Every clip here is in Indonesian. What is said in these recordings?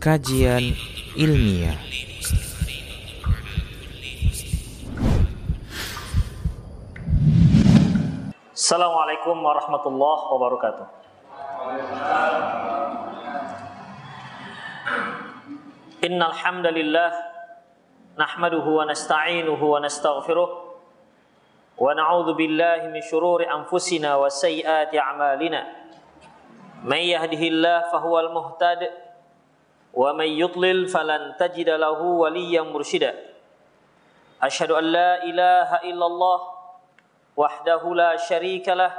kajian ilmiah. Assalamualaikum warahmatullahi wabarakatuh. Innal hamdalillah nahmaduhu wa nasta'inuhu wa nastaghfiruh wa na'udzu billahi min shururi anfusina wa sayyiati a'malina. May yahdihillahu fahuwal muhtad wa may yudlil falan tajida lahu waliyyan mursyida. Asyhadu an la ilaha illallah wahdahu la syarika lah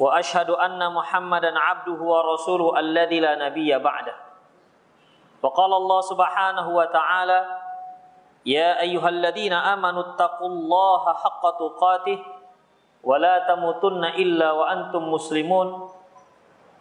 wa asyhadu anna Muhammadan abduhu wa rasuluhu alladzi la nabiyya ba'dah. Wa qala Allah Subhanahu wa ta'ala Ya ayyuhalladzina amanu taqullaha haqqa tuqatih wa la tamutunna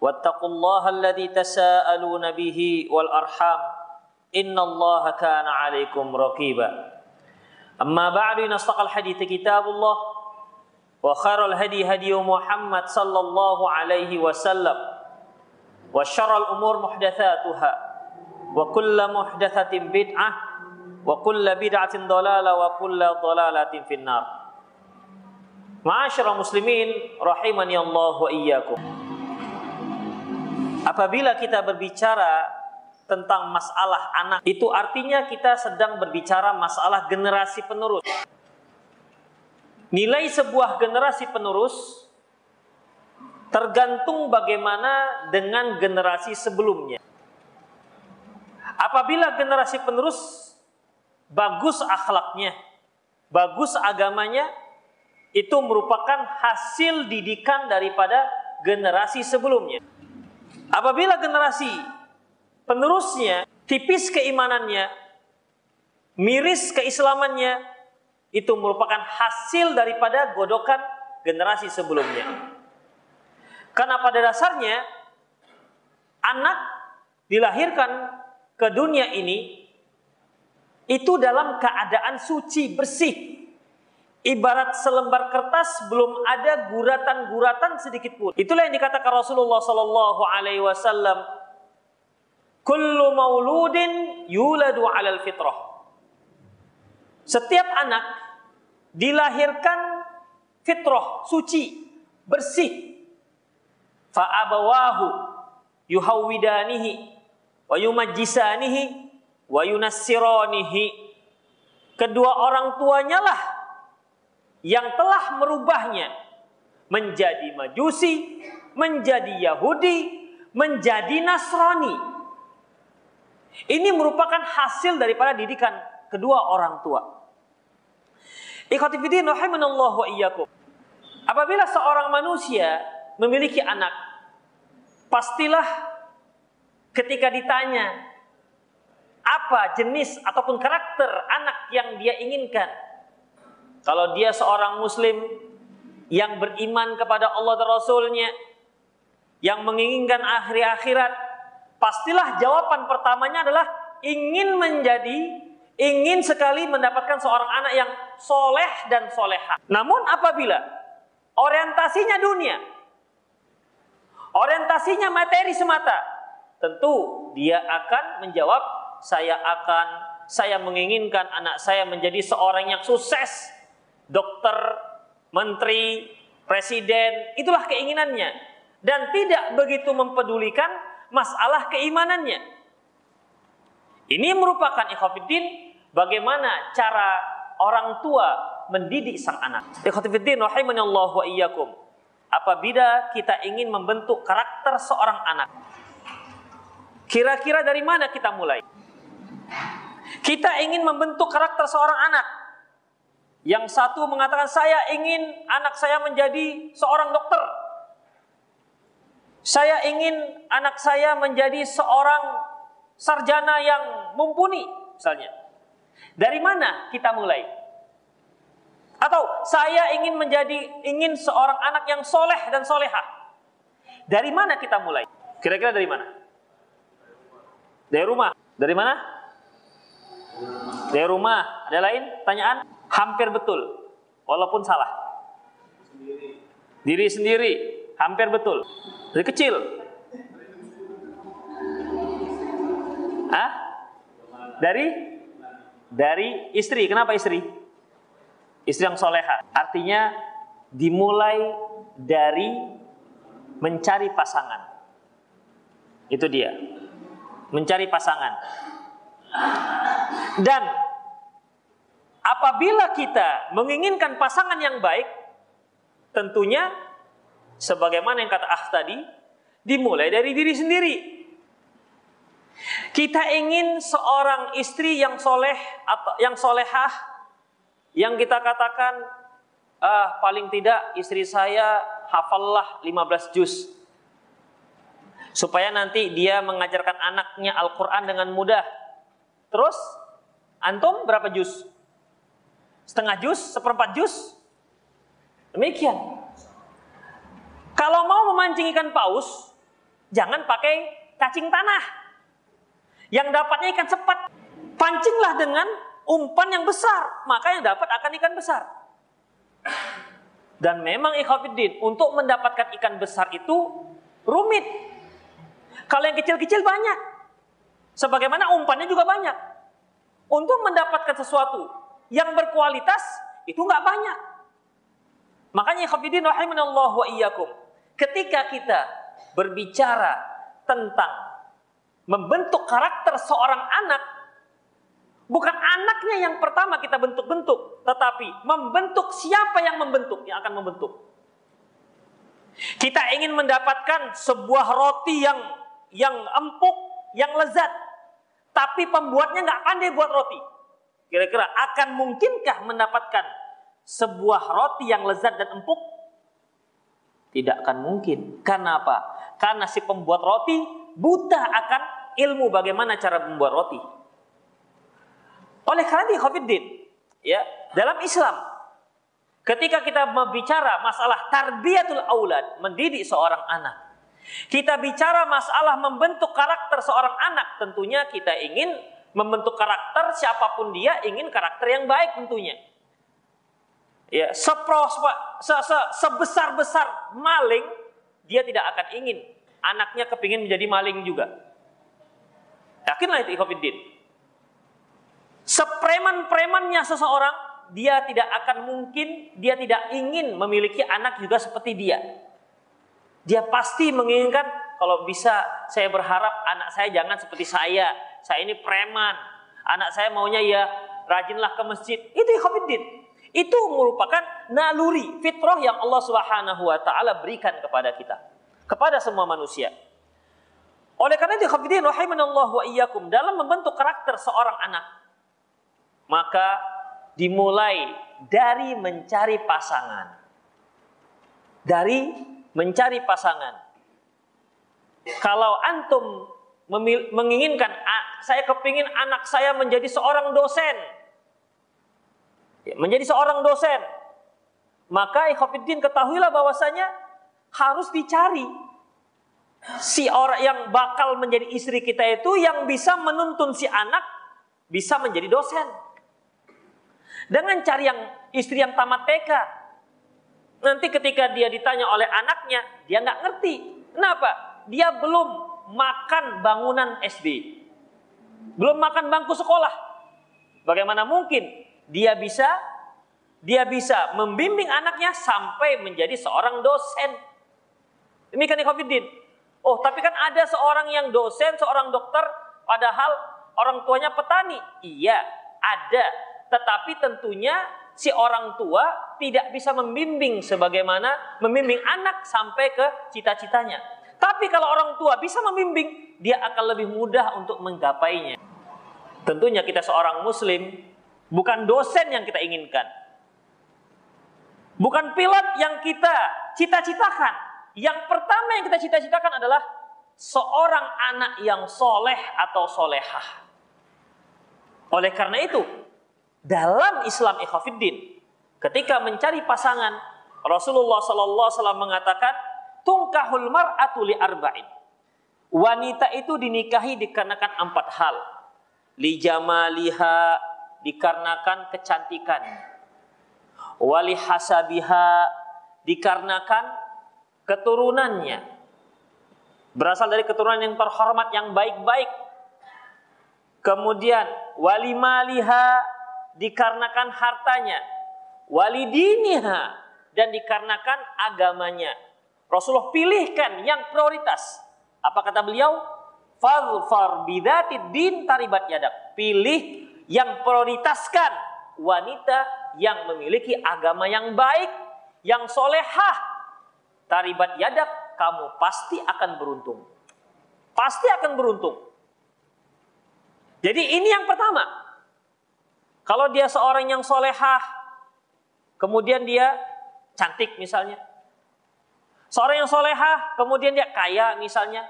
واتقوا الله الذي تساءلون به والأرحام إن الله كان عليكم رقيبا. أما بعد نستقى الحديث كتاب الله وخير الهدي هدي محمد صلى الله عليه وسلم وشر الأمور محدثاتها وكل محدثة بدعة وكل بدعة ضلالة وكل ضلالة في النار. معاشر المسلمين رحمني الله وإياكم. Apabila kita berbicara tentang masalah anak, itu artinya kita sedang berbicara masalah generasi penerus. Nilai sebuah generasi penerus tergantung bagaimana dengan generasi sebelumnya. Apabila generasi penerus bagus akhlaknya, bagus agamanya, itu merupakan hasil didikan daripada generasi sebelumnya. Apabila generasi penerusnya tipis keimanannya, miris keislamannya, itu merupakan hasil daripada godokan generasi sebelumnya. Karena pada dasarnya anak dilahirkan ke dunia ini itu dalam keadaan suci bersih. Ibarat selembar kertas belum ada guratan-guratan sedikit pun. Itulah yang dikatakan Rasulullah sallallahu alaihi wasallam, "Kullu mauludin yuladu 'alal fitrah." Setiap anak dilahirkan fitrah, suci, bersih. Fa abawahu yuhawwidanihi wa yumajjisanihi wa yunassiranihi. Kedua orang tuanya lah yang telah merubahnya menjadi Majusi, menjadi Yahudi, menjadi Nasrani. Ini merupakan hasil daripada didikan kedua orang tua. Apabila seorang manusia memiliki anak, pastilah ketika ditanya apa jenis ataupun karakter anak yang dia inginkan, kalau dia seorang muslim yang beriman kepada Allah dan Rasulnya, yang menginginkan akhir akhirat, pastilah jawaban pertamanya adalah ingin menjadi, ingin sekali mendapatkan seorang anak yang soleh dan soleha. Namun apabila orientasinya dunia, orientasinya materi semata, tentu dia akan menjawab, saya akan, saya menginginkan anak saya menjadi seorang yang sukses, dokter, menteri, presiden, itulah keinginannya. Dan tidak begitu mempedulikan masalah keimanannya. Ini merupakan ikhwafiddin bagaimana cara orang tua mendidik sang anak. Ikhwafiddin rahimanallahu wa iyyakum. Apabila kita ingin membentuk karakter seorang anak, kira-kira dari mana kita mulai? Kita ingin membentuk karakter seorang anak, yang satu mengatakan saya ingin anak saya menjadi seorang dokter. Saya ingin anak saya menjadi seorang sarjana yang mumpuni. misalnya. Dari mana kita mulai? Atau saya ingin menjadi ingin seorang anak yang soleh dan solehah. Dari mana kita mulai? Kira-kira dari mana? Dari rumah. Dari mana? Dari rumah. Ada lain? Tanyaan? Hampir betul. Walaupun salah. Diri sendiri. Hampir betul. Dari kecil. Hah? Dari? Dari istri. Kenapa istri? Istri yang soleha. Artinya dimulai dari mencari pasangan. Itu dia. Mencari pasangan. Dan apabila kita menginginkan pasangan yang baik, tentunya sebagaimana yang kata Ah tadi, dimulai dari diri sendiri. Kita ingin seorang istri yang soleh atau yang solehah, yang kita katakan ah, paling tidak istri saya hafallah 15 juz supaya nanti dia mengajarkan anaknya Al-Quran dengan mudah. Terus, antum berapa juz? Setengah juz, seperempat juz? Demikian. Kalau mau memancing ikan paus, jangan pakai cacing tanah. Yang dapatnya ikan cepat. Pancinglah dengan umpan yang besar, maka yang dapat akan ikan besar. Dan memang ikhwafiddin, untuk mendapatkan ikan besar itu rumit. Kalau yang kecil-kecil banyak. Sebagaimana umpannya juga banyak. Untuk mendapatkan sesuatu yang berkualitas itu nggak banyak. Makanya khafidin rahimanallah wa iyyakum. Ketika kita berbicara tentang membentuk karakter seorang anak, bukan anaknya yang pertama kita bentuk-bentuk, tetapi membentuk siapa yang membentuk, yang akan membentuk. Kita ingin mendapatkan sebuah roti yang yang empuk, yang lezat. Tapi pembuatnya nggak pandai buat roti. Kira-kira akan mungkinkah mendapatkan sebuah roti yang lezat dan empuk? Tidak akan mungkin. Karena apa? Karena si pembuat roti buta akan ilmu bagaimana cara membuat roti. Oleh karena itu, ya, dalam Islam, ketika kita berbicara masalah tarbiyatul aulad, mendidik seorang anak, kita bicara masalah membentuk karakter seorang anak, tentunya kita ingin membentuk karakter siapa pun dia ingin karakter yang baik tentunya. Ya, sepros, se, se, sebesar-besar maling dia tidak akan ingin anaknya kepingin menjadi maling juga. Yakinlah itu ikhwatiddin. Sepreman-premannya seseorang dia tidak akan mungkin dia tidak ingin memiliki anak juga seperti dia. Dia pasti menginginkan kalau bisa saya berharap anak saya jangan seperti saya. Saya ini preman. Anak saya maunya ya rajinlah ke masjid. Itu ikhwatiddin. Itu merupakan naluri fitrah yang Allah Subhanahu wa taala berikan kepada kita, kepada semua manusia. Oleh karena itu ikhwatiddin rahimanallahu wa iyyakum dalam membentuk karakter seorang anak maka dimulai dari mencari pasangan. Dari mencari pasangan. Kalau antum menginginkan, saya kepingin anak saya menjadi seorang dosen. Menjadi seorang dosen. Maka ikhwafiddin ketahuilah bahwasanya harus dicari si orang yang bakal menjadi istri kita itu yang bisa menuntun si anak bisa menjadi dosen. Dengan cari yang istri yang tamat TK, Nanti ketika dia ditanya oleh anaknya, dia nggak ngerti. Kenapa? Dia belum makan bangunan SD. Belum makan bangku sekolah. Bagaimana mungkin dia bisa dia bisa membimbing anaknya sampai menjadi seorang dosen. Demikian Ikhwanuddin. Oh, tapi kan ada seorang yang dosen, seorang dokter, padahal orang tuanya petani. Iya, ada. Tetapi tentunya si orang tua tidak bisa membimbing sebagaimana membimbing anak sampai ke cita-citanya. Tapi kalau orang tua bisa membimbing, dia akan lebih mudah untuk menggapainya. Tentunya kita seorang muslim, bukan dosen yang kita inginkan. Bukan pilot yang kita cita-citakan. Yang pertama yang kita cita-citakan adalah seorang anak yang soleh atau solehah. Oleh karena itu, dalam Islam ikhafiddin, ketika mencari pasangan, Rasulullah wasallam mengatakan, "Tungkahul mar'atu li arba'in." Wanita itu dinikahi dikarenakan empat hal. Li jamaliha dikarenakan kecantikan. Wali hasabiha dikarenakan keturunannya. Berasal dari keturunan yang terhormat yang baik-baik. Kemudian wali maliha dikarenakan hartanya. Wali diniha dan dikarenakan agamanya. Rasulullah pilihkan yang prioritas. Apa kata beliau? Fadfar bidatid din taribat yadak. Pilih yang prioritaskan wanita yang memiliki agama yang baik, yang solehah. Taribat yadak, kamu pasti akan beruntung. Pasti akan beruntung. Jadi ini yang pertama. Kalau dia seorang yang solehah, kemudian dia cantik misalnya. Seorang yang solehah, kemudian dia kaya misalnya.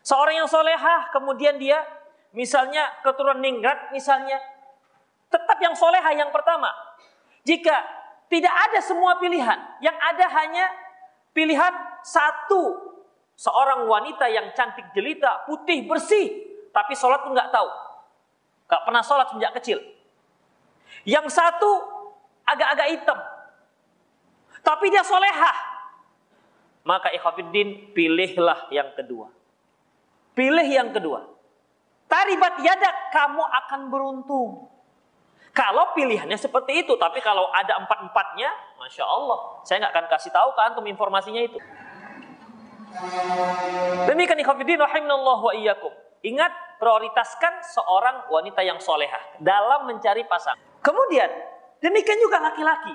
Seorang yang solehah, kemudian dia misalnya keturunan ningrat misalnya. Tetap yang solehah yang pertama. Jika tidak ada semua pilihan, yang ada hanya pilihan satu. Seorang wanita yang cantik jelita, putih, bersih. Tapi sholat pun nggak tahu. Gak pernah sholat sejak kecil. Yang satu agak-agak hitam. Tapi dia solehah. Maka ikhwafiddin pilihlah yang kedua. Pilih yang kedua. Taribat yadak kamu akan beruntung. Kalau pilihannya seperti itu, tapi kalau ada empat-empatnya, masya Allah, saya nggak akan kasih tahu kan antum informasinya itu. Demikian ikhafidin rahimanallah wa iyyakum. Ingat, prioritaskan seorang wanita yang solehah dalam mencari pasangan. Kemudian, demikian juga laki-laki.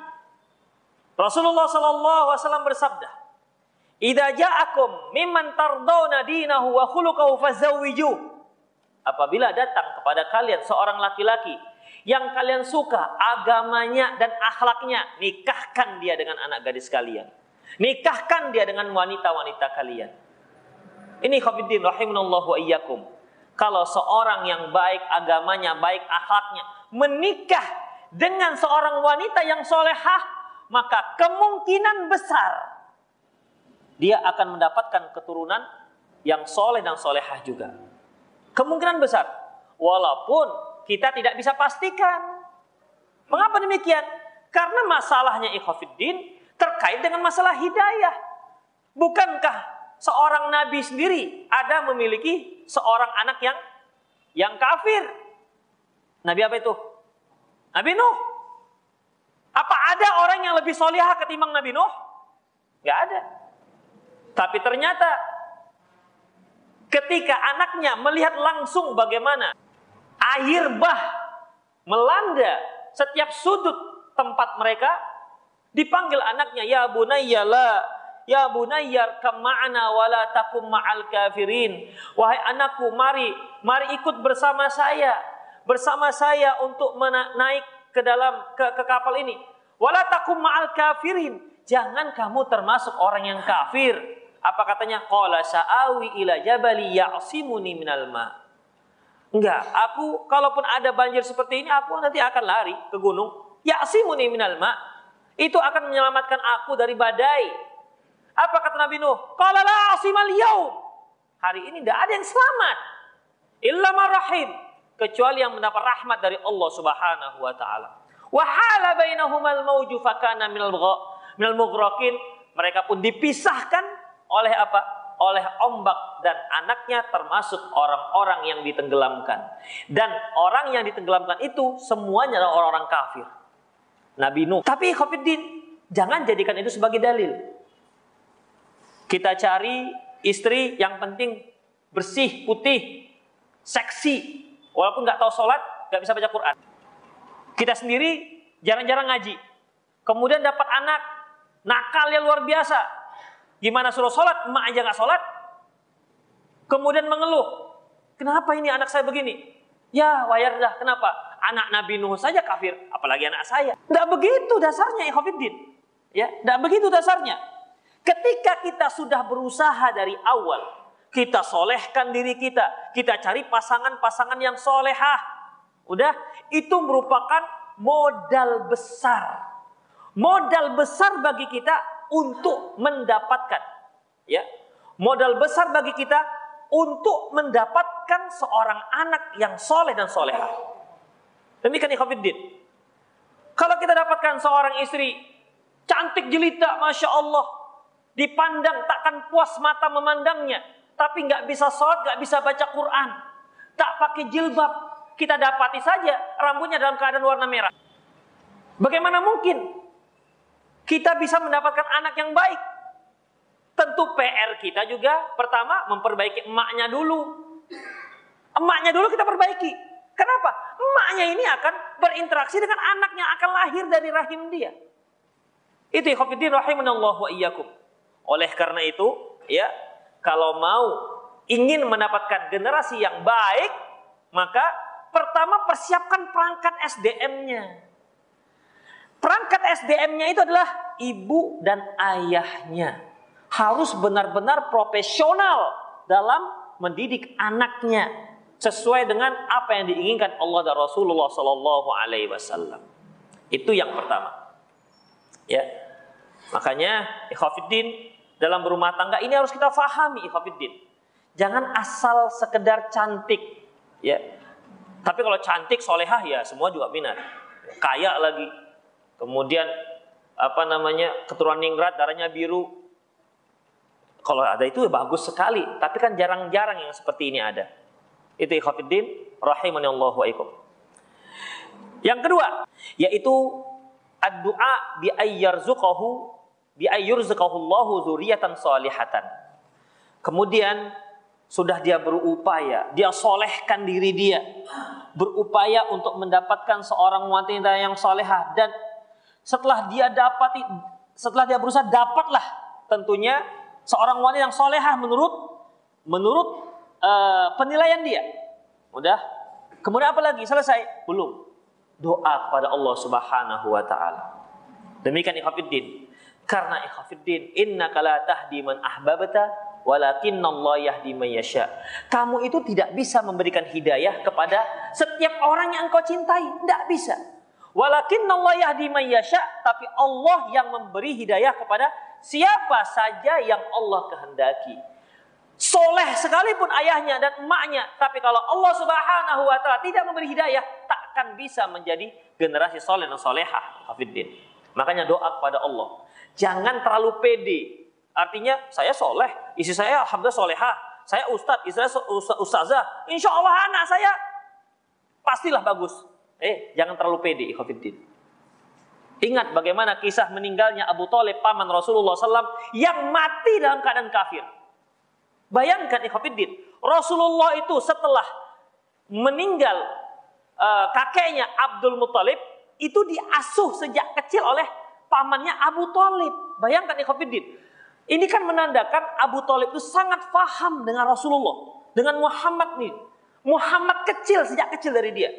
Rasulullah Wasallam bersabda, "Idza ja'akum mimman tardawna dinahu wa khuluquhu fazawwiju." Apabila datang kepada kalian seorang laki-laki yang kalian suka agamanya dan akhlaknya, nikahkan dia dengan anak gadis kalian. Nikahkan dia dengan wanita-wanita kalian. Ini khafiddin rahimanallahu wa iyyakum. Kalau seorang yang baik agamanya, baik akhlaknya, menikah dengan seorang wanita yang solehah, maka kemungkinan besar dia akan mendapatkan keturunan yang soleh dan solehah juga. Kemungkinan besar. Walaupun kita tidak bisa pastikan. Mengapa demikian? Karena masalahnya ikhafiddin terkait dengan masalah hidayah. Bukankah seorang nabi sendiri ada memiliki seorang anak yang yang kafir? Nabi apa itu? Nabi Nuh. Apa ada orang yang lebih solihah ketimbang Nabi Nuh? Gak ada. Tapi ternyata ketika anaknya melihat langsung bagaimana air bah melanda setiap sudut tempat mereka dipanggil anaknya ya bunayya la ya bunayya kama'ana wala takum ma'al kafirin. Wahai anakku mari mari ikut bersama saya bersama saya untuk naik ke dalam ke, ke kapal ini. Wala takum ma'al kafirin. Jangan kamu termasuk orang yang kafir apa katanya qala sa'awi ila jabali ya'simuni minal ma' Enggak, aku kalaupun ada banjir seperti ini, aku nanti akan lari ke gunung. Ya Ya'simuni minal ma. Itu akan menyelamatkan aku dari badai. Apa kata Nabi Nuh? Qala la asimal yaum. Hari ini tidak ada yang selamat. Illa marahim. Kecuali yang mendapat rahmat dari Allah subhanahu wa ta'ala. Wahala bainahumal mawju fakana minal, minal mughraqin. Mereka pun dipisahkan oleh apa? oleh ombak dan anaknya termasuk orang-orang yang ditenggelamkan. Dan orang yang ditenggelamkan itu semuanya adalah orang-orang kafir. Nabi Nuh. Tapi Khofiddin, jangan jadikan itu sebagai dalil. Kita cari istri yang penting bersih, putih, seksi. Walaupun nggak tahu sholat, nggak bisa baca Quran. Kita sendiri jarang-jarang ngaji. Kemudian dapat anak nakal yang luar biasa Gimana suruh sholat, emak aja nggak sholat. Kemudian mengeluh, kenapa ini anak saya begini? Ya wayar dah, kenapa? Anak Nabi Nuh saja kafir, apalagi anak saya. Tidak begitu dasarnya, Ikhofiddin. Ya, tidak begitu dasarnya. Ketika kita sudah berusaha dari awal, kita solehkan diri kita, kita cari pasangan-pasangan yang solehah. Udah, itu merupakan modal besar. Modal besar bagi kita untuk mendapatkan ya. Modal besar bagi kita untuk mendapatkan seorang anak yang soleh dan soleha. Demikian ikhwafiddin. Kalau kita dapatkan seorang istri cantik jelita, masya Allah, dipandang takkan puas mata memandangnya, tapi nggak bisa sholat, nggak bisa baca Quran, tak pakai jilbab, kita dapati saja rambutnya dalam keadaan warna merah. Bagaimana mungkin kita bisa mendapatkan anak yang baik? Tentu PR kita juga pertama memperbaiki emaknya dulu. Emaknya dulu kita perbaiki. Kenapa? Emaknya ini akan berinteraksi dengan anak yang akan lahir dari rahim dia. Itu ikhwatiddin rahimanallah wa iyyakum. Oleh karena itu, ya, kalau mau ingin mendapatkan generasi yang baik, maka pertama persiapkan perangkat SDM-nya. Perangkat SDM-nya itu adalah ibu dan ayahnya. Harus benar-benar profesional dalam mendidik anaknya sesuai dengan apa yang diinginkan Allah dan Rasulullah Sallallahu Alaihi Wasallam. Itu yang pertama. Ya, makanya ikhafidin dalam berumah tangga ini harus kita fahami ikhafidin. Jangan asal sekedar cantik, ya. Tapi kalau cantik solehah ya semua juga minat. Kaya lagi, Kemudian apa namanya keturunan ningrat darahnya biru. Kalau ada itu ya bagus sekali, tapi kan jarang-jarang yang seperti ini ada. Itu ikhwatiddin rahimani Allah wa Yang kedua, yaitu ad-du'a bi ayyarzuqahu bi ayyurzuqahu Allahu dzurriatan salihatan. Kemudian sudah dia berupaya, dia solehkan diri dia, berupaya untuk mendapatkan seorang wanita yang solehah dan setelah dia dapat setelah dia berusaha dapatlah tentunya seorang wanita yang solehah menurut menurut uh, penilaian dia. Udah. Kemudian apa lagi? Selesai? Belum. Doa kepada Allah Subhanahu wa taala. Demikian ikhafidin. Karena ikhafidin, inna la tahdi man ahbabta walakin Allah yahdi yasha. Kamu itu tidak bisa memberikan hidayah kepada setiap orang yang engkau cintai, tidak bisa. Walakin Allah yahdi man yasha, tapi Allah yang memberi hidayah kepada siapa saja yang Allah kehendaki. Soleh sekalipun ayahnya dan emaknya, tapi kalau Allah Subhanahu wa taala tidak memberi hidayah, takkan bisa menjadi generasi soleh dan solehah. Hafiddin. Makanya doa kepada Allah. Jangan terlalu pede. Artinya saya soleh, istri saya alhamdulillah solehah, saya ustadz, istri saya ustazah, insya Allah anak saya pastilah bagus. Eh, jangan terlalu pede, ikhwatiddin. Ingat bagaimana kisah meninggalnya Abu Talib paman Rasulullah SAW yang mati dalam keadaan kafir. Bayangkan ikhwatiddin, Rasulullah itu setelah meninggal uh, kakeknya Abdul Muthalib itu diasuh sejak kecil oleh pamannya Abu Talib. Bayangkan ikhwatiddin. Ini kan menandakan Abu Talib itu sangat paham dengan Rasulullah, dengan Muhammad nih. Muhammad kecil sejak kecil dari dia.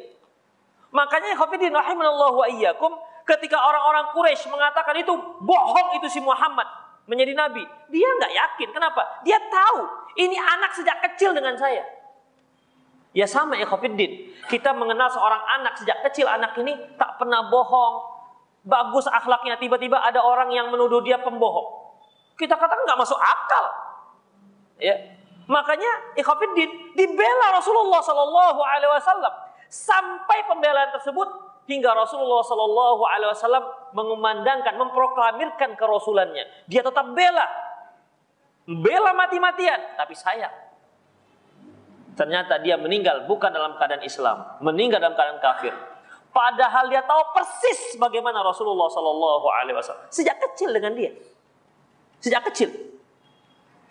Makanya Hafidin rahimanallahu wa iyyakum ketika orang-orang Quraisy mengatakan itu bohong itu si Muhammad menjadi nabi, dia nggak yakin. Kenapa? Dia tahu ini anak sejak kecil dengan saya. Ya sama ya Khafidin. Kita mengenal seorang anak sejak kecil anak ini tak pernah bohong. Bagus akhlaknya tiba-tiba ada orang yang menuduh dia pembohong. Kita katakan nggak masuk akal. Ya. Makanya Ikhwafiddin dibela Rasulullah Sallallahu Alaihi Wasallam Sampai pembelaan tersebut hingga Rasulullah Shallallahu Alaihi Wasallam mengumandangkan, memproklamirkan kerasulannya. Dia tetap bela, bela mati-matian, tapi sayang. Ternyata dia meninggal bukan dalam keadaan Islam, meninggal dalam keadaan kafir. Padahal dia tahu persis bagaimana Rasulullah Shallallahu Alaihi Wasallam sejak kecil dengan dia, sejak kecil.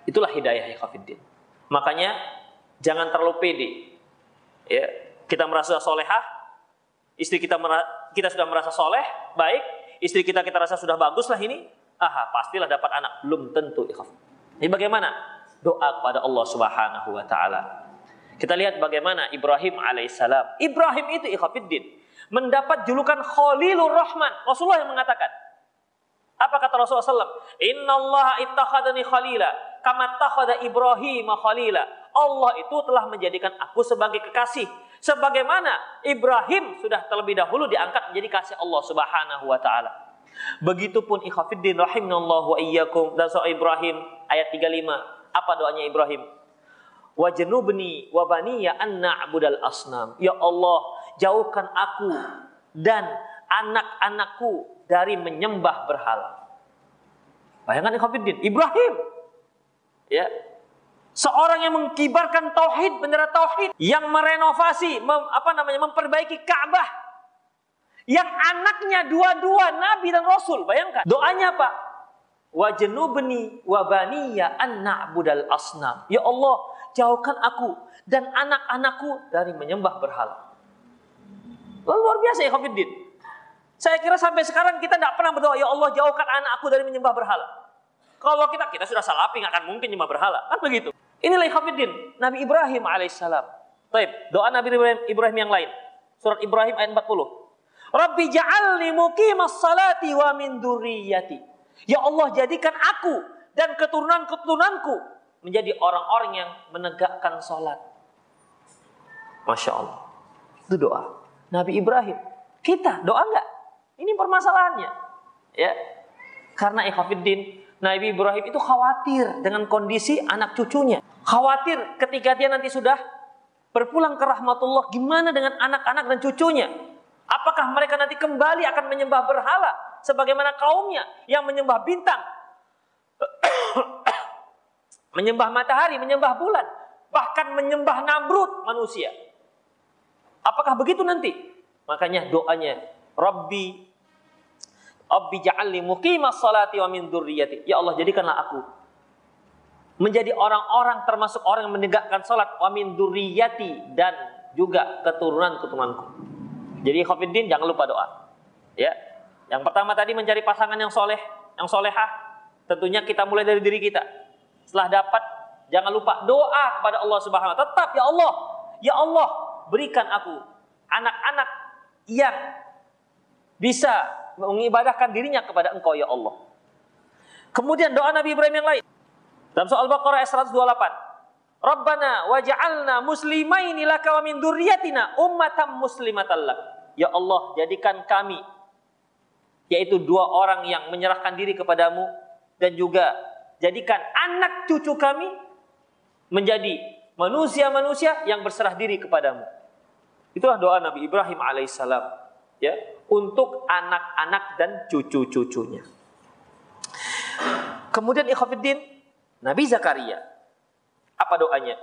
Itulah hidayah ya Makanya jangan terlalu pede. Ya, kita merasa solehah, istri kita kita sudah merasa soleh, baik, istri kita kita rasa sudah bagus lah ini, aha pastilah dapat anak. Belum tentu ikhaf. Ini bagaimana? Doa kepada Allah Subhanahu wa taala. Kita lihat bagaimana Ibrahim alaihissalam. Ibrahim itu ikhafiddin. Mendapat julukan Khalilur Rahman. Rasulullah yang mengatakan. Apa kata Rasulullah SAW? Inna Allah ittakhadani khalila. Kama takhada Ibrahim khalila. Allah itu telah menjadikan aku sebagai kekasih. Sebagaimana Ibrahim sudah terlebih dahulu diangkat menjadi kasih Allah Subhanahu wa taala. Begitupun ikhafiddin rahimallahu wa iyyakum dan soal Ibrahim ayat 35. Apa doanya Ibrahim? Wa janubni wa baniya an na'budal asnam. Ya Allah, jauhkan aku dan anak-anakku dari menyembah berhala. Bayangkan ikhafiddin, Ibrahim ya Seorang yang mengkibarkan tauhid, bendera tauhid, yang merenovasi, mem, apa namanya, memperbaiki Ka'bah, yang anaknya dua-dua nabi dan rasul. Bayangkan. Doanya apa? Wa janubni wa baniya an na'budal asnam. Ya Allah, jauhkan aku dan anak-anakku dari menyembah berhala. Luar biasa ya Khafiddin. Saya kira sampai sekarang kita tidak pernah berdoa, ya Allah jauhkan anak aku dari menyembah berhala. Kalau kita kita sudah salapi nggak akan mungkin nyembah berhala, kan begitu. Inilah Hafidin, Nabi Ibrahim alaihissalam. Taib, doa Nabi Ibrahim, yang lain. Surat Ibrahim ayat 40. Rabbi ja'alni muqimas salati wa min durriyati. Ya Allah jadikan aku dan keturunan-keturunanku menjadi orang-orang yang menegakkan salat. Masya Allah. Itu doa. Nabi Ibrahim. Kita doa enggak? Ini permasalahannya. Ya. Karena ikhafidin Nabi Ibrahim itu khawatir dengan kondisi anak cucunya. Khawatir ketika dia nanti sudah berpulang ke rahmatullah, gimana dengan anak-anak dan cucunya? Apakah mereka nanti kembali akan menyembah berhala sebagaimana kaumnya yang menyembah bintang, menyembah matahari, menyembah bulan, bahkan menyembah Namrud manusia? Apakah begitu nanti? Makanya doanya, Rabbi Rabbi ja'alni muqimas salati wa min dzurriyyati. Ya Allah, jadikanlah aku menjadi orang-orang termasuk orang yang menegakkan salat wa min dzurriyyati dan juga keturunan-keturunanku. Jadi Khofiddin jangan lupa doa. Ya. Yang pertama tadi mencari pasangan yang soleh, yang solehah. Tentunya kita mulai dari diri kita. Setelah dapat, jangan lupa doa kepada Allah Subhanahu wa Tetap ya Allah, ya Allah, berikan aku anak-anak yang bisa mengibadahkan dirinya kepada engkau ya Allah. Kemudian doa Nabi Ibrahim yang lain. Dalam soal Baqarah ayat 128. Rabbana waj'alna muslimaini laka wa min dzurriyyatina ummatan muslimatan lak. Ya Allah, jadikan kami yaitu dua orang yang menyerahkan diri kepadamu dan juga jadikan anak cucu kami menjadi manusia-manusia yang berserah diri kepadamu. Itulah doa Nabi Ibrahim alaihissalam. Ya, untuk anak-anak dan cucu-cucunya. Kemudian ikhwafiddin, Nabi Zakaria. Apa doanya?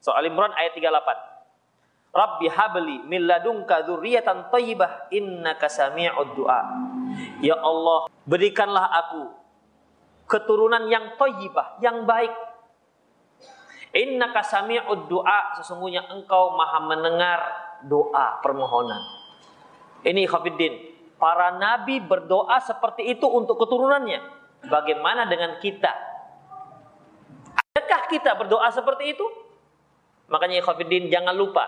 Soal Imran ayat 38. Rabbi habli min ladunka dzurriyyatan thayyibah innaka sami'ud du'a. Ya Allah, berikanlah aku keturunan yang thayyibah, yang baik. Innaka sami'ud du'a, sesungguhnya engkau Maha mendengar doa permohonan. Ini Khafiddin. Para nabi berdoa seperti itu untuk keturunannya. Bagaimana dengan kita? Kita berdoa seperti itu? Makanya Khafiddin jangan lupa.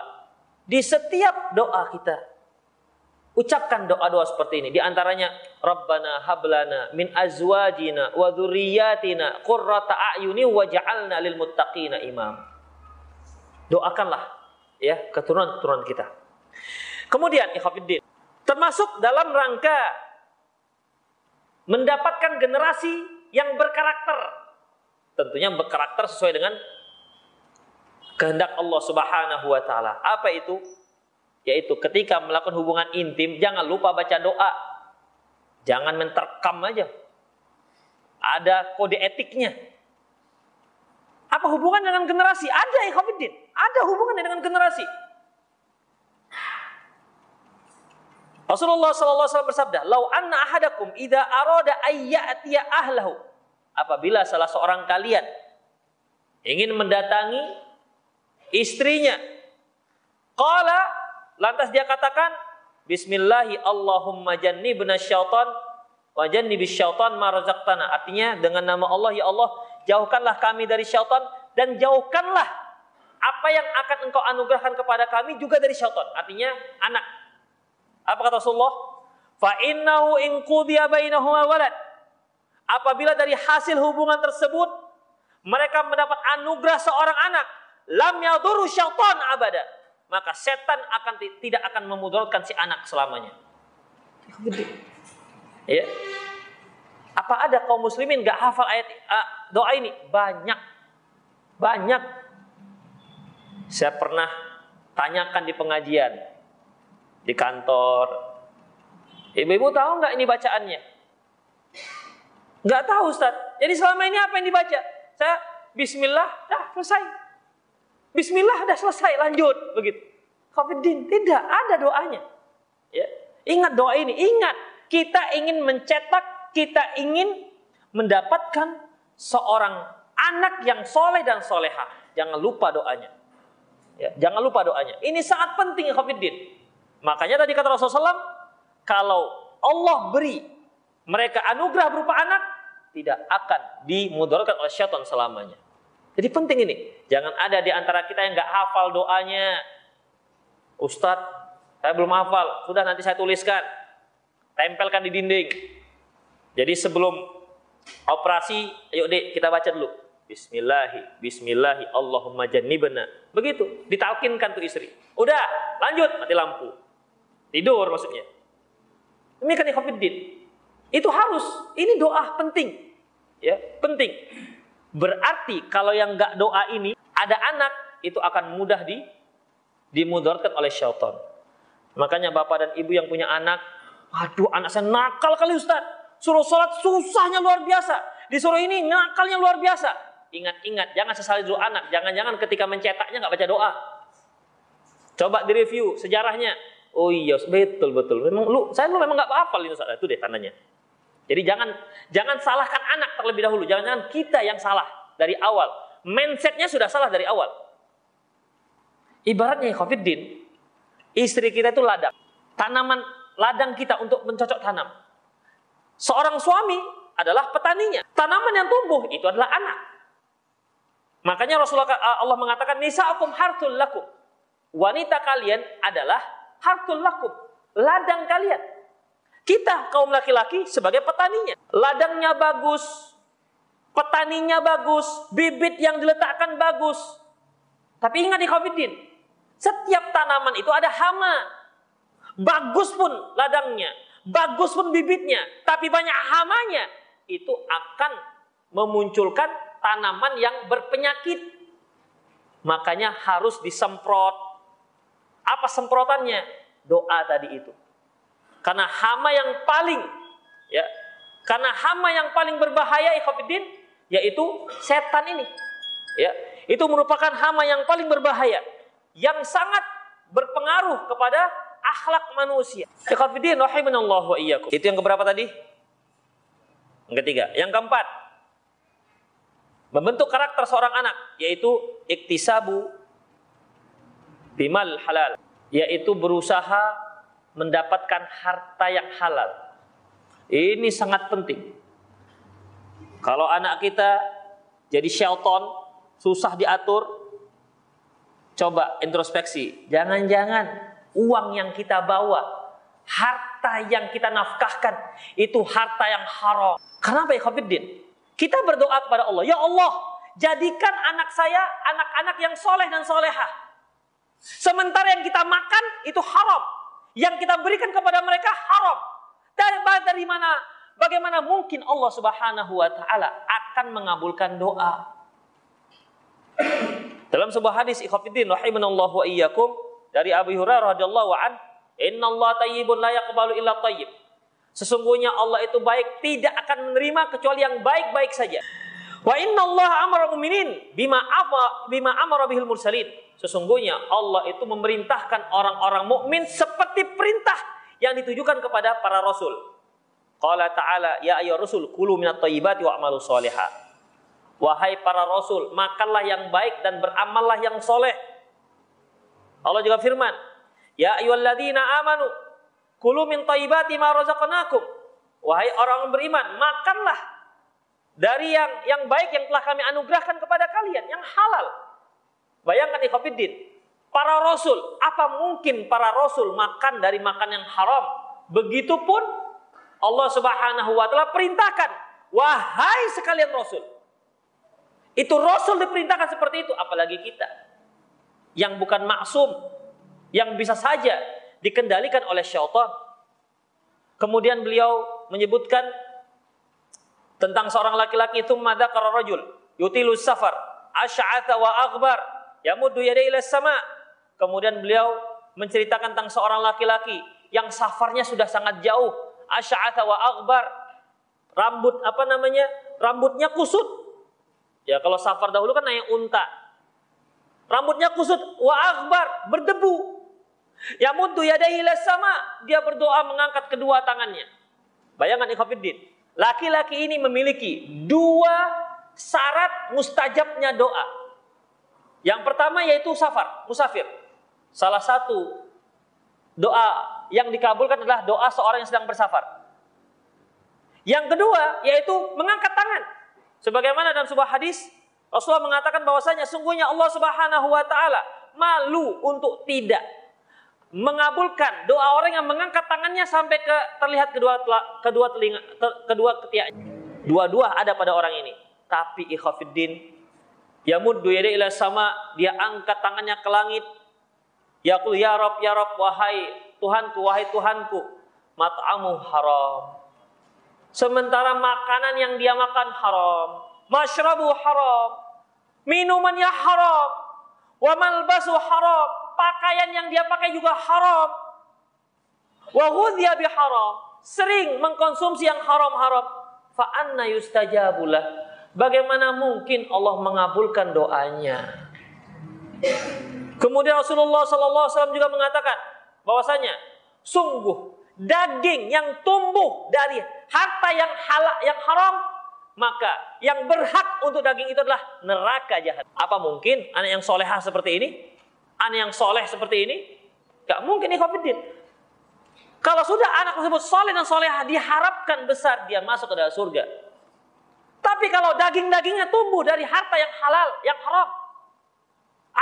Di setiap doa kita. Ucapkan doa-doa seperti ini. Di antaranya. Rabbana hablana min azwajina wa dhurriyyatina qurrata a'yuni wa ja'alna lil muttaqina imam. Doakanlah ya keturunan-keturunan kita. Kemudian ikhafidin Termasuk dalam rangka mendapatkan generasi yang berkarakter. Tentunya berkarakter sesuai dengan kehendak Allah Subhanahu wa taala. Apa itu? Yaitu ketika melakukan hubungan intim jangan lupa baca doa. Jangan menterkam aja. Ada kode etiknya. Apa hubungan dengan generasi? Ada ya Ada hubungan dengan generasi. Rasulullah SAW bersabda, "Lau anna ahadakum idza arada ayyatiya ahlahu." Apabila salah seorang kalian ingin mendatangi istrinya, qala lantas dia katakan, "Bismillahi Allahumma jannibna syaitan wa jannibis syaitan ma razaqtana." Artinya dengan nama Allah ya Allah, jauhkanlah kami dari syaitan dan jauhkanlah apa yang akan engkau anugerahkan kepada kami juga dari syaitan. Artinya anak apa kata Rasulullah? Fa innahu in qudiya bainahuma walad. Apabila dari hasil hubungan tersebut mereka mendapat anugerah seorang anak, lam yadurru syaitan abada. Maka setan akan tidak akan memudaratkan si anak selamanya. Ya. Apa ada kaum muslimin gak hafal ayat uh, doa ini? Banyak. Banyak. Saya pernah tanyakan di pengajian di kantor. Ibu-ibu tahu nggak ini bacaannya? Nggak tahu Ustaz. Jadi selama ini apa yang dibaca? Saya Bismillah, dah selesai. Bismillah, dah selesai, lanjut begitu. Khafidin tidak ada doanya. Ya. Ingat doa ini, ingat kita ingin mencetak, kita ingin mendapatkan seorang anak yang soleh dan soleha. Jangan lupa doanya. Ya, jangan lupa doanya. Ini sangat penting, Khafidin. Makanya tadi kata Rasulullah SAW, kalau Allah beri mereka anugerah berupa anak, tidak akan dimudaratkan oleh syaitan selamanya. Jadi penting ini. Jangan ada di antara kita yang nggak hafal doanya. Ustadz, saya belum hafal. Sudah nanti saya tuliskan. Tempelkan di dinding. Jadi sebelum operasi, ayo dek kita baca dulu. Bismillahi, Bismillahi, Allahumma jannibna. Begitu, ditalkinkan tuh istri. Udah, lanjut, mati lampu. Tidur maksudnya. Demikian ikhwafiddin. Itu harus. Ini doa penting. Ya, penting. Berarti kalau yang nggak doa ini ada anak itu akan mudah di dimudaratkan oleh syaitan. Makanya bapak dan ibu yang punya anak, aduh anak saya nakal kali Ustaz. Suruh sholat susahnya luar biasa. Disuruh ini nakalnya luar biasa. Ingat-ingat, jangan sesali dulu anak. Jangan-jangan ketika mencetaknya nggak baca doa. Coba direview sejarahnya. Oh iya, betul betul. Memang lu, saya lu memang nggak hafal ini Ustaz. Itu deh tandanya. Jadi jangan jangan salahkan anak terlebih dahulu. Jangan-jangan kita yang salah dari awal. Mindsetnya sudah salah dari awal. Ibaratnya Khofiddin, istri kita itu ladang. Tanaman ladang kita untuk mencocok tanam. Seorang suami adalah petaninya. Tanaman yang tumbuh itu adalah anak. Makanya Rasulullah Allah mengatakan nisa'akum hartul lakum. Wanita kalian adalah hartul lakum. Ladang kalian. Kita kaum laki-laki sebagai petaninya. Ladangnya bagus, petaninya bagus, bibit yang diletakkan bagus. Tapi ingat di Khafidin, setiap tanaman itu ada hama. Bagus pun ladangnya, bagus pun bibitnya, tapi banyak hamanya, itu akan memunculkan tanaman yang berpenyakit. Makanya harus disemprot. Apa semprotannya? Doa tadi itu. Karena hama yang paling ya, karena hama yang paling berbahaya ikhwatiddin yaitu setan ini. Ya, itu merupakan hama yang paling berbahaya yang sangat berpengaruh kepada akhlak manusia. Ikhwatiddin rahimanallah wa iyyakum. Itu yang keberapa tadi? Yang ketiga. Yang keempat, membentuk karakter seorang anak yaitu iktisabu bimal halal, yaitu berusaha mendapatkan harta yang halal. Ini sangat penting. Kalau anak kita jadi shelton, susah diatur, coba introspeksi. Jangan-jangan uang yang kita bawa, harta yang kita nafkahkan, itu harta yang haram. Kenapa ya Khabiddin? Kita berdoa kepada Allah, Ya Allah, jadikan anak saya anak-anak yang soleh dan solehah. Sementara yang kita makan itu haram yang kita berikan kepada mereka haram. Dari, dari mana? Bagaimana mungkin Allah Subhanahu wa taala akan mengabulkan doa? Dalam sebuah hadis ikhwatiddin rahimanallahu wa iyyakum dari Abu Hurairah radhiyallahu an, "Innallaha tayyibun la yaqbalu illa tayyib." Sesungguhnya Allah itu baik, tidak akan menerima kecuali yang baik-baik saja. Wa inna Allah amara mu'minin bima apa bima amara bihil mursalin. Sesungguhnya Allah itu memerintahkan orang-orang mukmin seperti perintah yang ditujukan kepada para rasul. Qala ta'ala ya ayyuhar rasul kulu minat thayyibati wa'malu sholihah. Wahai para rasul, makanlah yang baik dan beramallah yang soleh. Allah juga firman, Ya ayyuhalladzina amanu kulu min thayyibati ma razaqnakum. Wahai orang beriman, makanlah dari yang yang baik yang telah kami anugerahkan kepada kalian yang halal. Bayangkan ikhwatiddin, para rasul, apa mungkin para rasul makan dari makan yang haram? Begitupun Allah Subhanahu wa taala perintahkan, wahai sekalian rasul. Itu rasul diperintahkan seperti itu, apalagi kita. yang bukan maksum, yang bisa saja dikendalikan oleh syaitan. Kemudian beliau menyebutkan tentang seorang laki-laki itu madzakara rajul yutilu safar asy'atha wa aghbar yamuddu yadayhi ila sama. Kemudian beliau menceritakan tentang seorang laki-laki yang safarnya sudah sangat jauh, asy'atha wa aghbar. Rambut apa namanya? Rambutnya kusut. Ya kalau safar dahulu kan naik unta. Rambutnya kusut wa aghbar, berdebu. Yamuddu yadayhi ila sama. Dia berdoa mengangkat kedua tangannya. Bayangkan ikhwatiddin. Laki-laki ini memiliki dua syarat mustajabnya doa. Yang pertama yaitu safar, musafir. Salah satu doa yang dikabulkan adalah doa seorang yang sedang bersafar. Yang kedua yaitu mengangkat tangan. Sebagaimana dalam sebuah hadis Rasulullah mengatakan bahwasanya sungguhnya Allah Subhanahu wa taala malu untuk tidak mengabulkan doa orang yang mengangkat tangannya sampai ke terlihat kedua kedua telinga ter, kedua ketiak dua-dua ada pada orang ini tapi ikhafiddin yamuddu yada ila sama dia angkat tangannya ke langit yaqul ya rab ya rab wahai Tuhanku wahai Tuhanku mat'amu haram sementara makanan yang dia makan haram masyrabu haram minumannya haram wa malbasu haram pakaian yang dia pakai juga haram. Wa ghudhiya haram. Sering mengkonsumsi yang haram-haram. Fa anna yustajabulah. Bagaimana mungkin Allah mengabulkan doanya? Kemudian Rasulullah wasallam juga mengatakan bahwasanya sungguh daging yang tumbuh dari harta yang halal yang haram maka yang berhak untuk daging itu adalah neraka jahat. Apa mungkin anak yang solehah seperti ini anak yang soleh seperti ini, gak mungkin ikhwatiddin. Kalau sudah anak tersebut soleh dan solehah, diharapkan besar dia masuk ke dalam surga. Tapi kalau daging-dagingnya tumbuh dari harta yang halal, yang haram,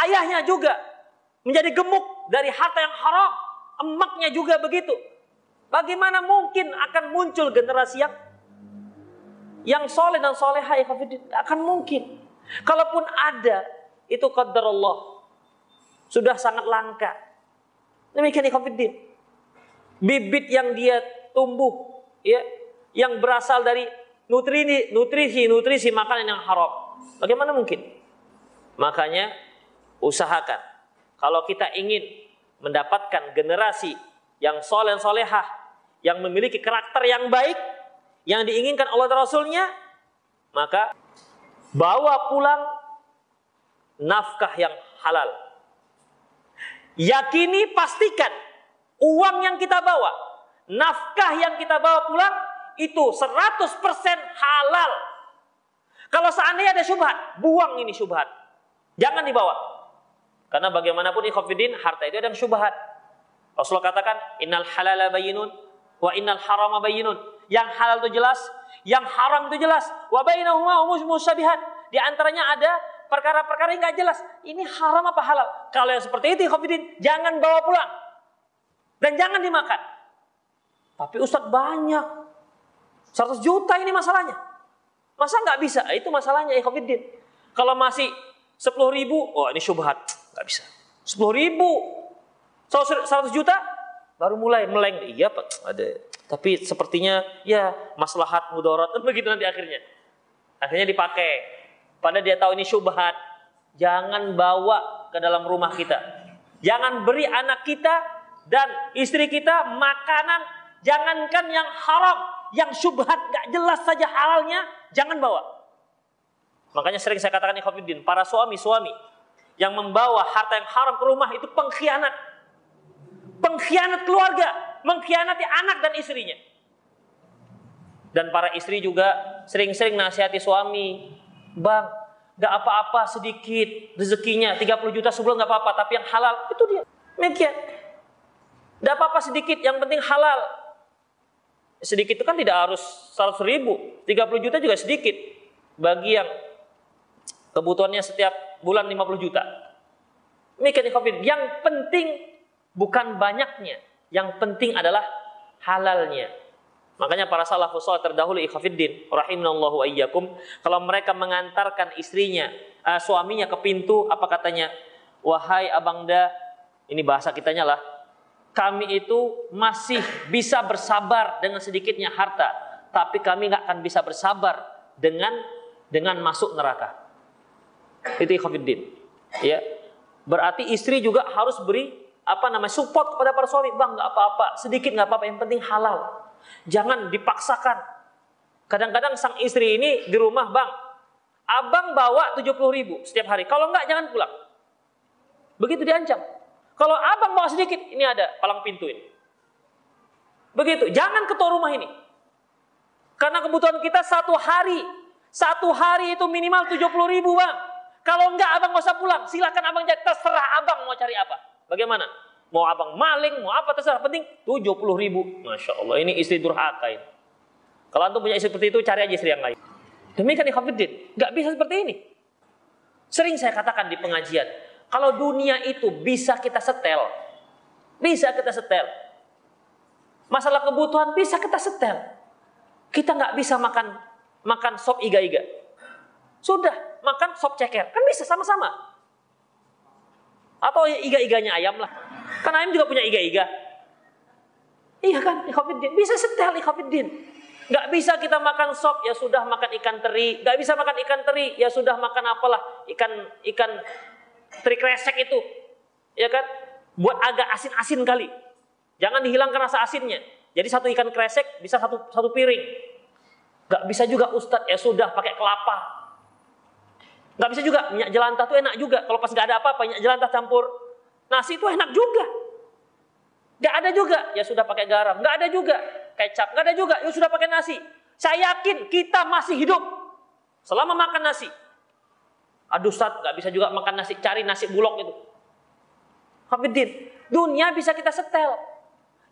ayahnya juga menjadi gemuk dari harta yang haram, emaknya juga begitu. Bagaimana mungkin akan muncul generasi yang yang soleh dan soleha akan mungkin. Kalaupun ada, itu qadar Allah sudah sangat langka. Demikian ikhwatiddin. Bibit yang dia tumbuh ya yang berasal dari nutrisi nutrisi nutrisi makanan yang haram. Bagaimana mungkin? Makanya usahakan kalau kita ingin mendapatkan generasi yang soleh solehah yang memiliki karakter yang baik yang diinginkan dan Rasulnya maka bawa pulang nafkah yang halal Yakini pastikan uang yang kita bawa, nafkah yang kita bawa pulang itu 100% halal. Kalau seandainya ada syubhat, buang ini syubhat. Jangan dibawa. Karena bagaimanapun ikhwatiddin, harta itu ada syubhat. Rasulullah katakan, "Innal halala bayinun wa innal harama bayinun." Yang halal itu jelas, yang haram itu jelas. Wa bainahuma musyabihat. Di antaranya ada perkara-perkara yang nggak jelas. Ini haram apa halal? Kalau yang seperti itu, Khafidin, jangan bawa pulang. Dan jangan dimakan. Tapi Ustadz banyak. 100 juta ini masalahnya. Masa nggak bisa? Itu masalahnya, Khafidin. Kalau masih 10 ribu, oh ini syubhat. Nggak bisa. 10 ribu. 100 juta, baru mulai meleng. Iya Pak, ada. Tapi sepertinya ya maslahat mudarat begitu nanti akhirnya. Akhirnya dipakai pada dia tahu ini syubhat, jangan bawa ke dalam rumah kita. Jangan beri anak kita dan istri kita makanan jangankan yang haram, yang syubhat gak jelas saja halalnya, jangan bawa. Makanya sering saya katakan ikhwatiddin, para suami-suami yang membawa harta yang haram ke rumah itu pengkhianat. Pengkhianat keluarga, mengkhianati anak dan istrinya. Dan para istri juga sering-sering nasihati suami, Bang, gak apa-apa sedikit rezekinya 30 juta sebulan gak apa-apa, tapi yang halal itu dia. Demikian. Gak apa-apa sedikit, yang penting halal. Sedikit itu kan tidak harus 100 ribu, 30 juta juga sedikit. Bagi yang kebutuhannya setiap bulan 50 juta. Demikian Yang penting bukan banyaknya, yang penting adalah halalnya. Makanya para salafus saleh terdahulu ikhafiddin rahimanallahu ayyakum kalau mereka mengantarkan istrinya uh, suaminya ke pintu apa katanya wahai abangda, ini bahasa kitanya lah, kami itu masih bisa bersabar dengan sedikitnya harta, tapi kami nggak akan bisa bersabar dengan dengan masuk neraka. Itu ikhwafiddin. Ya. Berarti istri juga harus beri apa namanya support kepada para suami. Bang, nggak apa-apa, sedikit nggak apa-apa, yang penting halal. Jangan dipaksakan. Kadang-kadang sang istri ini di rumah, bang, abang bawa 70 ribu setiap hari. Kalau nggak jangan pulang. Begitu diancam. Kalau abang bawa sedikit, ini ada palang pintu ini. Begitu, jangan ketua rumah ini. Karena kebutuhan kita satu hari. Satu hari itu minimal 70 ribu bang. Kalau enggak abang nggak usah pulang. Silakan abang jadi terserah abang mau cari apa. Bagaimana? Mau abang maling, mau apa terserah. Penting 70 ribu. Masya Allah ini istri durhaka ini. Kalau antum punya istri seperti itu cari aja istri yang lain. Demikian ikhafidin. Nggak bisa seperti ini. Sering saya katakan di pengajian. Kalau dunia itu bisa kita setel. Bisa kita setel. Masalah kebutuhan bisa kita setel. Kita nggak bisa makan makan sop iga-iga. Sudah, makan sop ceker. Kan bisa sama-sama. Atau iga-iganya ayam lah. Kan ayam juga punya iga-iga. Iya kan, ikhafiddin. Bisa setel ikhafiddin. Gak bisa kita makan sop, ya sudah makan ikan teri. Gak bisa makan ikan teri, ya sudah makan apalah. Ikan ikan teri kresek itu. Ya kan? Buat agak asin-asin kali. Jangan dihilangkan rasa asinnya. Jadi satu ikan kresek bisa satu satu piring. Gak bisa juga Ustadz, ya sudah pakai kelapa. Gak bisa juga, minyak jelantah tuh enak juga. Kalau pas gak ada apa-apa, minyak jelantah campur nasi itu enak juga. Gak ada juga, ya sudah pakai garam. Gak ada juga, kecap. Gak ada juga, ya sudah pakai nasi. Saya yakin kita masih hidup selama makan nasi. Aduh Ustaz, gak bisa juga makan nasi, cari nasi bulog itu. Hafidin, dunia bisa kita setel.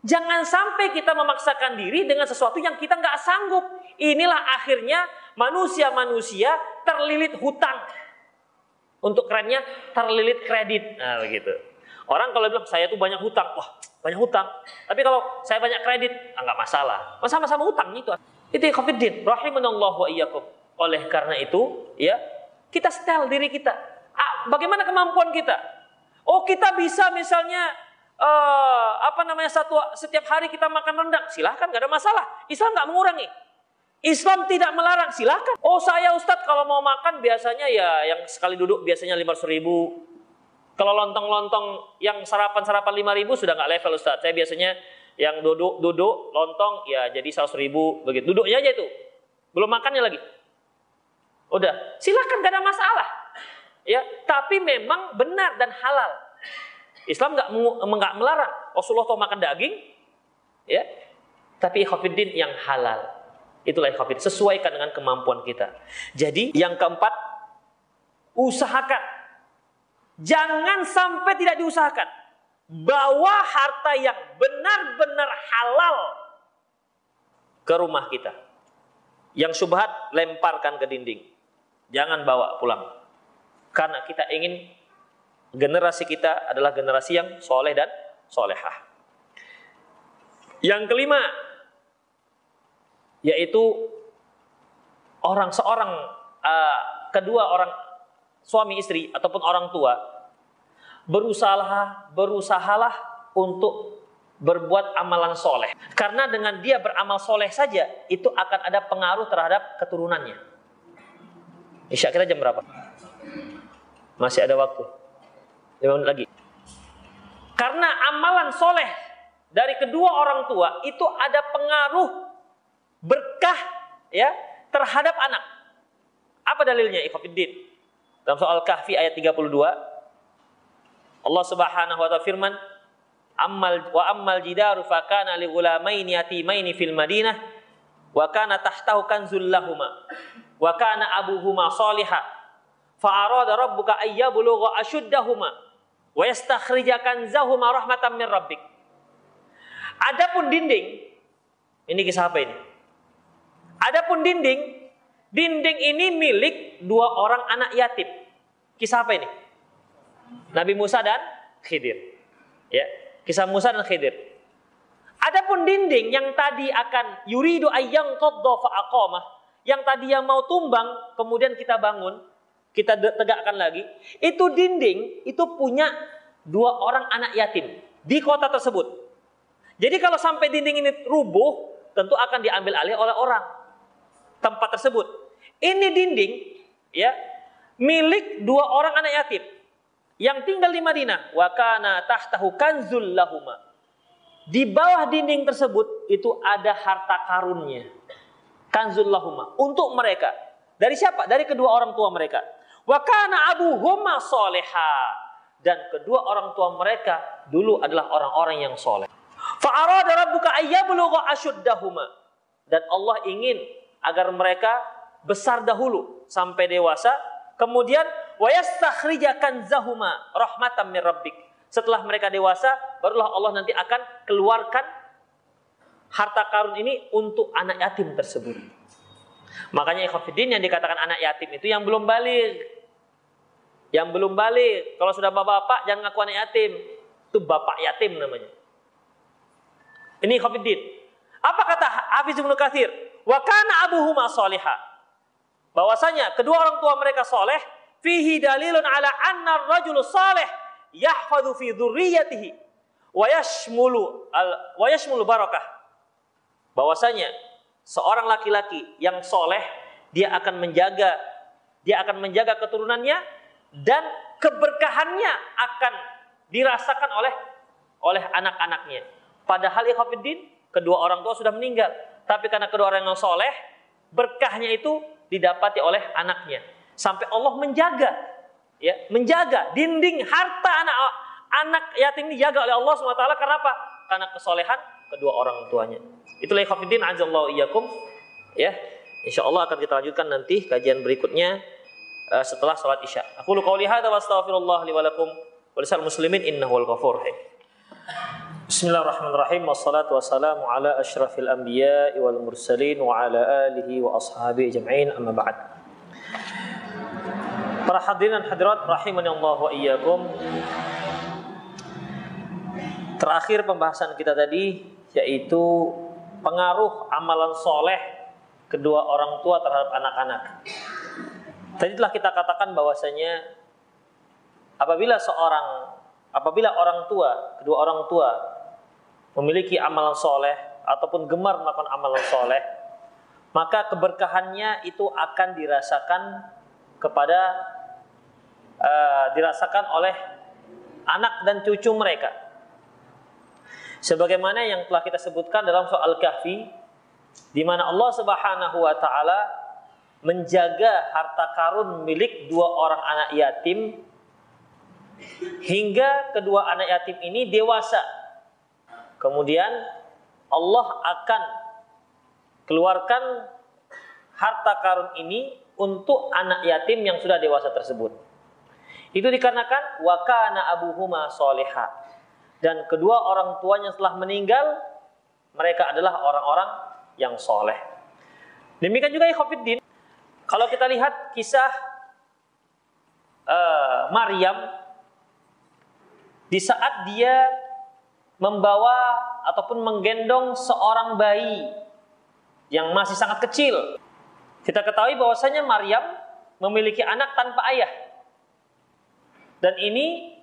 Jangan sampai kita memaksakan diri dengan sesuatu yang kita nggak sanggup. Inilah akhirnya manusia-manusia terlilit hutang. Untuk kerennya terlilit kredit. Nah begitu. Orang kalau bilang saya tuh banyak hutang, wah banyak hutang. Tapi kalau saya banyak kredit, ah, nggak masalah. Sama-sama hutang itu. Itu COVID-19. Rahimanallah wa iyyakum. Oleh karena itu, ya kita setel diri kita. Ah, bagaimana kemampuan kita? Oh kita bisa misalnya uh, apa namanya satu setiap hari kita makan rendang, silahkan gak ada masalah. Islam nggak mengurangi. Islam tidak melarang, silahkan. Oh saya Ustadz kalau mau makan biasanya ya yang sekali duduk biasanya lima ribu. Kalau lontong-lontong yang sarapan-sarapan lima ribu sudah nggak level Ustadz. Saya biasanya yang duduk duduk lontong ya jadi seratus ribu begitu. Duduknya aja itu, belum makannya lagi. Udah, silahkan gak ada masalah. Ya, tapi memang benar dan halal. Islam nggak nggak melarang. Rasulullah tuh makan daging, ya. Tapi khafidin yang halal. Itulah khafid. Sesuaikan dengan kemampuan kita. Jadi yang keempat, usahakan. Jangan sampai tidak diusahakan. Bawa harta yang benar-benar halal ke rumah kita. Yang subhat lemparkan ke dinding. Jangan bawa pulang. Karena kita ingin generasi kita adalah generasi yang soleh dan solehah. Yang kelima, yaitu orang seorang uh, kedua orang suami istri ataupun orang tua berusaha berusahalah untuk berbuat amalan soleh karena dengan dia beramal soleh saja itu akan ada pengaruh terhadap keturunannya. Isya kita jam berapa? Masih ada waktu. Lima menit lagi. Karena amalan soleh dari kedua orang tua itu ada pengaruh berkah ya terhadap anak. Apa dalilnya? Ikhwafiddin. Dalam soal kahfi ayat 32 Allah Subhanahu wa taala firman Ammal wa ammal jidaru fakana li ghulamaini yatimaini fil Madinah wa kana tahtahu kanzul lahuma wa kana abuhuma salihah fa arada rabbuka ayyabulugha ashuddahuma wa yastakhrijakan zahuma rahmatan min rabbik. Adapun dinding, ini kisah apa ini? Adapun dinding, dinding ini milik dua orang anak yatim. Kisah apa ini? Nabi Musa dan Khidir. Ya, kisah Musa dan Khidir. Adapun dinding yang tadi akan yuridu ayyang qadda fa aqamah, yang tadi yang mau tumbang kemudian kita bangun, kita tegakkan lagi, itu dinding itu punya dua orang anak yatim di kota tersebut. Jadi kalau sampai dinding ini rubuh, tentu akan diambil alih oleh orang tempat tersebut. Ini dinding ya milik dua orang anak yatim yang tinggal di Madinah. Wa kana tahtahu kanzul lahuma. Di bawah dinding tersebut itu ada harta karunnya. Kanzul lahuma untuk mereka. Dari siapa? Dari kedua orang tua mereka. Wa kana abuhuma soleha. Dan kedua orang tua mereka dulu adalah orang-orang yang soleh. Fa'arada rabbuka ayyablugha ashuddahuma. Dan Allah ingin agar mereka besar dahulu sampai dewasa. Kemudian wa yastakhrija kanzahuma rahmatan min rabbik. Setelah mereka dewasa, barulah Allah nanti akan keluarkan harta karun ini untuk anak yatim tersebut. Makanya ikhafidin yang dikatakan anak yatim itu yang belum balik. Yang belum balik, kalau sudah bapak-bapak jangan ngaku anak yatim. Itu bapak yatim namanya. Ini khafidin. Apa kata Hafiz Ibnu Katsir? Wa kana abuhuma soliha. Bahwasanya kedua orang tua mereka soleh, fihi dalilun ala anna rajul salih yahfadhu fi dzurriyyatihi wa yashmulu al wa yashmulu barakah. Bahwasanya seorang laki-laki yang soleh dia akan menjaga dia akan menjaga keturunannya dan keberkahannya akan dirasakan oleh oleh anak-anaknya. Padahal ikhwatiddin kedua orang tua sudah meninggal, tapi karena kedua orang yang soleh, berkahnya itu didapati oleh anaknya. Sampai Allah menjaga, ya, menjaga dinding harta anak anak yatim dijaga oleh Allah swt. Karena apa? Karena kesolehan kedua orang tuanya. Itulah ikhwatiddin azallahu iyyakum. Ya, insya Allah akan kita lanjutkan nanti kajian berikutnya uh, setelah sholat isya. Aku lu qauli hadza wa astaghfirullah li wa lakum wa lisal muslimin innahu wal ghafur rahim. Bismillahirrahmanirrahim. Wassalatu wassalamu ala asyrafil anbiya wal mursalin wa ala alihi wa ashabihi ajma'in amma ba'd. Para hadirin dan hadirat rahimani Allah wa iyyakum. Terakhir pembahasan kita tadi yaitu pengaruh amalan soleh kedua orang tua terhadap anak-anak. Tadi telah kita katakan bahwasanya apabila seorang apabila orang tua, kedua orang tua memiliki amalan soleh ataupun gemar melakukan amalan soleh, maka keberkahannya itu akan dirasakan kepada uh, dirasakan oleh anak dan cucu mereka. Sebagaimana yang telah kita sebutkan dalam soal kahfi, di mana Allah Subhanahu wa taala menjaga harta karun milik dua orang anak yatim hingga kedua anak yatim ini dewasa. Kemudian Allah akan keluarkan harta karun ini untuk anak yatim yang sudah dewasa tersebut. Itu dikarenakan wakana abuhuma soleha dan kedua orang tuanya setelah meninggal mereka adalah orang-orang yang soleh. Demikian juga Ikhwafiddin kalau kita lihat kisah uh, Maryam di saat dia membawa ataupun menggendong seorang bayi yang masih sangat kecil. Kita ketahui bahwasanya Maryam memiliki anak tanpa ayah. Dan ini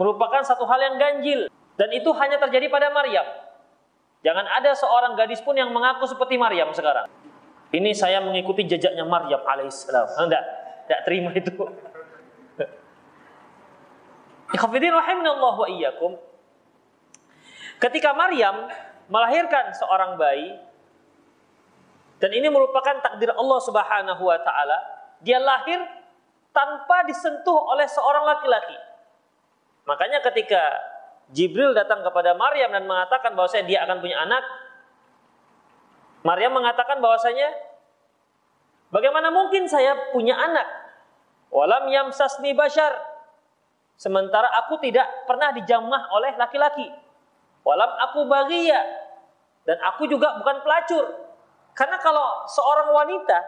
merupakan satu hal yang ganjil dan itu hanya terjadi pada Maryam. Jangan ada seorang gadis pun yang mengaku seperti Maryam sekarang. Ini saya mengikuti jejaknya Maryam alaihissalam. Enggak, enggak terima itu. Ikhafidin rahiminallah wa iyyakum. Ketika Maryam melahirkan seorang bayi dan ini merupakan takdir Allah Subhanahu wa taala, dia lahir tanpa disentuh oleh seorang laki-laki. Makanya ketika Jibril datang kepada Maryam dan mengatakan bahwa dia akan punya anak, Maryam mengatakan bahwasanya bagaimana mungkin saya punya anak? Walam yamsasni bashar. Sementara aku tidak pernah dijamah oleh laki-laki. Walam aku bagia dan aku juga bukan pelacur. Karena kalau seorang wanita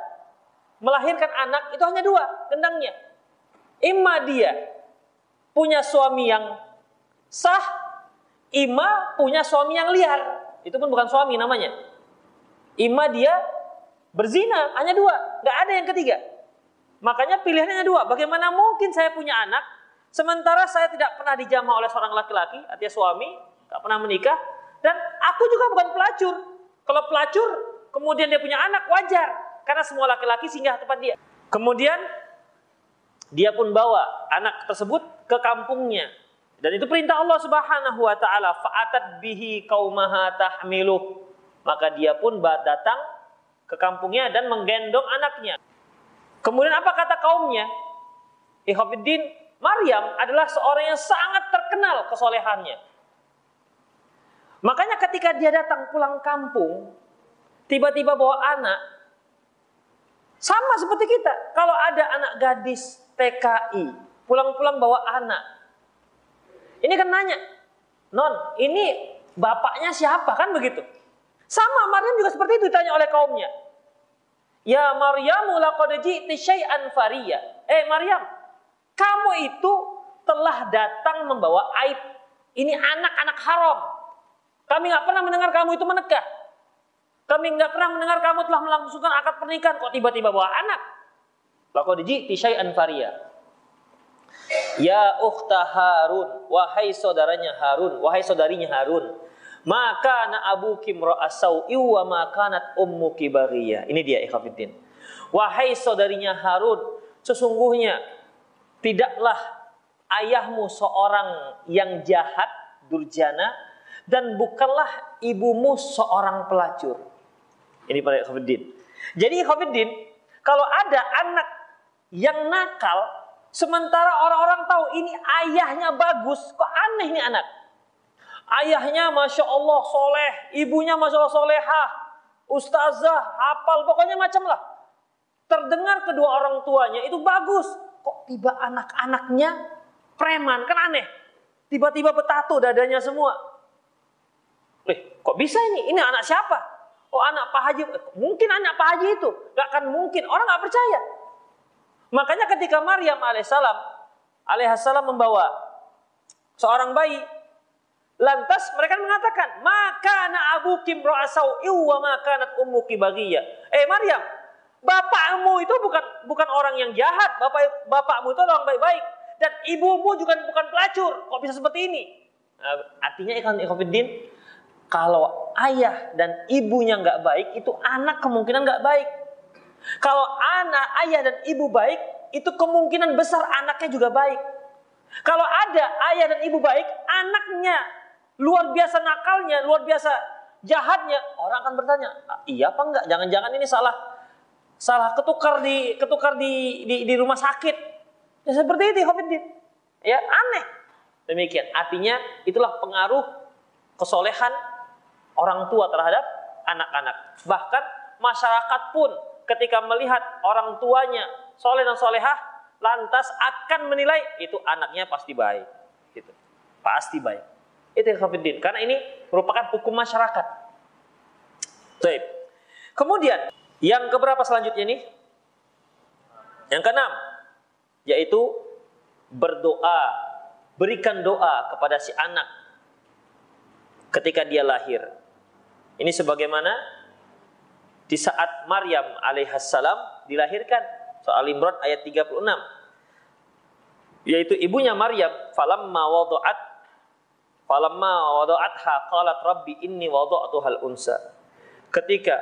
melahirkan anak itu hanya dua gendangnya. Ima dia punya suami yang sah, ima punya suami yang liar. Itu pun bukan suami namanya. Ima dia berzina, hanya dua, nggak ada yang ketiga. Makanya pilihannya dua. Bagaimana mungkin saya punya anak sementara saya tidak pernah dijamah oleh seorang laki-laki, artinya suami, tak pernah menikah, dan aku juga bukan pelacur. Kalau pelacur, kemudian dia punya anak wajar karena semua laki-laki singgah tempat dia. Kemudian dia pun bawa anak tersebut ke kampungnya. Dan itu perintah Allah Subhanahu wa taala, fa'atat bihi qaumaha tahmilu. Maka dia pun datang ke kampungnya dan menggendong anaknya. Kemudian apa kata kaumnya? Ikhwafiddin, Maryam adalah seorang yang sangat terkenal kesolehannya. Makanya ketika dia datang pulang kampung, tiba-tiba bawa anak, sama seperti kita. Kalau ada anak gadis TKI, pulang-pulang bawa anak. Ini kan nanya, Non, ini bapaknya siapa? Kan begitu. Sama Maryam juga seperti itu ditanya oleh kaumnya. Ya Maryamu laqad syai'an. Eh Maryam, kamu itu telah datang membawa aib. Ini anak-anak haram. Kami nggak pernah mendengar kamu itu menegah. Kami nggak pernah mendengar kamu telah melangsungkan akad pernikahan. Kok tiba-tiba bawa anak? Laqad ji'ti syai'an. Ya ukhta Harun, wahai saudaranya Harun, wahai saudarinya Harun. Maka na abu kimro'asau iwa makanat ummu kibariya. Ini dia ikhafidin. Wahai saudarinya Harun, sesungguhnya tidaklah ayahmu seorang yang jahat, durjana, dan bukanlah ibumu seorang pelacur. Ini pada ikhafidin. Jadi ikhafidin, kalau ada anak yang nakal, sementara orang-orang tahu ini ayahnya bagus, kok aneh nih anak? Ayahnya Masya Allah soleh, ibunya Masya Allah solehah, ustazah, hafal, pokoknya macam lah. Terdengar kedua orang tuanya itu bagus. Kok tiba anak-anaknya preman, kan aneh. Tiba-tiba betato dadanya semua. Eh, kok bisa ini? Ini anak siapa? Oh anak Pak Haji. Mungkin anak Pak Haji itu. Gak akan mungkin. Orang gak percaya. Makanya ketika Maryam alaihissalam, alaihissalam membawa seorang bayi Lantas mereka mengatakan, maka na abu kim ro'asau iwa makanat ummuki bagiya. Eh Maryam, bapakmu itu bukan bukan orang yang jahat. Bapak bapakmu itu orang baik-baik. Dan ibumu juga bukan pelacur. Kok bisa seperti ini? Nah, artinya ikan ikhwafiddin, kalau ayah dan ibunya nggak baik, itu anak kemungkinan nggak baik. Kalau anak, ayah dan ibu baik, itu kemungkinan besar anaknya juga baik. Kalau ada ayah dan ibu baik, anaknya luar biasa nakalnya, luar biasa jahatnya, orang akan bertanya, ah, iya apa enggak? Jangan-jangan ini salah salah ketukar di ketukar di di, di rumah sakit. Ya seperti itu Khofiddin. Ya aneh. Demikian. Artinya itulah pengaruh kesolehan orang tua terhadap anak-anak. Bahkan masyarakat pun ketika melihat orang tuanya soleh dan solehah, lantas akan menilai itu anaknya pasti baik. Gitu. Pasti baik. Itu yang khafidin. Karena ini merupakan hukum masyarakat. Baik. Kemudian yang keberapa selanjutnya ini? Yang keenam yaitu berdoa, berikan doa kepada si anak ketika dia lahir. Ini sebagaimana di saat Maryam alaihissalam dilahirkan. Soal Imran ayat 36. Yaitu ibunya Maryam falamma wada'at Falamma wada'atha qalat rabbi inni wada'tuhal unsa. Ketika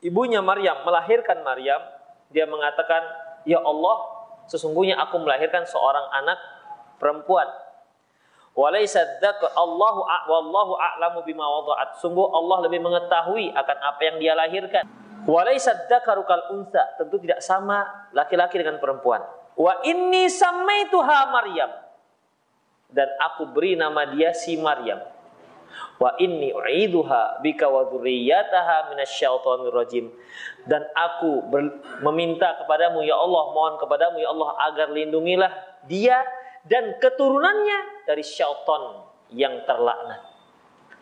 ibunya Maryam melahirkan Maryam, dia mengatakan, "Ya Allah, sesungguhnya aku melahirkan seorang anak perempuan." Walaysa Allahu wallahu a'lamu bima wada'at. Sungguh Allah lebih mengetahui akan apa yang dia lahirkan. Walaysa dzakaru unsa. Tentu tidak sama laki-laki dengan perempuan. Wa inni samaituha Maryam dan aku beri nama dia si Maryam. Wa inni u'iduha bika wa dzurriyyataha minasyaitonir rajim. Dan aku meminta kepadamu ya Allah, mohon kepadamu ya Allah agar lindungilah dia dan keturunannya dari syaitan yang terlaknat.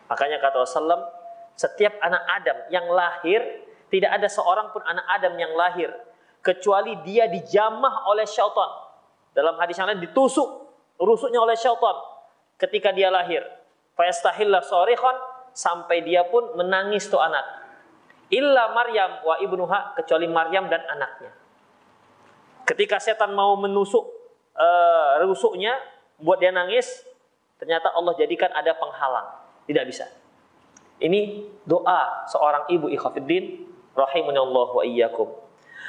Makanya kata Rasulullah, setiap anak Adam yang lahir tidak ada seorang pun anak Adam yang lahir kecuali dia dijamah oleh syaitan. Dalam hadis yang lain ditusuk rusuknya oleh syaitan ketika dia lahir. Fayastahillah sorihon sampai dia pun menangis tuh anak. Illa Maryam wa ibnuha kecuali Maryam dan anaknya. Ketika setan mau menusuk uh, rusuknya, buat dia nangis, ternyata Allah jadikan ada penghalang. Tidak bisa. Ini doa seorang ibu ikhafiddin Allah wa iyyakum.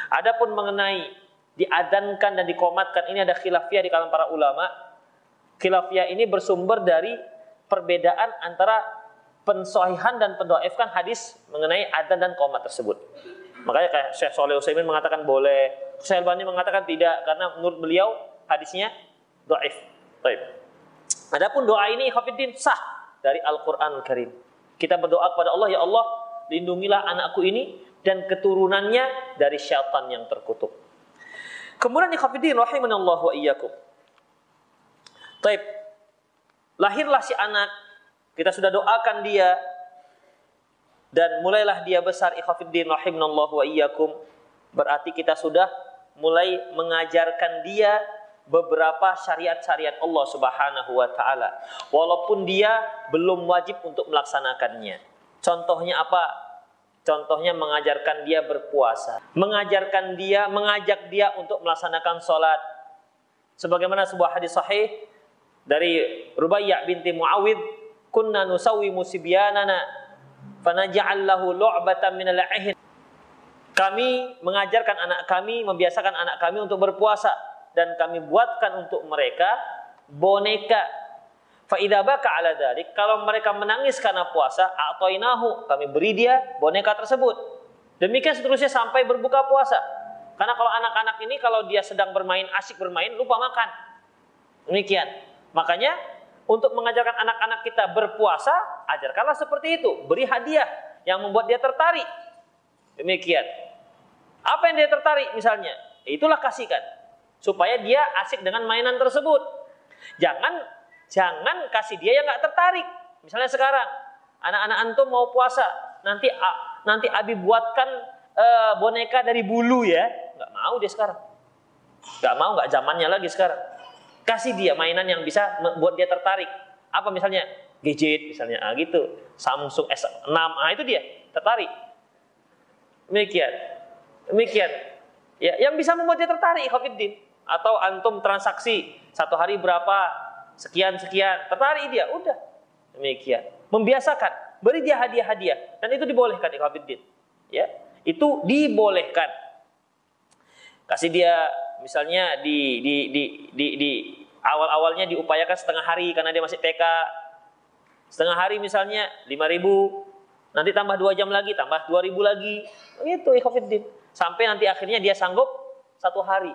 Adapun mengenai diadankan dan dikomatkan ini ada khilafiyah di kalangan para ulama. Khilafiyah ini bersumber dari perbedaan antara pensohihan dan pendoifkan hadis mengenai adan dan komat tersebut. Makanya kayak Syekh Soleh Utsaimin mengatakan boleh, Syekh Albani mengatakan tidak karena menurut beliau hadisnya doif. Baik. Adapun doa ini Hafiddin sah dari Al-Qur'an Al Karim. Kita berdoa kepada Allah, ya Allah, lindungilah anakku ini dan keturunannya dari syaitan yang terkutuk. Kemudian ikhafidin rahimanallah wa iyyakum. Taib. Lahirlah si anak, kita sudah doakan dia dan mulailah dia besar ikhafidin rahimanallah wa iyyakum. Berarti kita sudah mulai mengajarkan dia beberapa syariat-syariat Allah Subhanahu wa taala walaupun dia belum wajib untuk melaksanakannya. Contohnya apa? Contohnya mengajarkan dia berpuasa, mengajarkan dia, mengajak dia untuk melaksanakan sholat. Sebagaimana sebuah hadis sahih dari Rubaiyah binti Muawid, kunna nusawi musibyanana fanaj'al lahu lu'batan min al Kami mengajarkan anak kami, membiasakan anak kami untuk berpuasa dan kami buatkan untuk mereka boneka Faidah baka ala dalik, kalau mereka menangis karena puasa, atoinahu, kami beri dia boneka tersebut. Demikian seterusnya sampai berbuka puasa. Karena kalau anak-anak ini kalau dia sedang bermain, asik bermain, lupa makan. Demikian. Makanya untuk mengajarkan anak-anak kita berpuasa, ajarkanlah seperti itu. Beri hadiah yang membuat dia tertarik. Demikian. Apa yang dia tertarik misalnya? Itulah kasihkan. Supaya dia asik dengan mainan tersebut. Jangan Jangan kasih dia yang nggak tertarik. Misalnya sekarang, anak-anak antum mau puasa, nanti nanti Abi buatkan uh, boneka dari bulu ya. Nggak mau dia sekarang. Nggak mau, nggak zamannya lagi sekarang. Kasih dia mainan yang bisa membuat dia tertarik. Apa misalnya? Gadget misalnya, ah, gitu. Samsung S6, ah itu dia, tertarik. Demikian. Demikian. Ya, yang bisa membuat dia tertarik, Khofiddin. Atau antum transaksi satu hari berapa sekian sekian. Tertarik dia udah. Demikian. Membiasakan. Beri dia hadiah-hadiah. Dan itu dibolehkan di Ikhwanuddin ya. Itu dibolehkan. Kasih dia misalnya di di di di, di awal-awalnya diupayakan setengah hari karena dia masih TK setengah hari misalnya 5000 nanti tambah dua jam lagi tambah 2000 lagi. Itu Ikhwanuddin sampai nanti akhirnya dia sanggup satu hari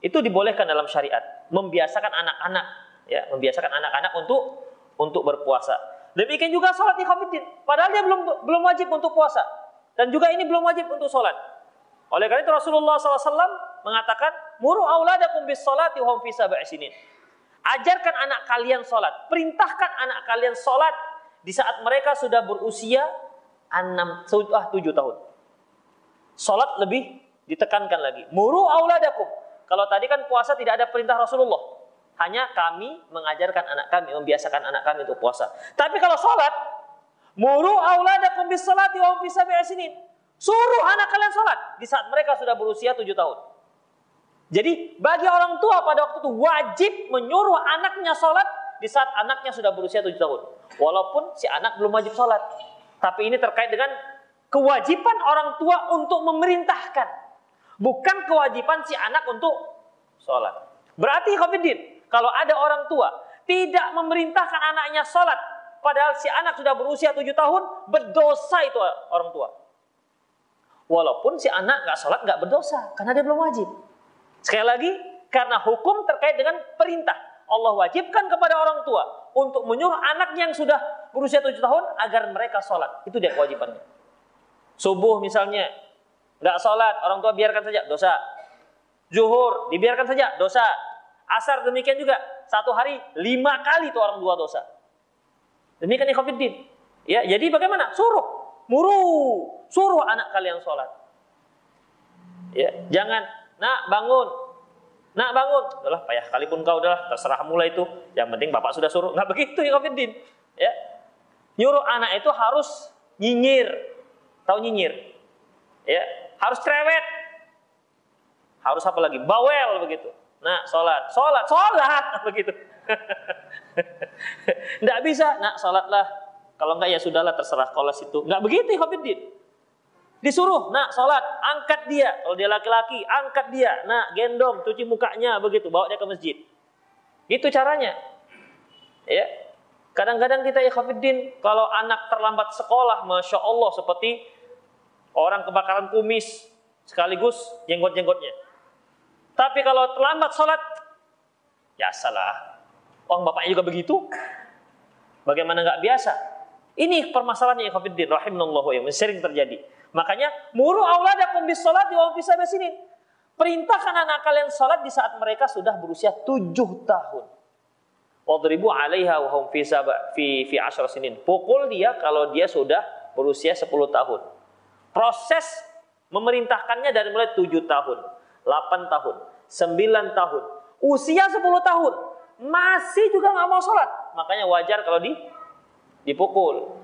itu dibolehkan dalam syariat membiasakan anak-anak ya membiasakan anak-anak untuk untuk berpuasa. Demikian juga sholat ikhafidin. Padahal dia belum belum wajib untuk puasa dan juga ini belum wajib untuk sholat. Oleh karena itu Rasulullah SAW mengatakan, muru auladakum bis salati hum fi sinin. Ajarkan anak kalian sholat. Perintahkan anak kalian sholat di saat mereka sudah berusia enam ah, tujuh tahun. Sholat lebih ditekankan lagi. Muru auladakum. Kalau tadi kan puasa tidak ada perintah Rasulullah. Hanya kami mengajarkan anak kami, membiasakan anak kami untuk puasa. Tapi kalau sholat, muru auladakum bis salati wa bisa sinin. Suruh anak kalian sholat di saat mereka sudah berusia tujuh tahun. Jadi bagi orang tua pada waktu itu wajib menyuruh anaknya sholat di saat anaknya sudah berusia tujuh tahun. Walaupun si anak belum wajib sholat. Tapi ini terkait dengan kewajiban orang tua untuk memerintahkan. Bukan kewajiban si anak untuk sholat. Berarti Khafidin, kalau ada orang tua tidak memerintahkan anaknya sholat, padahal si anak sudah berusia tujuh tahun, berdosa itu orang tua. Walaupun si anak nggak sholat nggak berdosa, karena dia belum wajib. Sekali lagi, karena hukum terkait dengan perintah. Allah wajibkan kepada orang tua untuk menyuruh anaknya yang sudah berusia tujuh tahun agar mereka sholat. Itu dia kewajibannya. Subuh misalnya, nggak sholat, orang tua biarkan saja, dosa. Zuhur, dibiarkan saja, dosa. Asar demikian juga. Satu hari lima kali itu orang dua dosa. Demikian ikhwafiddin. Ya, jadi bagaimana? Suruh. Muru. Suruh anak kalian sholat. Ya, jangan. Nak bangun. Nak bangun. Udahlah payah pun kau udahlah. Terserah mulai itu. Yang penting bapak sudah suruh. Nggak begitu ikhwafiddin. Ya. Nyuruh anak itu harus nyinyir. Tahu nyinyir? Ya, harus cerewet. Harus apa lagi? Bawel begitu. Nah, sholat, sholat, sholat begitu. Tidak bisa, nak sholatlah. Kalau enggak ya sudahlah terserah kalau situ. Enggak begitu Khofiddin. Disuruh, nak sholat, angkat dia. Kalau dia laki-laki, angkat dia. Nak gendong, cuci mukanya begitu, bawa dia ke masjid. Itu caranya. Ya, Kadang-kadang kita ya kalau anak terlambat sekolah, Masya Allah seperti orang kebakaran kumis sekaligus jenggot-jenggotnya. Tapi kalau terlambat sholat, ya salah. Orang bapaknya juga begitu. Bagaimana nggak biasa? Ini permasalahannya ya Khofiddin, rahimahullah yang sering terjadi. Makanya muru auladakum bis sholat di bisa sini. Perintahkan anak kalian sholat di saat mereka sudah berusia tujuh tahun. Wadribu 'alaiha wa hum fi fi fi sinin. Pukul dia kalau dia sudah berusia 10 tahun. Proses memerintahkannya dari mulai 7 tahun, 8 tahun, 9 tahun, usia 10 tahun masih juga nggak mau sholat. Makanya wajar kalau di dipukul.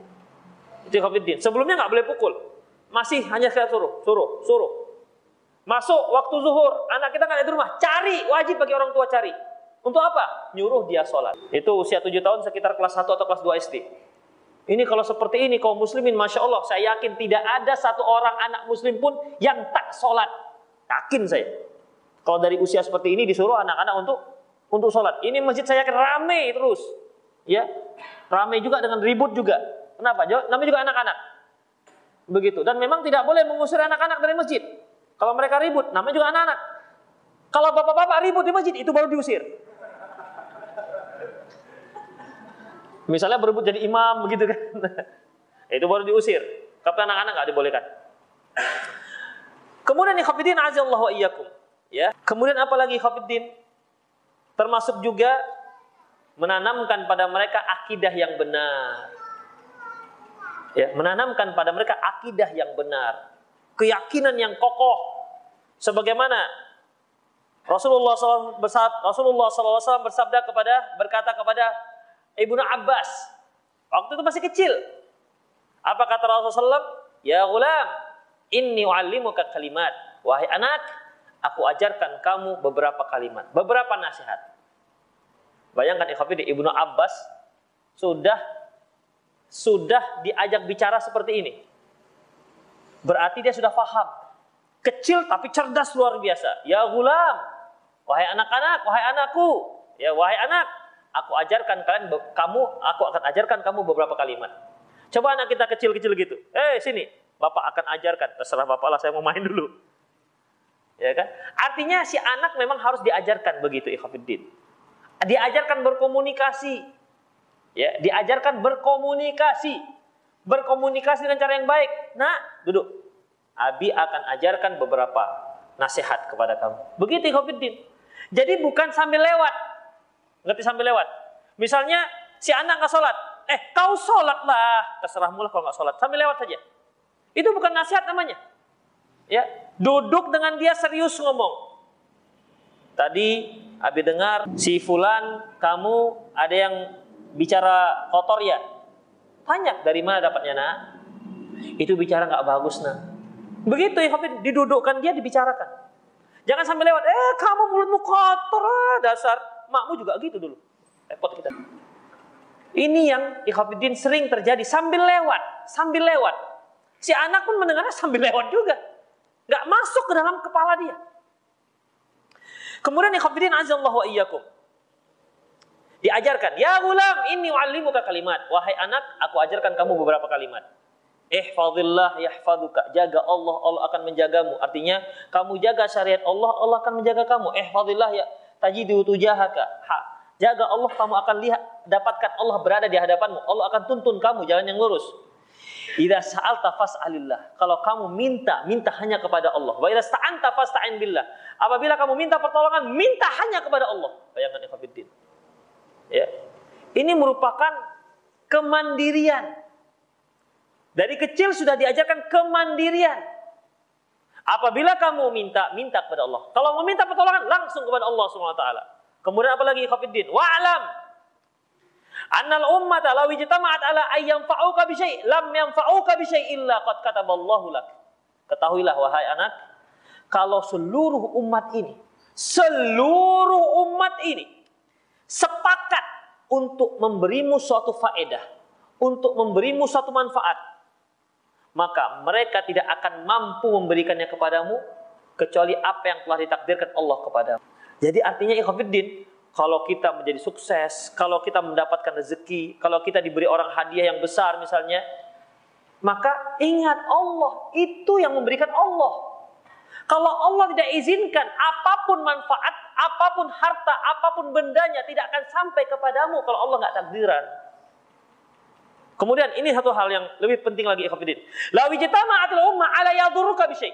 Itu Khofiddin. Sebelumnya nggak boleh pukul. Masih hanya saya suruh, suruh, suruh. Masuk waktu zuhur, anak kita nggak ada di rumah, cari, wajib bagi orang tua cari. Untuk apa? Nyuruh dia sholat. Itu usia 7 tahun sekitar kelas 1 atau kelas 2 SD. Ini kalau seperti ini kaum muslimin Masya Allah saya yakin tidak ada satu orang anak muslim pun yang tak sholat. Yakin saya. Kalau dari usia seperti ini disuruh anak-anak untuk untuk sholat. Ini masjid saya yakin rame terus. Ya, rame juga dengan ribut juga. Kenapa? Namanya juga anak-anak. Begitu. Dan memang tidak boleh mengusir anak-anak dari masjid. Kalau mereka ribut, namanya juga anak-anak. Kalau bapak-bapak ribut di masjid, itu baru diusir. Misalnya berebut jadi imam begitu kan. itu baru diusir. Tapi anak-anak nggak dibolehkan. Kemudian khafidin azallahu wa iyyakum. Ya. Kemudian apa lagi khafidin? Termasuk juga menanamkan pada mereka akidah yang benar. Ya, menanamkan pada mereka akidah yang benar, keyakinan yang kokoh. Sebagaimana Rasulullah SAW bersabda, Rasulullah SAW bersabda kepada berkata kepada Ibnu Abbas. Waktu itu masih kecil. Apa kata Rasulullah SAW? Ya gulam, inni u'allimuka kalimat. Wahai anak, aku ajarkan kamu beberapa kalimat, beberapa nasihat. Bayangkan ikhwati Ibnu Abbas sudah sudah diajak bicara seperti ini. Berarti dia sudah paham. Kecil tapi cerdas luar biasa. Ya gulam, wahai anak-anak, wahai anakku, ya wahai anak, aku ajarkan kalian kamu aku akan ajarkan kamu beberapa kalimat. Coba anak kita kecil-kecil gitu. Eh, sini, Bapak akan ajarkan. Terserah Bapak lah, saya mau main dulu. Ya kan? Artinya si anak memang harus diajarkan begitu, ikhafidin. Diajarkan berkomunikasi. Ya, diajarkan berkomunikasi. Berkomunikasi dengan cara yang baik. Nah, duduk. Abi akan ajarkan beberapa nasihat kepada kamu. Begitu ikhafidin. Jadi bukan sambil lewat, Ngerti sambil lewat. Misalnya si anak nggak sholat. Eh kau sholat lah. Terserah mula kalau nggak sholat. Sambil lewat saja. Itu bukan nasihat namanya. Ya, duduk dengan dia serius ngomong. Tadi Abi dengar si Fulan kamu ada yang bicara kotor ya. Tanya dari mana dapatnya nak? Itu bicara nggak bagus nak. Begitu ya, didudukkan dia dibicarakan. Jangan sambil lewat, eh kamu mulutmu kotor ah, dasar makmu juga gitu dulu. Repot kita. Ini yang ikhafidin sering terjadi sambil lewat, sambil lewat. Si anak pun mendengarnya sambil lewat juga. Gak masuk ke dalam kepala dia. Kemudian ikhafidin azallahu wa iyyakum. Diajarkan, ya gulam, ini wa'allimuka kalimat. Wahai anak, aku ajarkan kamu beberapa kalimat. Ihfadillah yahfaduka. Jaga Allah, Allah akan menjagamu. Artinya, kamu jaga syariat Allah, Allah akan menjaga kamu. Ihfadillah ya tajidu tujahaka. Ha. Jaga Allah kamu akan lihat dapatkan Allah berada di hadapanmu. Allah akan tuntun kamu jalan yang lurus. Idza sa'alta fas'alillah. Kalau kamu minta, minta hanya kepada Allah. Wa idza sta'anta fasta'in billah. Apabila kamu minta pertolongan, minta hanya kepada Allah. Bayangkan ikhwatiddin. Ya. Ini merupakan kemandirian. Dari kecil sudah diajarkan kemandirian. Apabila kamu minta, minta kepada Allah. Kalau mau minta pertolongan, langsung kepada Allah SWT. Kemudian apa lagi? Khafiddin. Wa'alam. Annal ummata law ijtama'at ala ayyam fa'uka bi syai' lam yanfa'uka bi syai' illa qad kataballahu lak. Ketahuilah wahai anak, kalau seluruh umat ini, seluruh umat ini sepakat untuk memberimu suatu faedah, untuk memberimu suatu manfaat, maka mereka tidak akan mampu memberikannya kepadamu kecuali apa yang telah ditakdirkan Allah kepadamu. Jadi artinya ikhwafiddin, kalau kita menjadi sukses, kalau kita mendapatkan rezeki, kalau kita diberi orang hadiah yang besar misalnya, maka ingat Allah itu yang memberikan Allah. Kalau Allah tidak izinkan apa pun manfaat, apa pun harta, apa pun bendanya tidak akan sampai kepadamu kalau Allah nggak takdiran. Kemudian ini satu hal yang lebih penting lagi ikhwatiddin. La wijtama'atil ummah ala yadurruka bisyai.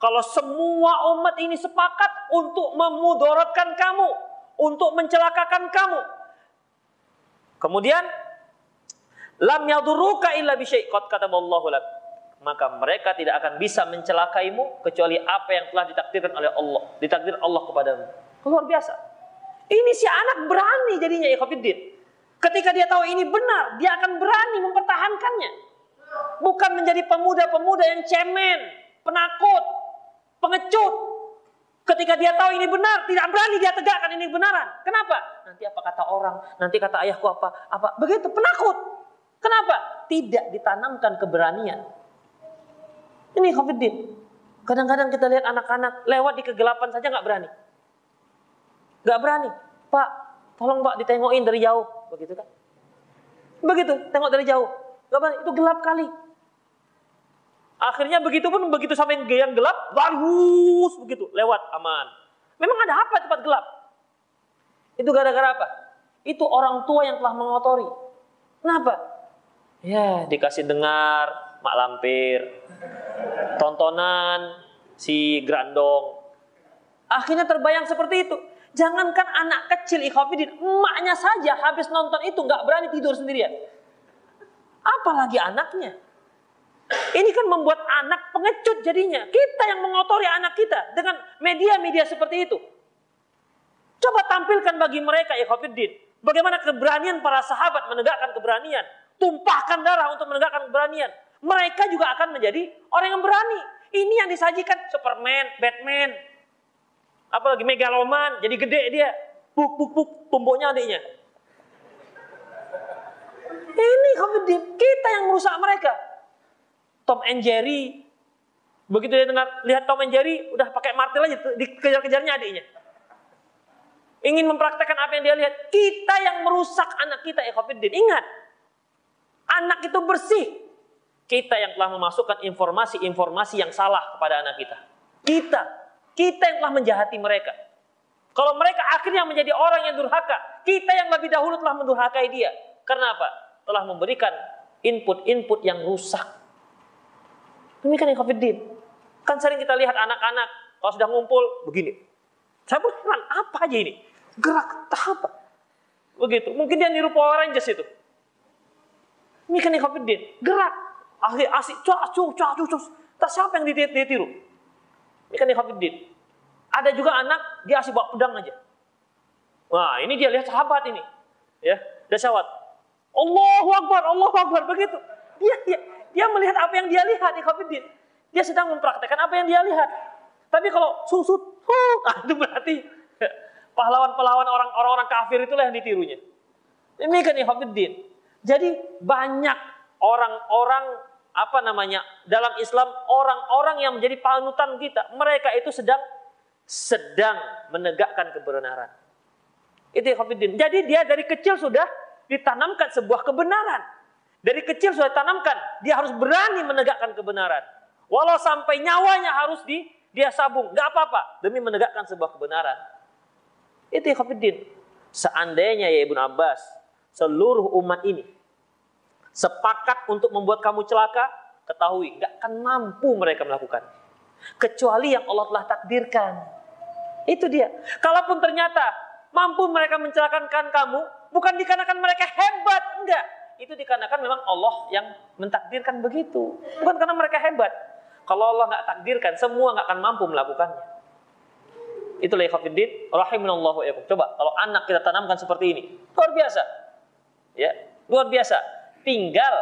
Kalau semua umat ini sepakat untuk memudaratkan kamu, untuk mencelakakan kamu. Kemudian lam yadurruka illa bisyai qad kataballahu lak maka mereka tidak akan bisa mencelakaimu kecuali apa yang telah ditakdirkan oleh Allah, ditakdir Allah kepadamu. Luar biasa. Ini si anak berani jadinya ya Khofiddin. Ketika dia tahu ini benar, dia akan berani mempertahankannya. Bukan menjadi pemuda-pemuda yang cemen, penakut, pengecut. Ketika dia tahu ini benar, tidak berani dia tegakkan ini benaran. Kenapa? Nanti apa kata orang, nanti kata ayahku apa, apa. Begitu, penakut. Kenapa? Tidak ditanamkan keberanian. Ini Khofiddin. Kadang-kadang kita lihat anak-anak lewat di kegelapan saja nggak berani. Nggak berani. Pak, tolong pak ditengokin dari jauh. Begitu kan? Begitu, tengok dari jauh. Berani, itu gelap kali. Akhirnya begitu pun begitu sampai yang gelap, bagus begitu, lewat aman. Memang ada apa tempat gelap? Itu gara-gara apa? Itu orang tua yang telah mengotori. Kenapa? Ya, dikasih dengar mak lampir, tontonan si Grandong. Akhirnya terbayang seperti itu. Jangankan anak kecil ikhwafidin, emaknya saja habis nonton itu nggak berani tidur sendirian. Apalagi anaknya. Ini kan membuat anak pengecut jadinya. Kita yang mengotori anak kita dengan media-media seperti itu. Coba tampilkan bagi mereka ikhwafidin. Bagaimana keberanian para sahabat menegakkan keberanian. Tumpahkan darah untuk menegakkan keberanian mereka juga akan menjadi orang yang berani. Ini yang disajikan Superman, Batman, apalagi megaloman, jadi gede dia, puk puk puk, tumbuknya adiknya. Ini kita yang merusak mereka. Tom and Jerry, begitu dia dengar lihat Tom and Jerry, udah pakai martil aja, dikejar-kejarnya adiknya. Ingin mempraktekkan apa yang dia lihat. Kita yang merusak anak kita, ya Ingat, anak itu bersih, kita yang telah memasukkan informasi-informasi yang salah kepada anak kita. Kita, kita yang telah menjahati mereka. Kalau mereka akhirnya menjadi orang yang durhaka, kita yang lebih dahulu telah mendurhakai dia. Karena apa? Telah memberikan input-input yang rusak. Demikian yang COVID Kan sering kita lihat anak-anak kalau sudah ngumpul begini. Saya berheran, apa aja ini? Gerak apa? Begitu. Mungkin dia niru Power Rangers itu. Demikian yang COVID Gerak Asik, asik, cua, cu, cua, cu, cu. Tak siapa yang ditiru? Ini kan Ikhwanuddin. Ada juga anak, dia asik bawa pedang aja. Wah, ini dia lihat sahabat ini. Ya, dia sahabat. Allahu Akbar, Allahu Akbar, begitu. Dia, dia, dia melihat apa yang dia lihat, Ikhwanuddin. Dia sedang mempraktekkan apa yang dia lihat. Tapi kalau susut, huh, itu berarti pahlawan-pahlawan orang-orang kafir itulah yang ditirunya. Ini kan Ikhwanuddin. Jadi banyak orang-orang apa namanya dalam Islam orang-orang yang menjadi panutan kita mereka itu sedang sedang menegakkan kebenaran. Itu ya jadi dia dari kecil sudah ditanamkan sebuah kebenaran. Dari kecil sudah ditanamkan dia harus berani menegakkan kebenaran. Walau sampai nyawanya harus di dia sabung nggak apa-apa demi menegakkan sebuah kebenaran. Itu ya seandainya ya Ibnu Abbas seluruh umat ini sepakat untuk membuat kamu celaka, ketahui nggak akan mampu mereka melakukan. Kecuali yang Allah telah takdirkan. Itu dia. Kalaupun ternyata mampu mereka mencelakakan kamu, bukan dikarenakan mereka hebat, enggak. Itu dikarenakan memang Allah yang mentakdirkan begitu. Bukan karena mereka hebat. Kalau Allah nggak takdirkan, semua nggak akan mampu melakukannya. Itulah ikhafidin, rahimunallahu Coba kalau anak kita tanamkan seperti ini, luar biasa. Ya, luar biasa Tinggal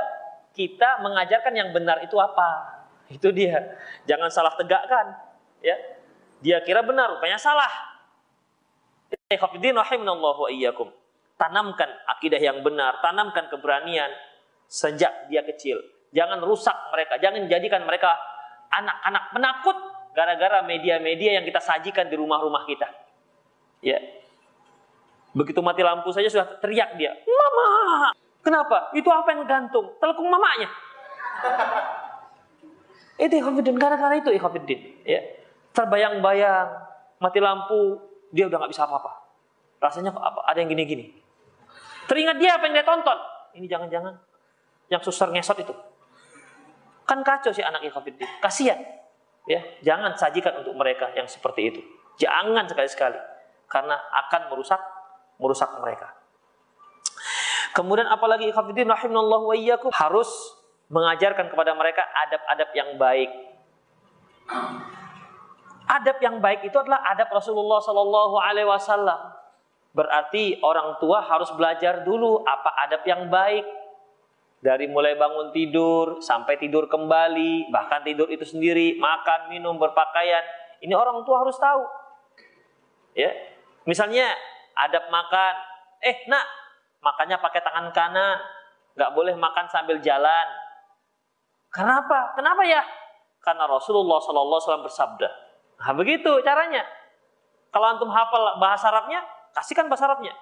kita mengajarkan yang benar itu apa. Itu dia. Jangan salah tegakkan. Ya. Dia kira benar, rupanya salah. Iyyakum. Tanamkan akidah yang benar, tanamkan keberanian sejak dia kecil. Jangan rusak mereka, jangan jadikan mereka anak-anak penakut gara-gara media-media yang kita sajikan di rumah-rumah kita. Ya. Begitu mati lampu saja sudah teriak dia, "Mama!" Kenapa? Itu apa yang gantung? Telekung mamanya. itu ikhafidin gara-gara itu ikhafidin, ya. Terbayang-bayang mati lampu, dia udah nggak bisa apa-apa. Rasanya apa? Ada yang gini-gini. Teringat dia apa yang dia tonton. Ini jangan-jangan yang susar ngesot itu. Kan kacau si anak ikhafidin. Kasihan. Ya, jangan sajikan untuk mereka yang seperti itu. Jangan sekali-sekali karena akan merusak merusak mereka. Kemudian apalagi ikhafidin rahimallahu wa iyyakum harus mengajarkan kepada mereka adab-adab yang baik. Adab yang baik itu adalah adab Rasulullah Sallallahu Alaihi Wasallam. Berarti orang tua harus belajar dulu apa adab yang baik. Dari mulai bangun tidur sampai tidur kembali, bahkan tidur itu sendiri, makan, minum, berpakaian. Ini orang tua harus tahu. Ya. Misalnya adab makan. Eh, nak, makannya pakai tangan kanan. Nggak boleh makan sambil jalan. Kenapa? Kenapa ya? Karena Rasulullah Wasallam bersabda. Nah, begitu caranya. Kalau antum hafal bahasa Arabnya, kasihkan bahasa Arabnya.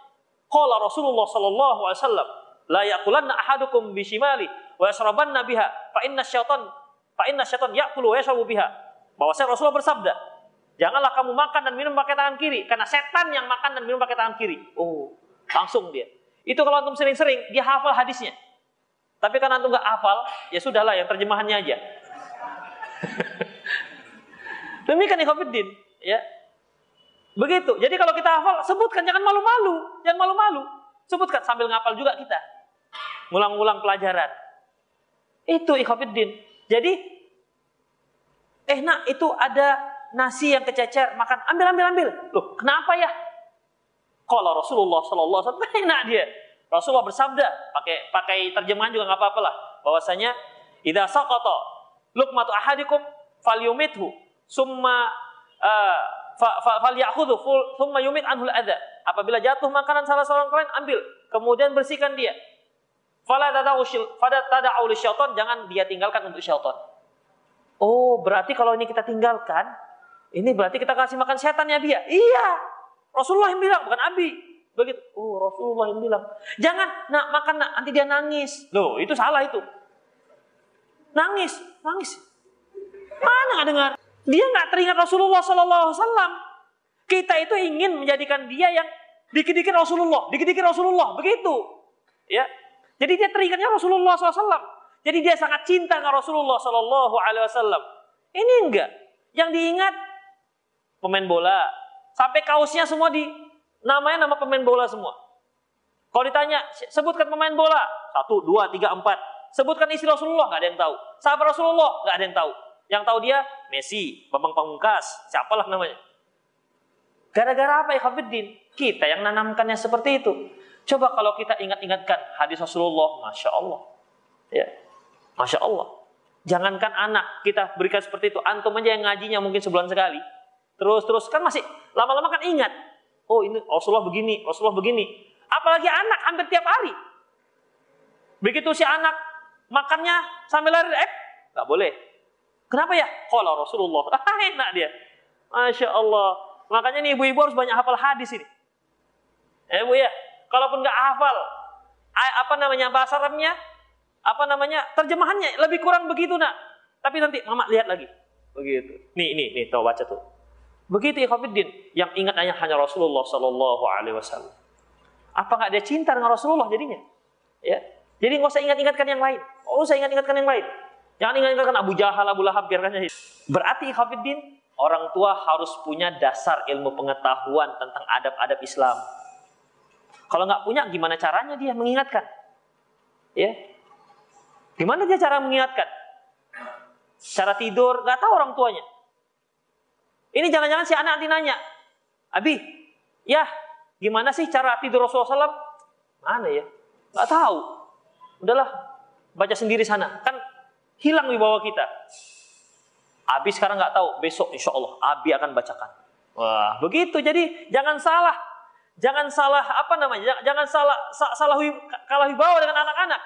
Qala Rasulullah Sallallahu Alaihi Wasallam la yaqulanna ahadukum bishimali wa yashrabanna biha fa inna syaitan fa inna syaitan ya'kulu wa yashrabu biha. Bahwasanya Rasulullah bersabda, janganlah kamu makan dan minum pakai tangan kiri karena setan yang makan dan minum pakai tangan kiri. Oh, langsung dia. Itu kalau antum sering-sering dia hafal hadisnya. Tapi kan antum nggak hafal, ya sudahlah yang terjemahannya aja. Demikian ikhwatiddin, ya. Begitu. Jadi kalau kita hafal, sebutkan jangan malu-malu, jangan malu-malu. Sebutkan sambil ngapal juga kita ngulang-ngulang pelajaran. Itu ikhafidin. Jadi, eh nak itu ada nasi yang kececer, makan, ambil, ambil, ambil. Loh, kenapa ya? Kalau Rasulullah Shallallahu Alaihi Wasallam enak dia. Rasulullah bersabda, pakai pakai terjemahan juga nggak apa-apa lah. Bahwasanya, idza saqata luqmatu ahadikum falyumithu summa uh, falyakhudhu summa yumit anhul adha. Apabila jatuh makanan salah seorang kalian ambil, kemudian bersihkan dia. Fala tada'u syaitan, jangan dia tinggalkan untuk syaitan. Oh, berarti kalau ini kita tinggalkan, ini berarti kita kasih makan setannya dia. Iya. Rasulullah yang bilang, bukan Abi. Begitu. Oh, Rasulullah yang bilang. Jangan, nak makan nak, nanti dia nangis. Loh, itu salah itu. Nangis, nangis. Mana nggak dengar? Dia nggak teringat Rasulullah Wasallam. Kita itu ingin menjadikan dia yang dikit-dikit Rasulullah, dikit-dikit Rasulullah, begitu. Ya, jadi dia teringatnya Rasulullah SAW. Jadi dia sangat cinta dengan Rasulullah Wasallam. Ini enggak. Yang diingat pemain bola. Sampai kaosnya semua di namanya nama pemain bola semua. Kalau ditanya, sebutkan pemain bola. Satu, dua, tiga, empat. Sebutkan istri Rasulullah, nggak ada yang tahu. Sahabat Rasulullah, nggak ada yang tahu. Yang tahu dia Messi, Bambang Pamungkas, siapalah namanya. Gara-gara apa ya Khafiddin? Kita yang nanamkannya seperti itu. Coba kalau kita ingat-ingatkan hadis Rasulullah, Masya Allah. Ya, Masya Allah. Jangankan anak kita berikan seperti itu. Antum aja yang ngajinya mungkin sebulan sekali. Terus-terus kan masih lama-lama kan ingat. Oh ini Rasulullah begini, Rasulullah begini. Apalagi anak hampir tiap hari. Begitu si anak makannya sambil lari, eh nggak boleh. Kenapa ya? Kalau Rasulullah, enak dia. Masya Allah. Makanya nih ibu-ibu harus banyak hafal hadis ini. Eh bu ya, kalaupun nggak hafal apa namanya bahasa Arabnya, apa namanya terjemahannya lebih kurang begitu nak. Tapi nanti mama lihat lagi. Begitu. Nih, nih, nih, tahu baca tuh. Begitu Khafiddin, yang ingat hanya hanya Rasulullah Sallallahu Alaihi Wasallam. Apa nggak dia cinta dengan Rasulullah jadinya? Ya. Jadi nggak usah ingat-ingatkan yang lain. Oh, usah ingat-ingatkan yang lain. Jangan ingat-ingatkan Abu Jahal, Abu Lahab, biarkan. Berarti Khafiddin, orang tua harus punya dasar ilmu pengetahuan tentang adab-adab Islam. Kalau nggak punya, gimana caranya dia mengingatkan? Ya, gimana dia cara mengingatkan? Cara tidur, nggak tahu orang tuanya. Ini jangan-jangan si anak nanti nanya, Abi, ya gimana sih cara tidur Rasulullah SAW? Mana ya? Nggak tahu. Udahlah, baca sendiri sana. Kan hilang di bawah kita. Abi sekarang nggak tahu, besok insya Allah Abi akan bacakan. Wah, begitu. Jadi jangan salah, jangan salah apa namanya? Jangan salah salah kalah wibawa dengan anak-anak.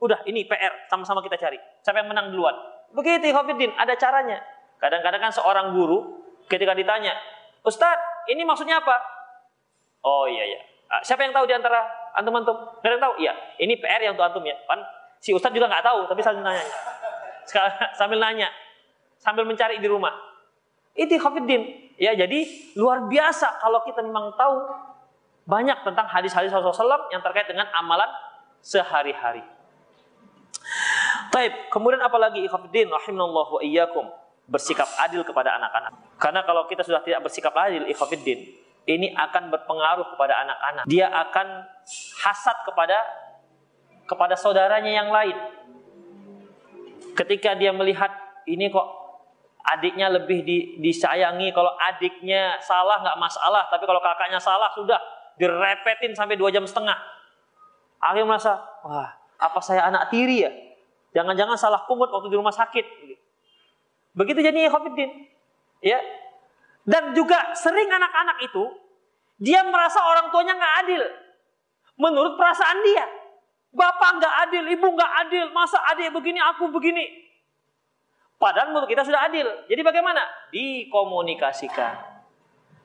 Udah, ini PR sama-sama kita cari. Siapa yang menang duluan? Begitu, Hafidin. Ada caranya. Kadang-kadang kan seorang guru ketika ditanya, Ustadz, ini maksudnya apa? Oh iya iya. Ah, siapa yang tahu di antara antum-antum? Gak ada yang tahu? Iya. Ini PR yang untuk antum ya. Kan si Ustadz juga nggak tahu, tapi sambil nanya. sambil nanya, sambil mencari di rumah. Itu Hafidin. Ya, jadi luar biasa kalau kita memang tahu banyak tentang hadis-hadis Rasulullah yang terkait dengan amalan sehari-hari. Taib, kemudian apalagi ikhafidin rahimallahu wa iyyakum bersikap adil kepada anak-anak. Karena kalau kita sudah tidak bersikap adil ikhafidin, ini akan berpengaruh kepada anak-anak. Dia akan hasad kepada kepada saudaranya yang lain. Ketika dia melihat ini kok adiknya lebih di, disayangi, kalau adiknya salah nggak masalah, tapi kalau kakaknya salah sudah direpetin sampai dua jam setengah. Akhirnya merasa, wah apa saya anak tiri ya? Jangan-jangan salah pungut waktu di rumah sakit. Begitu jadi Khofiddin. Ya. Dan juga sering anak-anak itu dia merasa orang tuanya nggak adil. Menurut perasaan dia. Bapak nggak adil, ibu nggak adil, masa adik begini, aku begini. Padahal menurut kita sudah adil. Jadi bagaimana? Dikomunikasikan.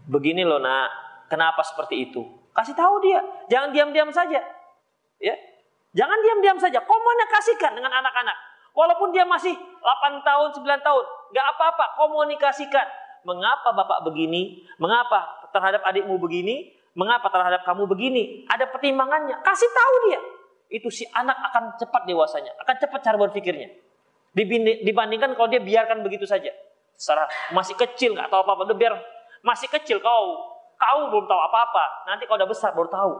Begini loh nak, kenapa seperti itu? Kasih tahu dia, jangan diam-diam saja. Ya, Jangan diam-diam saja, komunikasikan dengan anak-anak. Walaupun dia masih 8 tahun, 9 tahun, nggak apa-apa, komunikasikan. Mengapa bapak begini? Mengapa terhadap adikmu begini? Mengapa terhadap kamu begini? Ada pertimbangannya. Kasih tahu dia. Itu si anak akan cepat dewasanya, akan cepat cara berpikirnya. Dibandingkan kalau dia biarkan begitu saja. Secara masih kecil nggak tahu apa-apa, biar masih kecil kau, kau belum tahu apa-apa. Nanti kau udah besar baru tahu.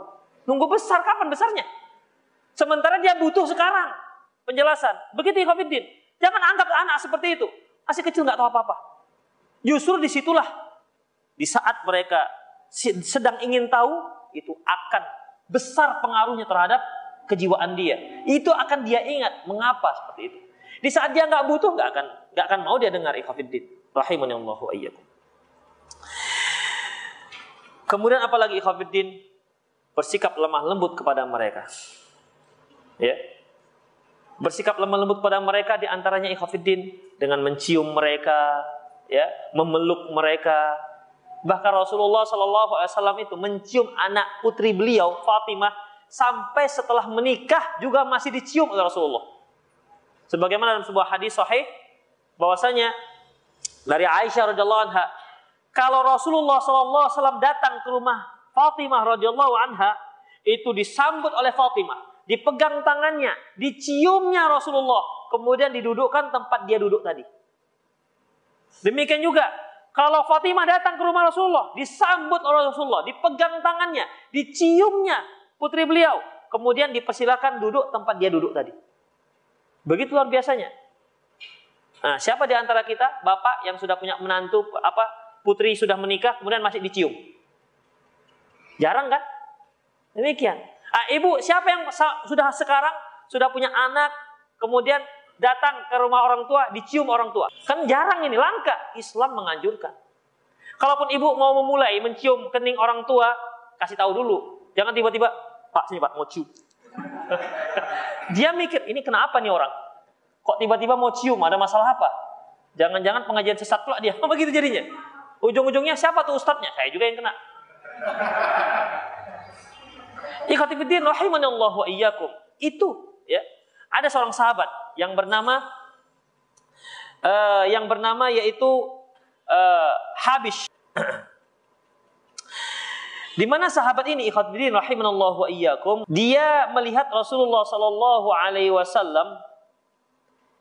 Nunggu besar kapan besarnya? Sementara dia butuh sekarang penjelasan. Begitu Ikhwanuddin. Jangan anggap anak seperti itu. Masih kecil nggak tahu apa-apa. Justru di situlah di saat mereka sedang ingin tahu itu akan besar pengaruhnya terhadap kejiwaan dia. Itu akan dia ingat mengapa seperti itu. Di saat dia nggak butuh nggak akan nggak akan mau dia dengar ikhwanuddin. Rahimanallahu ayyakum. Kemudian apalagi ikhwanuddin bersikap lemah lembut kepada mereka ya bersikap lemah lembut pada mereka di antaranya ikhafiddin dengan mencium mereka ya memeluk mereka. Bahkan Rasulullah Shallallahu Alaihi Wasallam itu mencium anak putri beliau Fatimah sampai setelah menikah juga masih dicium oleh Rasulullah. Sebagaimana dalam sebuah hadis sahih bahwasanya dari Aisyah radhiyallahu anha kalau Rasulullah Shallallahu Alaihi Wasallam datang ke rumah Fatimah radhiyallahu anha itu disambut oleh Fatimah dipegang tangannya, diciumnya Rasulullah, kemudian didudukkan tempat dia duduk tadi. Demikian juga kalau Fatimah datang ke rumah Rasulullah, disambut oleh Rasulullah, dipegang tangannya, diciumnya putri beliau, kemudian dipersilakan duduk tempat dia duduk tadi. Begitu luar biasanya. Nah, siapa di antara kita, bapak yang sudah punya menantu, apa putri sudah menikah, kemudian masih dicium? Jarang kan? Demikian. Ah, ibu, siapa yang sudah sekarang sudah punya anak, kemudian datang ke rumah orang tua, dicium orang tua? Kan jarang ini, langka. Islam menganjurkan. Kalaupun ibu mau memulai mencium kening orang tua, kasih tahu dulu. Jangan tiba-tiba, Pak sini Pak, mau cium. Dia mikir, ini kenapa nih orang? Kok tiba-tiba mau cium, ada masalah apa? Jangan-jangan pengajian sesat pula dia. Oh, begitu jadinya. Ujung-ujungnya siapa tuh ustadznya? Saya juga yang kena. Ikhwatifiddin Allah wa iyyakum. Itu ya. Ada seorang sahabat yang bernama uh, yang bernama yaitu uh, Habish. Di mana sahabat ini ikhwatifiddin Allah wa iyyakum, dia melihat Rasulullah sallallahu alaihi wasallam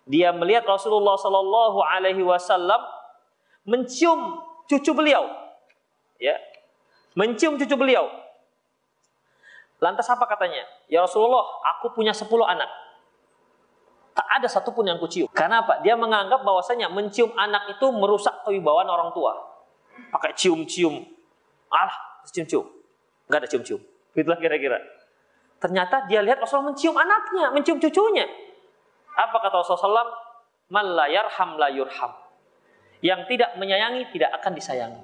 dia melihat Rasulullah sallallahu alaihi wasallam mencium cucu beliau. Ya. Mencium cucu beliau Lantas apa katanya? Ya Rasulullah, aku punya 10 anak. Tak ada satupun yang kucium. Karena apa? Dia menganggap bahwasanya mencium anak itu merusak kewibawaan orang tua. Pakai cium-cium. Alah, cium-cium. Gak ada cium-cium. Itulah kira-kira. Ternyata dia lihat Rasulullah mencium anaknya, mencium cucunya. Apa kata Rasulullah? Man la yarham la yurham. Yang tidak menyayangi tidak akan disayangi.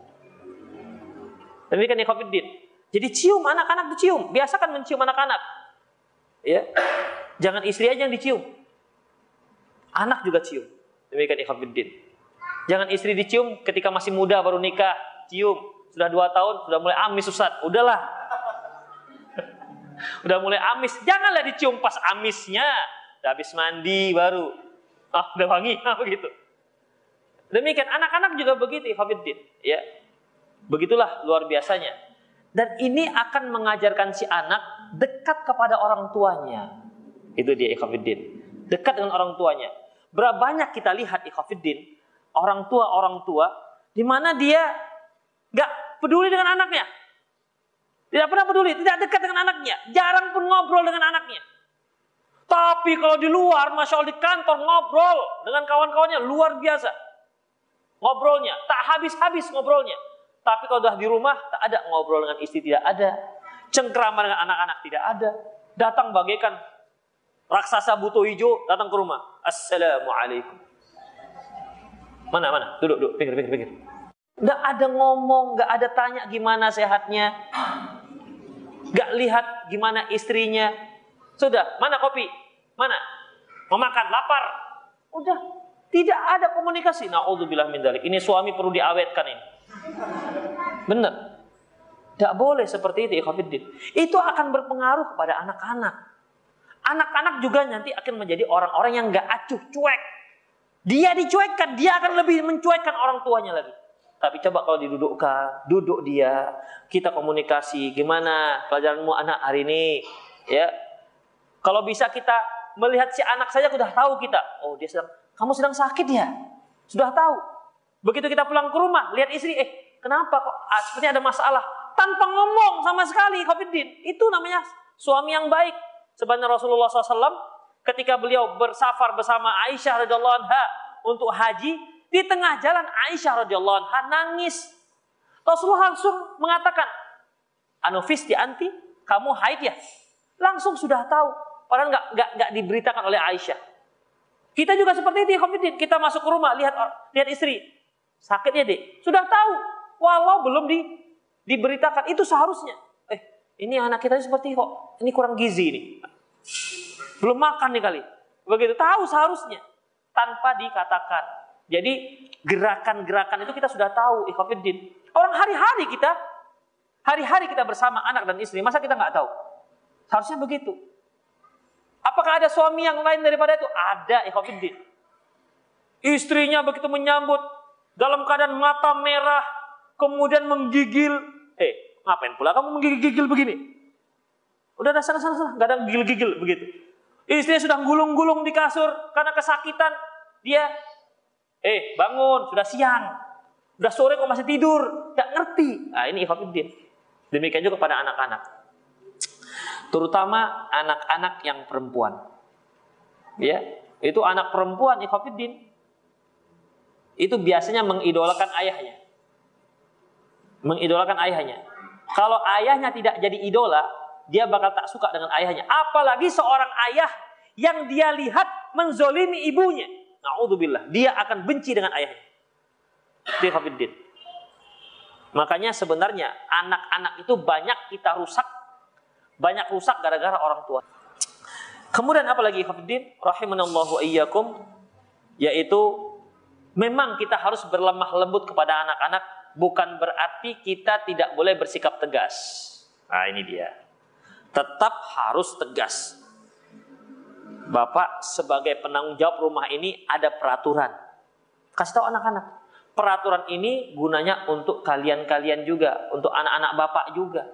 Demikian ikhwatiddin. Jadi cium anak-anak dicium, biasakan mencium anak-anak. Ya. Jangan istri aja yang dicium. Anak juga cium. Demikian ikhwatiddin. Jangan istri dicium ketika masih muda baru nikah, cium. Sudah dua tahun, sudah mulai amis Ustaz. Udahlah. udah mulai amis. Janganlah dicium pas amisnya. Udah habis mandi baru. Ah, udah wangi. Begitu. Demikian anak-anak juga begitu, Hafiddin. Ya. Begitulah luar biasanya. Dan ini akan mengajarkan si anak dekat kepada orang tuanya. Itu dia Ikhafiddin. Dekat dengan orang tuanya. Berapa banyak kita lihat Ikhafiddin, orang tua orang tua di mana dia gak peduli dengan anaknya. Tidak pernah peduli, tidak dekat dengan anaknya, jarang pun ngobrol dengan anaknya. Tapi kalau di luar, masya Allah di kantor ngobrol dengan kawan-kawannya luar biasa. Ngobrolnya, tak habis-habis ngobrolnya. Tapi kalau sudah di rumah, tak ada ngobrol dengan istri, tidak ada. Cengkrama dengan anak-anak, tidak ada. Datang bagaikan raksasa buto hijau, datang ke rumah. Assalamualaikum. Mana, mana? Duduk, duduk, pikir, pikir, pikir. Gak ada ngomong, gak ada tanya gimana sehatnya. Gak lihat gimana istrinya. Sudah, mana kopi? Mana? Mau makan, lapar. Udah, tidak ada komunikasi. Na'udzubillah min dalik. Ini suami perlu diawetkan ini. Benar. Tidak boleh seperti itu, ikhwafiddin. Itu akan berpengaruh kepada anak-anak. Anak-anak juga nanti akan menjadi orang-orang yang gak acuh, cuek. Dia dicuekkan, dia akan lebih mencuekkan orang tuanya lagi. Tapi coba kalau didudukkan, duduk dia, kita komunikasi, gimana pelajaranmu anak hari ini, ya. Kalau bisa kita melihat si anak saja sudah tahu kita, oh dia sedang, kamu sedang sakit ya, sudah tahu. Begitu kita pulang ke rumah, lihat istri, eh kenapa kok ah, sepertinya ada masalah, tanpa ngomong sama sekali, Khofiddin. Itu namanya suami yang baik. Sebenarnya Rasulullah SAW ketika beliau bersafar bersama Aisyah radhiyallahu anha untuk haji, di tengah jalan Aisyah radhiyallahu anha nangis. Rasulullah langsung mengatakan, Anufis di anti, kamu haid ya? Langsung sudah tahu. Padahal nggak nggak nggak diberitakan oleh Aisyah. Kita juga seperti itu, Khafidin. Kita masuk ke rumah, lihat lihat istri. Sakit ya, Dek. Sudah tahu. Walau belum di, diberitakan. Itu seharusnya. Eh, ini anak kita seperti kok. Ini kurang gizi ini. Belum makan nih kali. Begitu. Tahu seharusnya. Tanpa dikatakan. Jadi gerakan-gerakan itu kita sudah tahu, ikhwafiddin. Orang hari-hari kita, hari-hari kita bersama anak dan istri, masa kita nggak tahu? Harusnya begitu. Apakah ada suami yang lain daripada itu? Ada, ikhwafiddin. Istrinya begitu menyambut, dalam keadaan mata merah, kemudian menggigil. Eh, ngapain pula kamu menggigil-gigil begini? Udah ada sana-sana, sana. gak ada gigil-gigil begitu. Istrinya sudah gulung-gulung di kasur karena kesakitan. Dia Eh, bangun, sudah siang. Sudah sore kok masih tidur. Gak ngerti. Nah, ini ikhwafiddin. Demikian juga pada anak-anak. Terutama anak-anak yang perempuan. Ya, itu anak perempuan ikhwafiddin. Itu biasanya mengidolakan ayahnya. Mengidolakan ayahnya. Kalau ayahnya tidak jadi idola, dia bakal tak suka dengan ayahnya. Apalagi seorang ayah yang dia lihat menzolimi ibunya. Na'udzubillah. Dia akan benci dengan ayahnya. Dia Makanya sebenarnya anak-anak itu banyak kita rusak. Banyak rusak gara-gara orang tua. Kemudian apa lagi Hafiddin? Rahimanallahu iyyakum. Yaitu memang kita harus berlemah lembut kepada anak-anak. Bukan berarti kita tidak boleh bersikap tegas. Nah ini dia. Tetap harus tegas Bapak sebagai penanggung jawab rumah ini ada peraturan. Kasih tahu anak-anak. Peraturan ini gunanya untuk kalian-kalian juga, untuk anak-anak Bapak juga.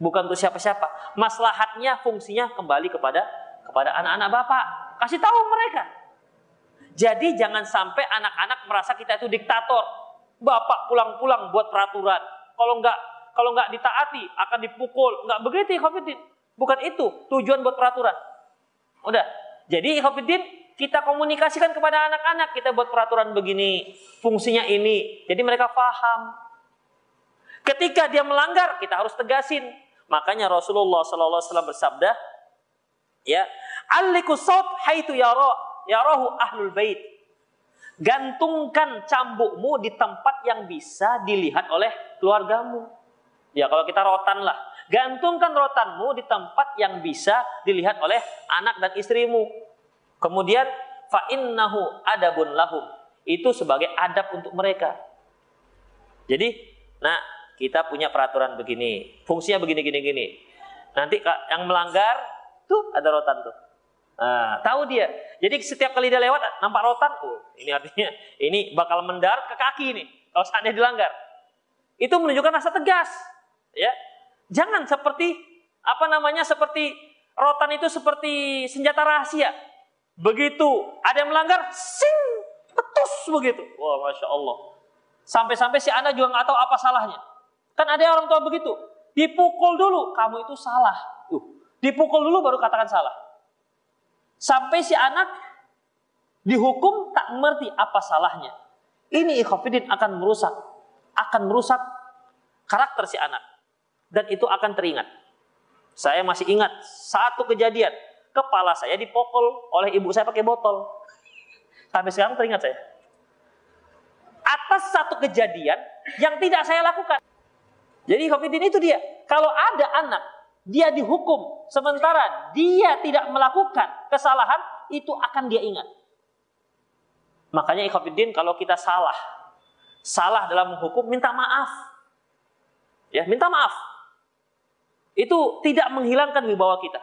Bukan untuk siapa-siapa. Maslahatnya fungsinya kembali kepada kepada anak-anak Bapak. Kasih tahu mereka. Jadi jangan sampai anak-anak merasa kita itu diktator. Bapak pulang-pulang buat peraturan. Kalau nggak kalau nggak ditaati akan dipukul. Nggak begitu, Khafidin. Bukan itu tujuan buat peraturan. Udah. Jadi Ikhwafiddin kita komunikasikan kepada anak-anak kita buat peraturan begini, fungsinya ini. Jadi mereka paham. Ketika dia melanggar, kita harus tegasin. Makanya Rasulullah wasallam bersabda, ya, "Alliku saut haitu yara yarahu ahlul bait." Gantungkan cambukmu di tempat yang bisa dilihat oleh keluargamu. Ya kalau kita rotan lah. Gantungkan rotanmu di tempat yang bisa dilihat oleh anak dan istrimu. Kemudian fa innahu adabun lahum. Itu sebagai adab untuk mereka. Jadi, nah kita punya peraturan begini, fungsinya begini gini gini. Nanti yang melanggar tuh ada rotan tuh. Nah, tahu dia. Jadi setiap kali dia lewat nampak rotan, oh, ini artinya ini bakal mendarat ke kaki ini kalau seandainya dilanggar. Itu menunjukkan rasa tegas, ya. Jangan seperti apa namanya seperti rotan itu seperti senjata rahasia. Begitu ada yang melanggar, sing petus begitu. Wah, masya Allah. Sampai-sampai si anak juga nggak tahu apa salahnya. Kan ada orang tua begitu. Dipukul dulu, kamu itu salah. Uh, dipukul dulu baru katakan salah. Sampai si anak dihukum tak mengerti apa salahnya. Ini ikhafidin akan merusak, akan merusak karakter si anak. Dan itu akan teringat. Saya masih ingat satu kejadian. Kepala saya dipukul oleh ibu saya pakai botol. Sampai sekarang teringat saya. Atas satu kejadian yang tidak saya lakukan. Jadi Khafidin itu dia. Kalau ada anak dia dihukum sementara dia tidak melakukan kesalahan itu akan dia ingat. Makanya ikhwatiddin kalau kita salah salah dalam menghukum minta maaf. Ya, minta maaf. Itu tidak menghilangkan wibawa kita.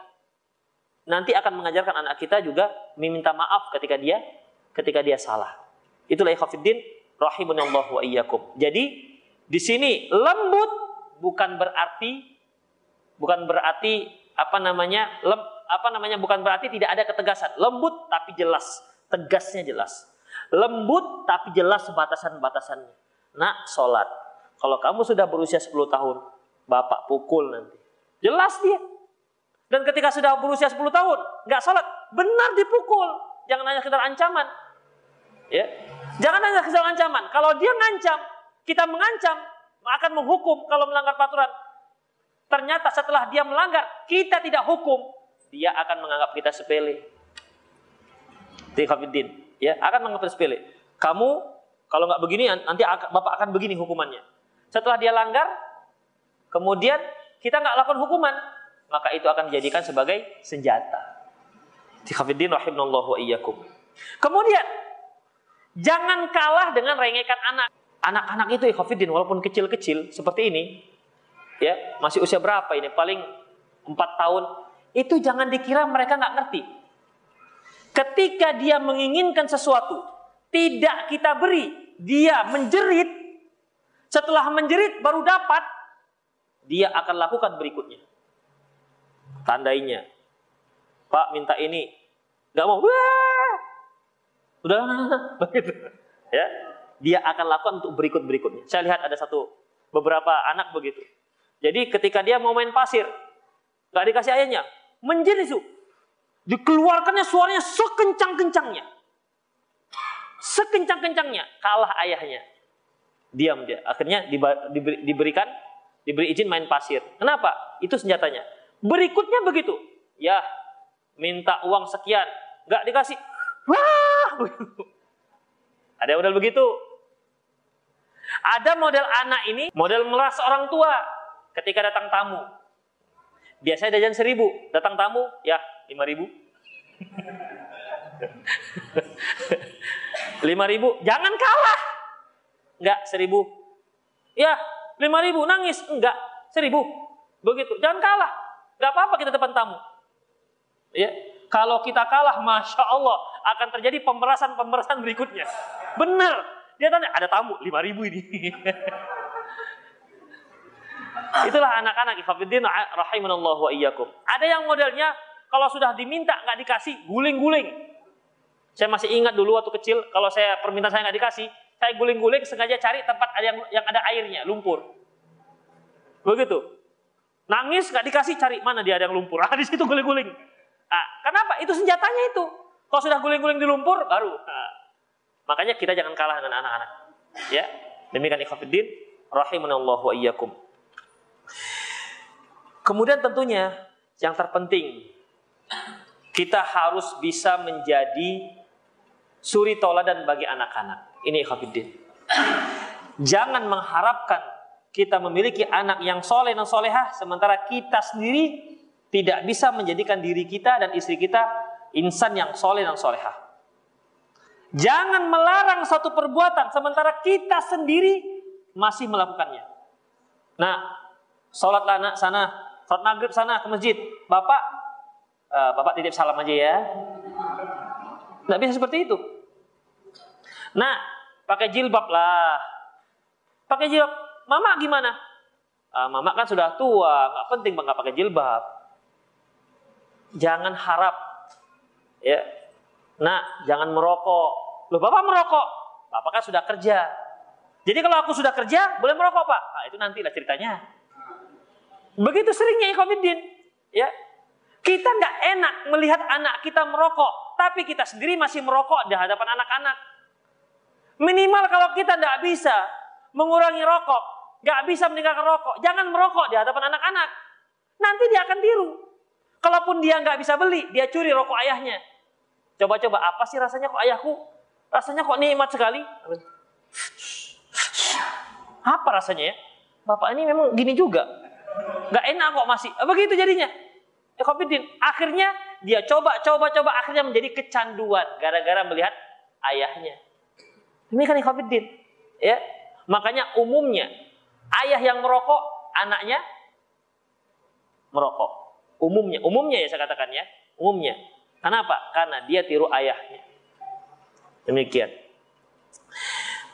Nanti akan mengajarkan anak kita juga meminta maaf ketika dia ketika dia salah. Itulah ikhwatiddin rahimunallahu wa iyyakum. Jadi di sini lembut bukan berarti bukan berarti apa namanya lem, apa namanya bukan berarti tidak ada ketegasan. Lembut tapi jelas. Tegasnya jelas. Lembut tapi jelas batasan-batasannya. Nak sholat. Kalau kamu sudah berusia 10 tahun bapak pukul nanti. Jelas dia. Dan ketika sudah berusia 10 tahun nggak sholat benar dipukul. Jangan hanya sekedar ancaman. Ya. Jangan hanya sekedar ancaman. Kalau dia ngancam kita mengancam akan menghukum kalau melanggar peraturan ternyata setelah dia melanggar, kita tidak hukum, dia akan menganggap kita sepele. Tikhafiddin, ya, akan menganggap sepele. Kamu kalau nggak begini, nanti bapak akan begini hukumannya. Setelah dia langgar, kemudian kita nggak lakukan hukuman, maka itu akan dijadikan sebagai senjata. Tikhafiddin rahimahullah wa iyyakum. Kemudian, jangan kalah dengan rengekan anak. Anak-anak itu ikhafidin walaupun kecil-kecil seperti ini, ya masih usia berapa ini? Paling empat tahun. Itu jangan dikira mereka nggak ngerti. Ketika dia menginginkan sesuatu tidak kita beri dia menjerit. Setelah menjerit baru dapat dia akan lakukan berikutnya. Tandainya pak minta ini. Nggak mau Wah! udah begitu ya dia akan lakukan untuk berikut berikutnya saya lihat ada satu beberapa anak begitu jadi ketika dia mau main pasir, gak dikasih ayahnya, menjerit su. Dikeluarkannya suaranya sekencang-kencangnya. Sekencang-kencangnya kalah ayahnya. Diam dia. Akhirnya diberi, diberikan diberi izin main pasir. Kenapa? Itu senjatanya. Berikutnya begitu. Ya, minta uang sekian, gak dikasih. Wah, Ada model begitu. Ada model anak ini, model meras orang tua ketika datang tamu. Biasanya jajan seribu, datang tamu ya lima ribu. lima ribu, jangan kalah. Enggak, seribu. Ya, lima ribu, nangis. Enggak, seribu. Begitu, jangan kalah. Enggak apa-apa kita depan tamu. Ya, kalau kita kalah, masya Allah akan terjadi pemerasan-pemerasan berikutnya. Benar. Dia tanya, ada tamu, lima ribu ini. Itulah anak-anak ikhafidin rahimanallah wa iyyakum. Ada yang modelnya kalau sudah diminta nggak dikasih, guling-guling. Saya masih ingat dulu waktu kecil, kalau saya permintaan saya nggak dikasih, saya guling-guling sengaja cari tempat yang yang ada airnya, lumpur. Begitu. Nangis nggak dikasih, cari mana dia ada yang lumpur. Ah, di situ guling-guling. Ah, kenapa? Itu senjatanya itu. Kalau sudah guling-guling di lumpur, baru. Nah, makanya kita jangan kalah dengan anak-anak. Ya, demikian ikhafidin rahimanallah wa iyyakum. Kemudian tentunya yang terpenting kita harus bisa menjadi suri toladan bagi anak-anak. Ini ikhafidin. Jangan mengharapkan kita memiliki anak yang soleh dan solehah sementara kita sendiri tidak bisa menjadikan diri kita dan istri kita insan yang soleh dan solehah. Jangan melarang satu perbuatan sementara kita sendiri masih melakukannya. Nah, sholat anak sana, sholat maghrib sana ke masjid. Bapak, uh, bapak titip salam aja ya. Nggak bisa seperti itu. Nah, pakai jilbab lah. Pakai jilbab. Mama gimana? Uh, mama kan sudah tua, nggak penting nggak pakai jilbab. Jangan harap, ya. Nah, jangan merokok. Loh, bapak merokok. Bapak kan sudah kerja. Jadi kalau aku sudah kerja, boleh merokok pak? Nah, itu nantilah ceritanya. Begitu seringnya ikhwamiddin. Ya, kita nggak enak melihat anak kita merokok, tapi kita sendiri masih merokok di hadapan anak-anak. Minimal kalau kita nggak bisa mengurangi rokok, nggak bisa meninggalkan rokok, jangan merokok di hadapan anak-anak. Nanti dia akan tiru. Kalaupun dia nggak bisa beli, dia curi rokok ayahnya. Coba-coba apa sih rasanya kok ayahku? Rasanya kok nikmat sekali. Apa rasanya ya? Bapak ini memang gini juga. Nggak enak kok masih. Begitu jadinya. Ekofidin. Akhirnya dia coba, coba, coba. Akhirnya menjadi kecanduan. Gara-gara melihat ayahnya. Ini kan ekofidin. Ya. Makanya umumnya ayah yang merokok, anaknya merokok. Umumnya, umumnya ya saya katakan ya, umumnya. Kenapa? Karena dia tiru ayahnya. Demikian.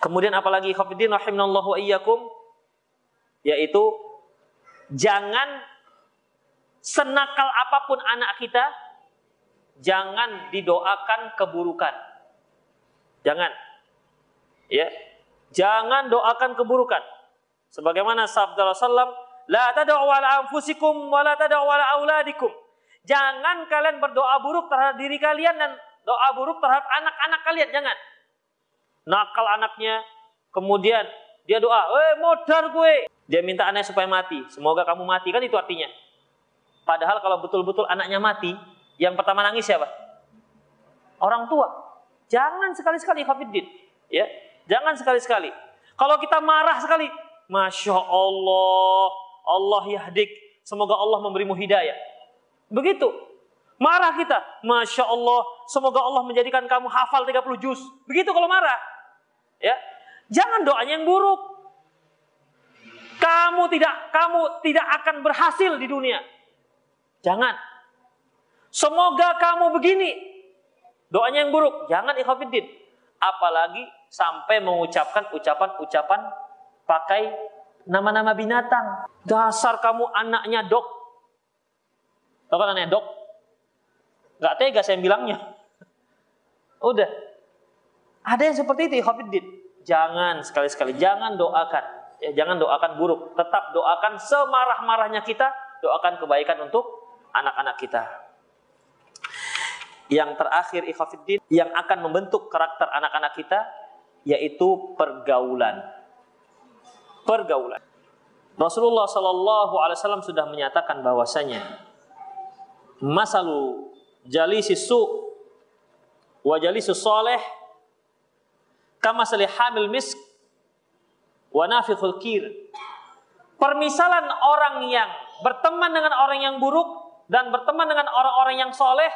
Kemudian apalagi khafidin rahimanallahu wa iyyakum yaitu jangan senakal apa pun anak kita jangan didoakan keburukan. Jangan. Ya. Jangan doakan keburukan. Sebagaimana sabda Rasulullah, la tad'u ala anfusikum wa la tad'u ala auladikum. Jangan kalian berdoa buruk terhadap diri kalian dan doa buruk terhadap anak-anak kalian, jangan nakal anaknya, kemudian dia doa, eh modar gue. Dia minta anaknya supaya mati. Semoga kamu mati, kan itu artinya. Padahal kalau betul-betul anaknya mati, yang pertama nangis siapa? Orang tua. Jangan sekali-sekali Hafiddin. Ya, jangan sekali-sekali. Kalau kita marah sekali, Masya Allah, Allah yahdik. Semoga Allah memberimu hidayah. Begitu. Marah kita, Masya Allah, semoga Allah menjadikan kamu hafal 30 juz. Begitu kalau marah. Ya. Jangan doanya yang buruk. Kamu tidak kamu tidak akan berhasil di dunia. Jangan. Semoga kamu begini. Doanya yang buruk. Jangan ikhafidin. Apalagi sampai mengucapkan ucapan-ucapan pakai nama-nama binatang. Dasar kamu anaknya dok. Tahu kan anaknya dok? Gak tega saya bilangnya. Udah, ada yang seperti itu, Hafidin. Jangan sekali-sekali, jangan doakan. Ya, jangan doakan buruk. Tetap doakan semarah-marahnya kita, doakan kebaikan untuk anak-anak kita. Yang terakhir, Ikhafiddin, yang akan membentuk karakter anak-anak kita, yaitu pergaulan. Pergaulan. Rasulullah Shallallahu Alaihi Wasallam sudah menyatakan bahwasanya masalu jalisi su wa jalisi soleh kama hamil misk wa nafikhul kir. Permisalan orang yang berteman dengan orang yang buruk dan berteman dengan orang-orang yang soleh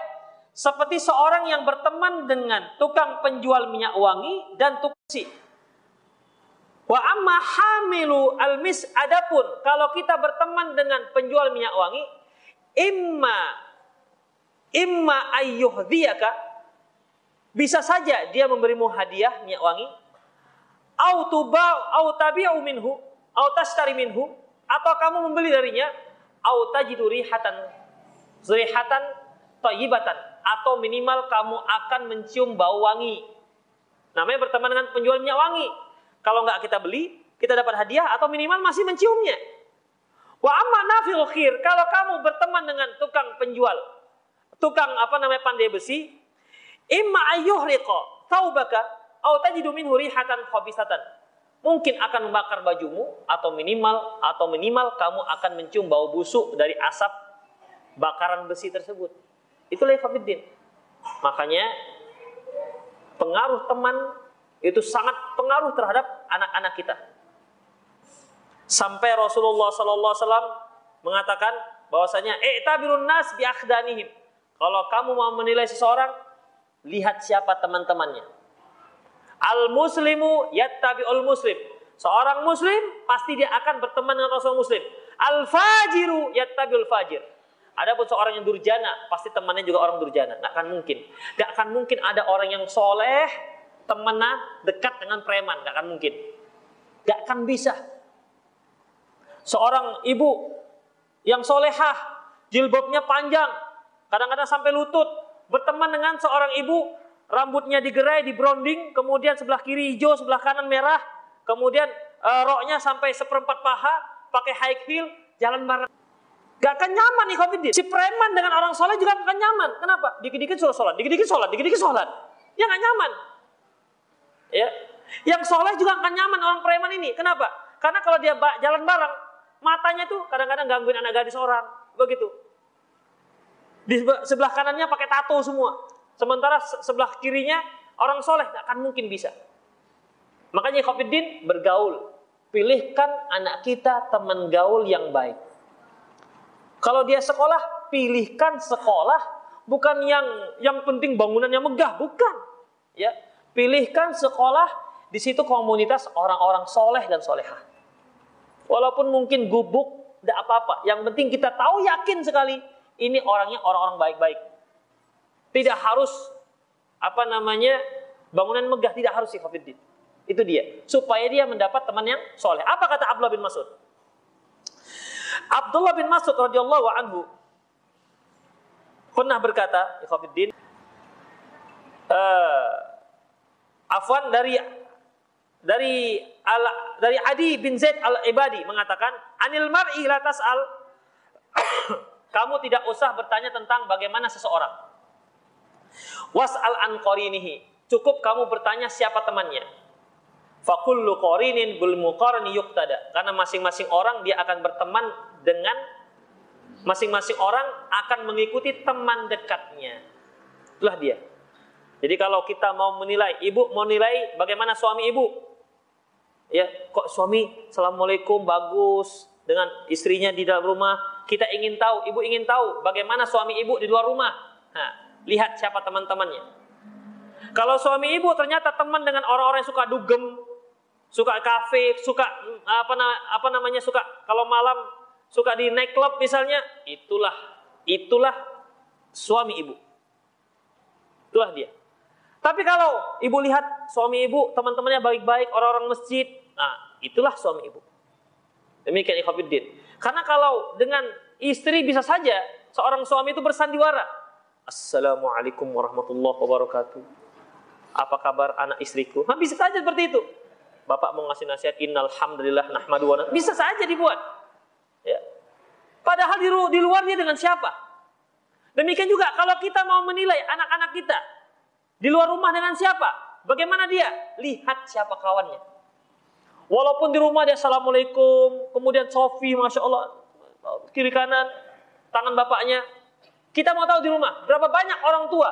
seperti seorang yang berteman dengan tukang penjual minyak wangi dan tukang si. Wa amma hamilu almis adapun kalau kita berteman dengan penjual minyak wangi imma imma ayyuhdiyaka bisa saja dia memberimu hadiah minyak wangi. Au au tabi'u minhu atau kamu membeli darinya au tajidu rihatan rihatan thayyibatan atau minimal kamu akan mencium bau wangi. Namanya berteman dengan penjual minyak wangi. Kalau nggak kita beli, kita dapat hadiah atau minimal masih menciumnya. Wa amma khir, kalau kamu berteman dengan tukang penjual, tukang apa namanya pandai besi, Imma ayyuhriqa taubaka atau tajidu minhu rihatan khabisatan. Mungkin akan membakar bajumu atau minimal atau minimal kamu akan mencium bau busuk dari asap bakaran besi tersebut. Itulah ikhwatiddin. Makanya Pengaruh teman itu sangat pengaruh terhadap anak-anak kita. Sampai Rasulullah sallallahu alaihi mengatakan bahwasanya i'tabirun nas bi akhdanihim. Kalau kamu mau menilai seseorang, lihat siapa teman-temannya. Al muslimu yattabi'ul muslim. Seorang muslim pasti dia akan berteman dengan orang muslim. Al fajiru yattabi'ul fajir. Adapun seorang yang durjana, pasti temannya juga orang durjana. Nggak akan mungkin. Nggak akan mungkin ada orang yang soleh, temenan, dekat dengan preman. Nggak akan mungkin. Nggak akan bisa. Seorang ibu yang solehah, jilbabnya panjang, kadang-kadang sampai lutut, berteman dengan seorang ibu, rambutnya digerai, di branding, kemudian sebelah kiri hijau, sebelah kanan merah, kemudian uh, roknya sampai seperempat paha, pakai high heel, jalan bareng. Gak akan nyaman nih COVID Si preman dengan orang sholat juga gak akan nyaman. Kenapa? Dikit-dikit suruh sholat, dikit-dikit sholat, dikit-dikit sholat. Ya gak nyaman. Ya, yang sholat juga akan nyaman orang preman ini. Kenapa? Karena kalau dia jalan bareng, matanya tuh kadang-kadang gangguin anak gadis orang. Begitu. Di sebelah kanannya pakai tato semua. Sementara sebelah kirinya orang soleh gak akan mungkin bisa. Makanya Khofiddin bergaul. Pilihkan anak kita teman gaul yang baik. Kalau dia sekolah, pilihkan sekolah bukan yang yang penting bangunannya megah, bukan. Ya, pilihkan sekolah di situ komunitas orang-orang soleh dan solehah. Walaupun mungkin gubuk, tidak apa-apa. Yang penting kita tahu yakin sekali ini orangnya orang-orang baik-baik. Tidak harus apa namanya bangunan megah tidak harus sih Itu dia. Supaya dia mendapat teman yang soleh. Apa kata Abdullah bin Mas'ud? Abdullah bin Mas'ud radhiyallahu anhu pernah berkata, ikhwatiddin, uh, afwan dari dari al, dari Adi bin Zaid al-Ibadi mengatakan, "Anil mar'i la tas'al." Kamu tidak usah bertanya tentang bagaimana seseorang. Was'al an qarinihi. Cukup kamu bertanya siapa temannya. Fakullu qarinin bil muqarni yuqtada. Karena masing-masing orang dia akan berteman dengan masing-masing orang akan mengikuti teman dekatnya. Itulah dia. Jadi kalau kita mau menilai, ibu mau nilai bagaimana suami ibu. Ya, kok suami Assalamualaikum bagus dengan istrinya di dalam rumah. Kita ingin tahu, ibu ingin tahu bagaimana suami ibu di luar rumah. Nah, lihat siapa teman-temannya. Kalau suami ibu ternyata teman dengan orang-orang yang suka dugem, suka kafe, suka apa apa namanya suka kalau malam suka di night club misalnya, itulah itulah suami ibu. Itulah dia. Tapi kalau ibu lihat suami ibu, teman-temannya baik-baik, orang-orang masjid, nah itulah suami ibu. Demikian ikhwafiddin. Karena kalau dengan istri bisa saja seorang suami itu bersandiwara. Assalamualaikum warahmatullahi wabarakatuh. Apa kabar anak istriku? Nah, bisa saja seperti itu. Bapak mau ngasih nasihat innal hamdalillah nahmadu wa Bisa saja dibuat. Ya. Padahal di, di luar dia dengan siapa? Demikian juga kalau kita mau menilai anak-anak kita di luar rumah dengan siapa? Bagaimana dia? Lihat siapa kawannya. Walaupun di rumah dia assalamualaikum, kemudian Sofi, masya Allah, kiri kanan, tangan bapaknya. Kita mau tahu di rumah berapa banyak orang tua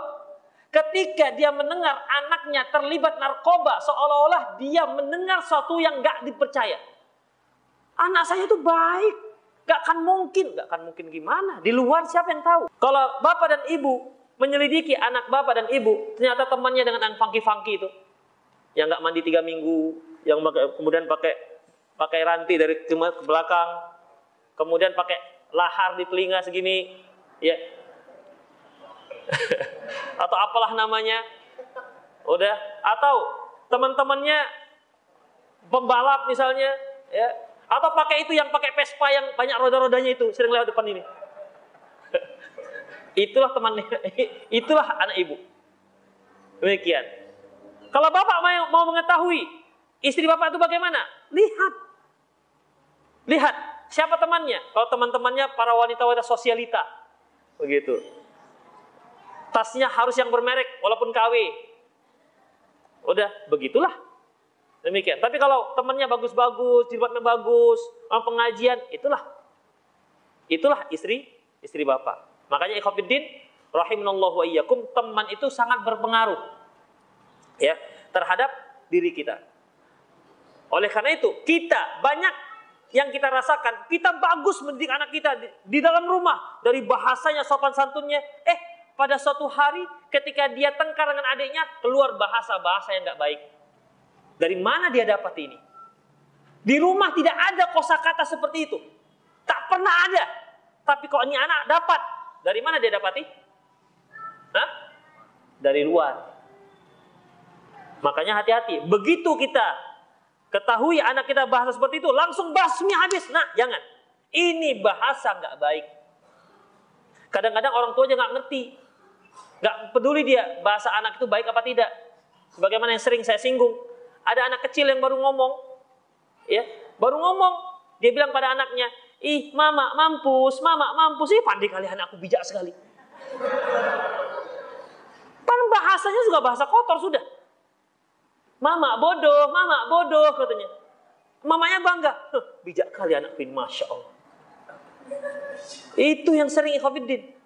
ketika dia mendengar anaknya terlibat narkoba seolah-olah dia mendengar sesuatu yang gak dipercaya. Anak saya itu baik, Gak akan mungkin, gak akan mungkin gimana? Di luar siapa yang tahu? Kalau bapak dan ibu menyelidiki anak bapak dan ibu, ternyata temannya dengan yang funky-funky itu, yang gak mandi tiga minggu, yang kemudian pakai pakai ranti dari ke belakang, kemudian pakai lahar di telinga segini, ya, atau apalah namanya, udah, atau teman-temannya pembalap misalnya, ya, atau pakai itu yang pakai Vespa yang banyak roda-rodanya itu, sering lewat depan ini. itulah temannya, itulah anak ibu. Demikian. Kalau bapak mau mengetahui istri bapak itu bagaimana, lihat. Lihat siapa temannya. Kalau teman-temannya para wanita-wanita sosialita, begitu. Tasnya harus yang bermerek walaupun KW. Udah, begitulah. Demikian. Tapi kalau temannya bagus-bagus, jilbabnya bagus, orang pengajian, itulah itulah istri istri bapak. Makanya ikhwatiddin rahimanallahu wa iyyakum, teman itu sangat berpengaruh. Ya, terhadap diri kita. Oleh karena itu, kita banyak yang kita rasakan, kita bagus mendidik anak kita di, di dalam rumah dari bahasanya sopan santunnya. Eh, pada suatu hari ketika dia tengkar dengan adiknya keluar bahasa-bahasa yang nggak baik. Dari mana dia dapat ini? Di rumah tidak ada kosakata seperti itu. Tak pernah ada. Tapi kok ini anak dapat. Dari mana dia dapati? Hah? Dari luar. Makanya hati-hati. Begitu kita ketahui anak kita bahasa seperti itu, langsung basmi habis. Nah, jangan. Ini bahasa nggak baik. Kadang-kadang orang tua aja nggak ngerti. Nggak peduli dia bahasa anak itu baik apa tidak. Sebagaimana yang sering saya singgung. Ada anak kecil yang baru ngomong. ya Baru ngomong. Dia bilang pada anaknya, ih mama mampus, mama mampus. Ih pandai kali anakku bijak sekali. Pan bahasanya juga bahasa kotor sudah. Mama bodoh, mama bodoh katanya. Mamanya bangga. Bijak kali anak bin, Masya Allah. Itu yang sering ikhwafiddin.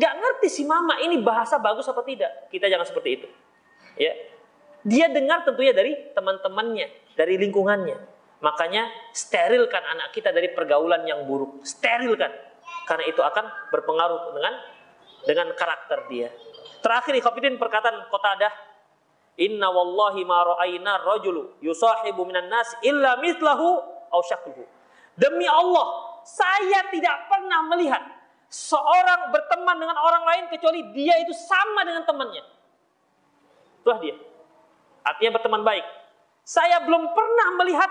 Gak ngerti si mama ini bahasa bagus apa tidak. Kita jangan seperti itu. Ya, Dia dengar tentunya dari teman-temannya, dari lingkungannya. Makanya sterilkan anak kita dari pergaulan yang buruk. Sterilkan. Karena itu akan berpengaruh dengan dengan karakter dia. Terakhir ikhwafiddin perkataan Qatadah Inna wallahi ma ra'ayna rajulu yusahibu minan nas illa mithlahu aw. Demi Allah, saya tidak pernah melihat seorang berteman dengan orang lain kecuali dia itu sama dengan temannya. Itulah dia. Artinya berteman baik. Saya belum pernah melihat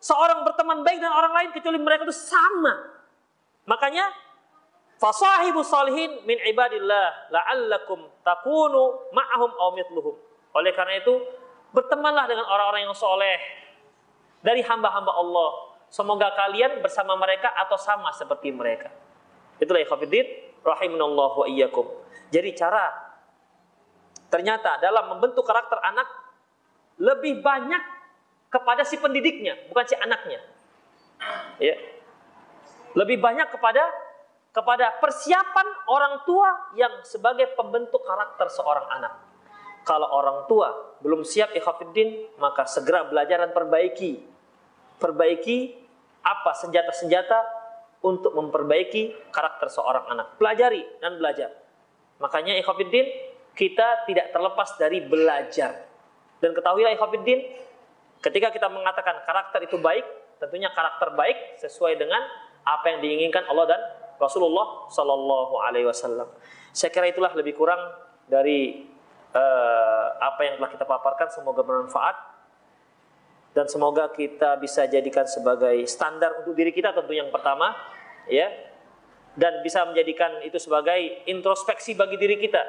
seorang berteman baik dengan orang lain kecuali mereka itu sama. Makanya fasahibu salihin min ibadillah la'allakum takunu ma'ahum aw mithluhum. Oleh karena itu, bertemanlah dengan orang-orang yang soleh dari hamba-hamba Allah. Semoga kalian bersama mereka atau sama seperti mereka. Itulah ikhwatiddin rahimunallah wa iyyakum. Jadi cara ternyata dalam membentuk karakter anak lebih banyak kepada si pendidiknya, bukan si anaknya. Ya. Lebih banyak kepada kepada persiapan orang tua yang sebagai pembentuk karakter seorang anak. Kalau orang tua belum siap ikhafiddin, maka segera belajar dan perbaiki. Perbaiki apa senjata-senjata untuk memperbaiki karakter seorang anak. Pelajari dan belajar. Makanya ikhafiddin, kita tidak terlepas dari belajar. Dan ketahuilah ikhafiddin, ketika kita mengatakan karakter itu baik, tentunya karakter baik sesuai dengan apa yang diinginkan Allah dan Rasulullah Sallallahu Alaihi Wasallam. Saya kira itulah lebih kurang dari uh, apa yang telah kita paparkan semoga bermanfaat dan semoga kita bisa jadikan sebagai standar untuk diri kita tentu yang pertama ya. Dan bisa menjadikan itu sebagai introspeksi bagi diri kita.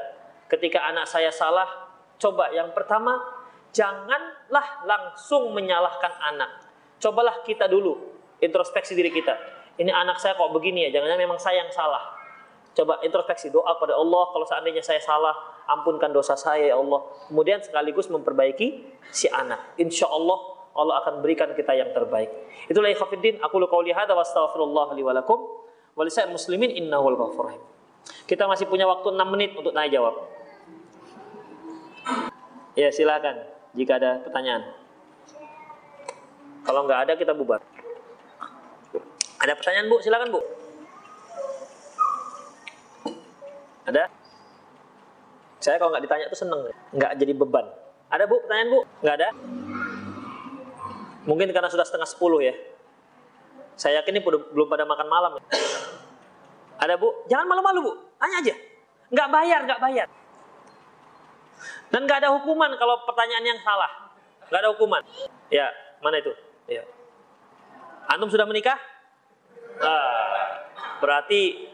Ketika anak saya salah coba yang pertama janganlah langsung menyalahkan anak. Cobalah kita dulu introspeksi diri kita. Ini anak saya kok begini ya? Jangan-jangan memang saya yang salah. Coba introspeksi doa pada Allah kalau seandainya saya salah ampunkan dosa saya ya Allah. Kemudian sekaligus memperbaiki si anak. Insya Allah Allah akan berikan kita yang terbaik. Itulah ikhafidin. Aku lu qauli hadza wa astaghfirullah li wa lakum wa muslimin innahu ghafur rahim. Kita masih punya waktu 6 menit untuk nanya jawab. Ya, silakan jika ada pertanyaan. Kalau nggak ada kita bubar. Ada pertanyaan Bu? Silakan Bu. Ada? Saya kalau nggak ditanya tuh seneng, nggak jadi beban. Ada bu pertanyaan bu? Nggak ada? Mungkin karena sudah setengah sepuluh ya. Saya yakin ini belum pada makan malam. Ada bu? Jangan malu-malu bu, tanya aja. Nggak bayar, nggak bayar. Dan nggak ada hukuman kalau pertanyaan yang salah. Nggak ada hukuman. Ya, mana itu? Ya. Antum sudah menikah? Nah, berarti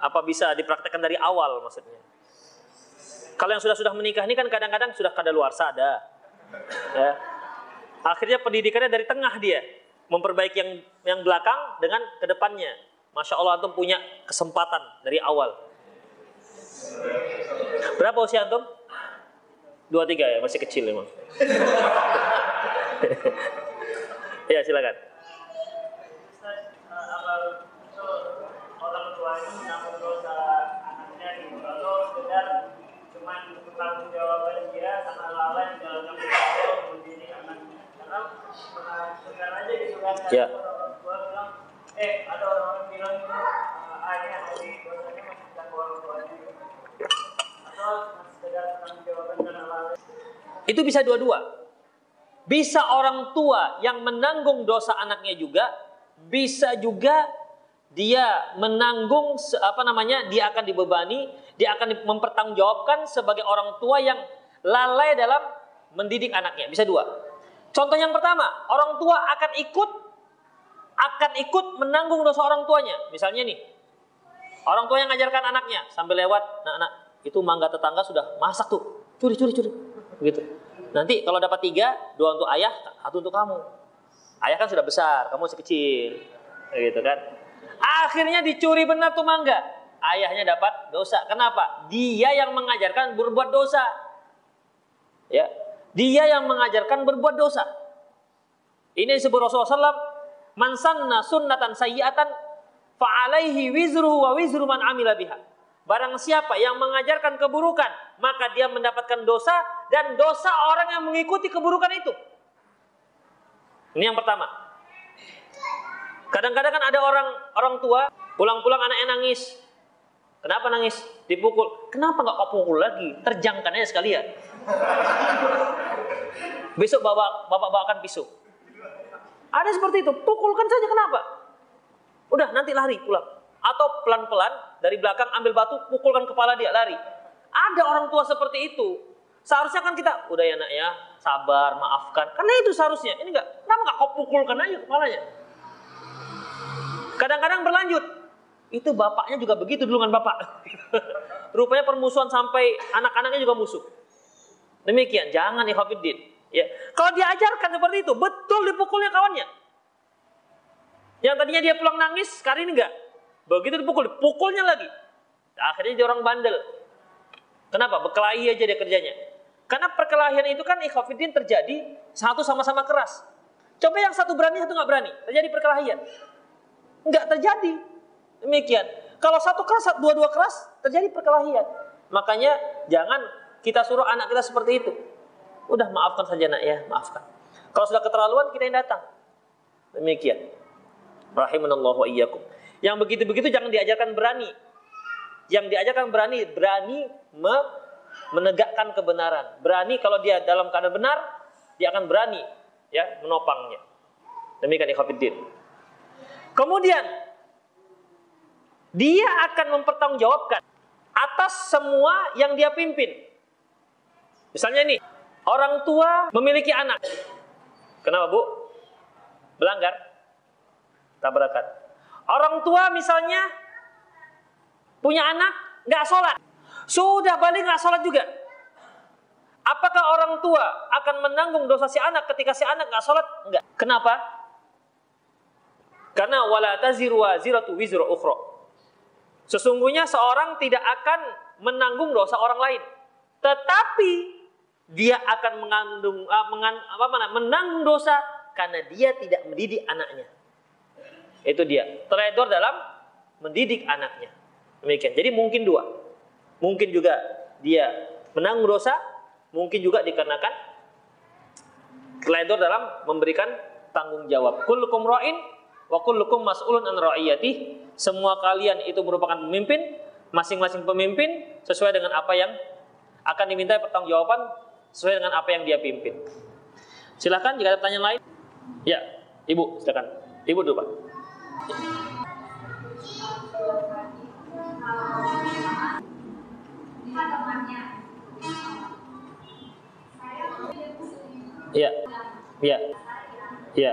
apa bisa dipraktekkan dari awal maksudnya? Kalau yang sudah sudah menikah ini kan kadang-kadang sudah kada luar sada. Ya. Akhirnya pendidikannya dari tengah dia, memperbaiki yang yang belakang dengan ke depannya. Masya Allah antum punya kesempatan dari awal. Berapa usia antum? Dua tiga ya, masih kecil emang. ya silakan. Itu Ya. Itu bisa dua-dua. Bisa orang tua yang menanggung dosa anaknya juga, bisa juga dia menanggung apa namanya? Dia akan dibebani, dia akan mempertanggungjawabkan sebagai orang tua yang lalai dalam mendidik anaknya. Bisa dua. Contoh yang pertama, orang tua akan ikut akan ikut menanggung dosa orang tuanya. Misalnya nih, orang tua yang ngajarkan anaknya sambil lewat, nah, anak itu mangga tetangga sudah masak tuh, curi curi curi, gitu. Nanti kalau dapat tiga, dua untuk ayah, satu untuk kamu. Ayah kan sudah besar, kamu masih kecil. Gitu kan. Akhirnya dicuri benar tuh mangga. Ayahnya dapat dosa. Kenapa? Dia yang mengajarkan berbuat dosa. Ya, dia yang mengajarkan berbuat dosa. Ini disebut Rasulullah SAW, Man sanna sunnatan sayyiatan fa'alaihi wizru wa wizru man amila biha. Barang siapa yang mengajarkan keburukan, maka dia mendapatkan dosa dan dosa orang yang mengikuti keburukan itu. Ini yang pertama. Kadang-kadang kan ada orang orang tua pulang-pulang anaknya nangis. Kenapa nangis? Dipukul. Kenapa nggak kau pukul lagi? Terjangkan aja sekalian. Besok bapak bapak bawakan pisau. Ada seperti itu. Pukulkan saja kenapa? Udah nanti lari pulang. Atau pelan-pelan dari belakang ambil batu pukulkan kepala dia lari. Ada orang tua seperti itu. Seharusnya kan kita udah ya nak ya sabar maafkan. Karena itu seharusnya. Ini enggak. Kenapa enggak kau pukulkan aja kepalanya? Kadang-kadang berlanjut. Itu bapaknya juga begitu dulu dengan bapak. Rupanya permusuhan sampai anak-anaknya juga musuh. Demikian, jangan ikhwafiddin. Ya. Kalau diajarkan seperti itu, betul dipukulnya kawannya. Yang tadinya dia pulang nangis, sekarang ini enggak. Begitu dipukul, dipukulnya lagi. Akhirnya dia orang bandel. Kenapa? Berkelahi aja dia kerjanya. Karena perkelahian itu kan ikhwafiddin terjadi satu sama-sama keras. Coba yang satu berani, satu nggak berani. Terjadi perkelahian. Nggak terjadi. Demikian. Kalau satu keras, dua-dua keras, terjadi perkelahian. Makanya jangan kita suruh anak kita seperti itu. Udah maafkan saja nak ya, maafkan. Kalau sudah keterlaluan kita yang datang. Demikian. Rahimanallahu iyyakum. Yang begitu-begitu jangan diajarkan berani. Yang diajarkan berani, berani me menegakkan kebenaran. Berani kalau dia dalam keadaan benar, dia akan berani ya menopangnya. Demikian ikhwatiddin. Kemudian dia akan mempertanggungjawabkan atas semua yang dia pimpin. Misalnya nih, orang tua memiliki anak. Kenapa, Bu? Belanggar? Tabrakan. Orang tua misalnya punya anak nggak sholat, sudah balik nggak sholat juga. Apakah orang tua akan menanggung dosa si anak ketika si anak nggak sholat? Enggak. Kenapa? Karena wala taziru waziratu wizra ukhra. Sesungguhnya seorang tidak akan menanggung dosa orang lain, tetapi dia akan mengandung uh, mengan, apa mana, menanggung dosa karena dia tidak mendidik anaknya. Itu dia. Teledor dalam mendidik anaknya. Demikian. Jadi mungkin dua. Mungkin juga dia menanggung dosa, mungkin juga dikarenakan teledor dalam memberikan tanggung jawab. Kullukum ra'in wa kullukum mas'ulun an ra'iyati. Semua kalian itu merupakan pemimpin, masing-masing pemimpin sesuai dengan apa yang akan diminta pertanggungjawaban sesuai dengan apa yang dia pimpin. Silakan jika ada pertanyaan lain. Ya, Ibu, silakan. Ibu dulu, Pak. Iya. Iya. Iya. Iya.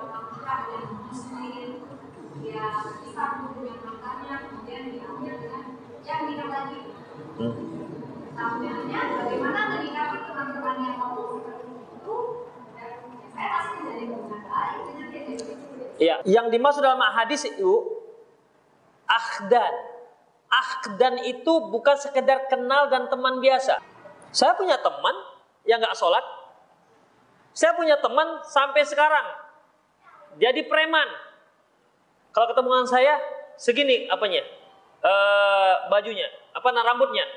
yang dimaksud dalam hadis itu akhdan. Akhdan itu bukan sekedar kenal dan teman biasa. Saya punya teman yang nggak sholat, Saya punya teman sampai sekarang jadi preman. Kalau ketemu dengan saya segini apanya? Eh, bajunya, apa nah, rambutnya.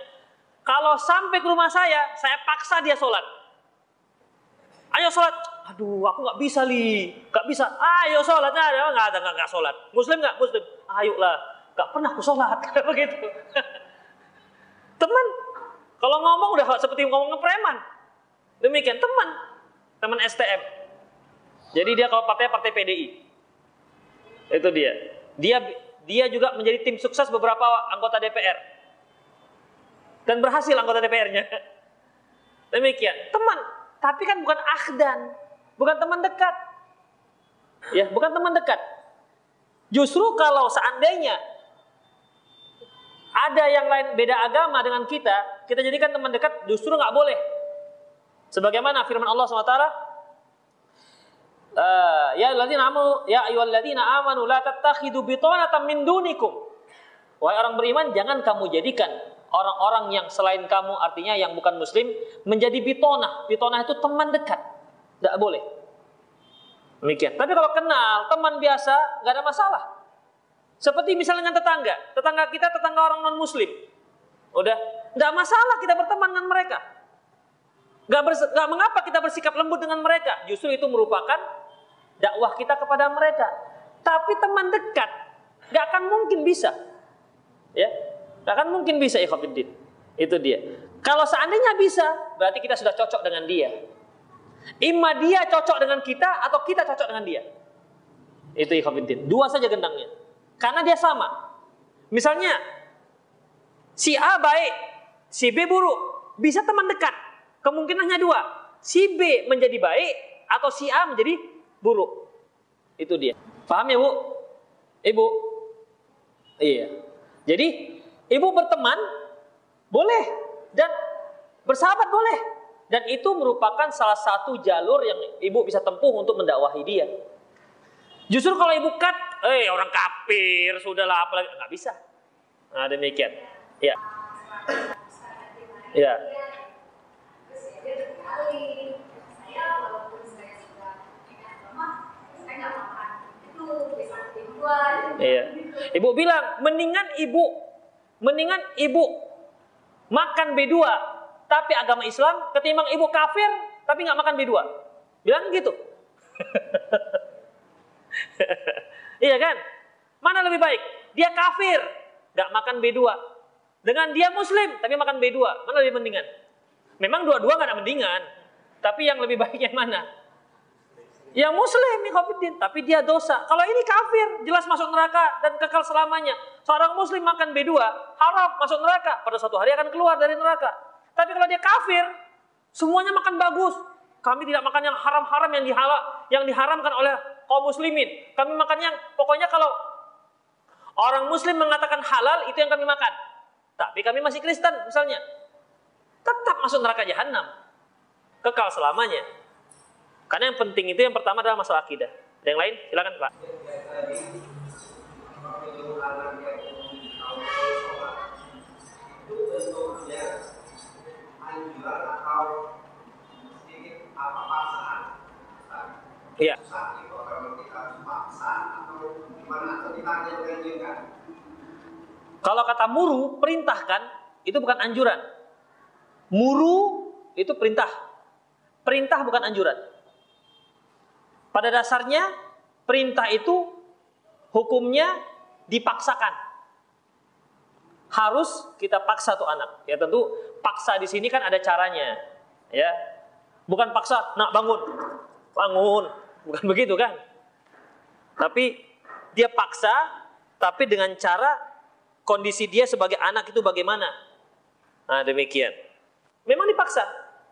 Kalau sampai ke rumah saya, saya paksa dia sholat. Ayo sholat. Aduh, aku nggak bisa li, nggak bisa. Ayo sholat, nggak ada, nggak ada, nggak sholat. Muslim nggak? Muslim. Ayolah, nggak pernah aku sholat, begitu. Teman, kalau ngomong udah seperti ngomong preman. Demikian teman, teman STM. Jadi dia kalau partai partai PDI. Itu dia. Dia dia juga menjadi tim sukses beberapa anggota DPR. Dan berhasil anggota DPR-nya. Demikian. Teman, tapi kan bukan akhdan, bukan teman dekat. Ya, bukan teman dekat. Justru kalau seandainya ada yang lain beda agama dengan kita, kita jadikan teman dekat, justru nggak boleh. Sebagaimana firman Allah SWT, uh, ya alladzina amanu ya ayyuhalladzina amanu la tattakhidu bitanatan min dunikum. Wahai orang beriman, jangan kamu jadikan orang-orang yang selain kamu artinya yang bukan muslim menjadi bitonah. Bitonah itu teman dekat. Tidak boleh. Demikian. Tapi kalau kenal teman biasa nggak ada masalah. Seperti misalnya dengan tetangga, tetangga kita tetangga orang non muslim. Udah, nggak masalah kita berteman dengan mereka. Gak, gak mengapa kita bersikap lembut dengan mereka. Justru itu merupakan dakwah kita kepada mereka. Tapi teman dekat gak akan mungkin bisa. Ya, gak akan mungkin bisa ikhwatiddin. Itu dia. Kalau seandainya bisa, berarti kita sudah cocok dengan dia. Ima dia cocok dengan kita atau kita cocok dengan dia. Itu ikhwatiddin. Dua saja gendangnya. Karena dia sama. Misalnya si A baik, si B buruk. Bisa teman dekat. Kemungkinannya dua. Si B menjadi baik atau si A menjadi buruk. Itu dia. Paham ya, Bu? Ibu? Iya. Jadi, ibu berteman boleh dan bersahabat boleh. Dan itu merupakan salah satu jalur yang ibu bisa tempuh untuk mendakwahi dia. Justru kalau ibu cut, eh orang kafir, sudahlah apalagi nggak bisa. Nah demikian. Ya. Ya. Iya. Ibu bilang, mendingan ibu, mendingan ibu makan B2 tapi agama Islam ketimbang ibu kafir tapi nggak makan B2. Bilang gitu. iya kan? Mana lebih baik? Dia kafir, nggak makan B2. Dengan dia muslim tapi makan B2, mana lebih mendingan? Memang dua-dua nggak ada mendingan, tapi yang lebih baik yang mana? Yang muslim Ikhwanuddin, tapi dia dosa. Kalau ini kafir, jelas masuk neraka dan kekal selamanya. Seorang muslim makan B2, haram masuk neraka. Pada suatu hari akan keluar dari neraka. Tapi kalau dia kafir, semuanya makan bagus. Kami tidak makan yang haram-haram yang dihalal, yang diharamkan oleh kaum muslimin. Kami makan yang pokoknya kalau orang muslim mengatakan halal itu yang kami makan. Tapi kami masih Kristen misalnya. Tetap masuk neraka jahanam. Kekal selamanya. Karena yang penting itu yang pertama adalah masalah akidah. Ada yang lain? Silakan Pak. Iya. Kalau kata muru, perintahkan, itu bukan anjuran. Muru itu perintah. Perintah bukan anjuran. Pada dasarnya perintah itu hukumnya dipaksakan. Harus kita paksa tuh anak. Ya tentu paksa di sini kan ada caranya. Ya. Bukan paksa, nak bangun. Bangun. Bukan begitu kan? Tapi dia paksa tapi dengan cara kondisi dia sebagai anak itu bagaimana? Nah, demikian. Memang dipaksa.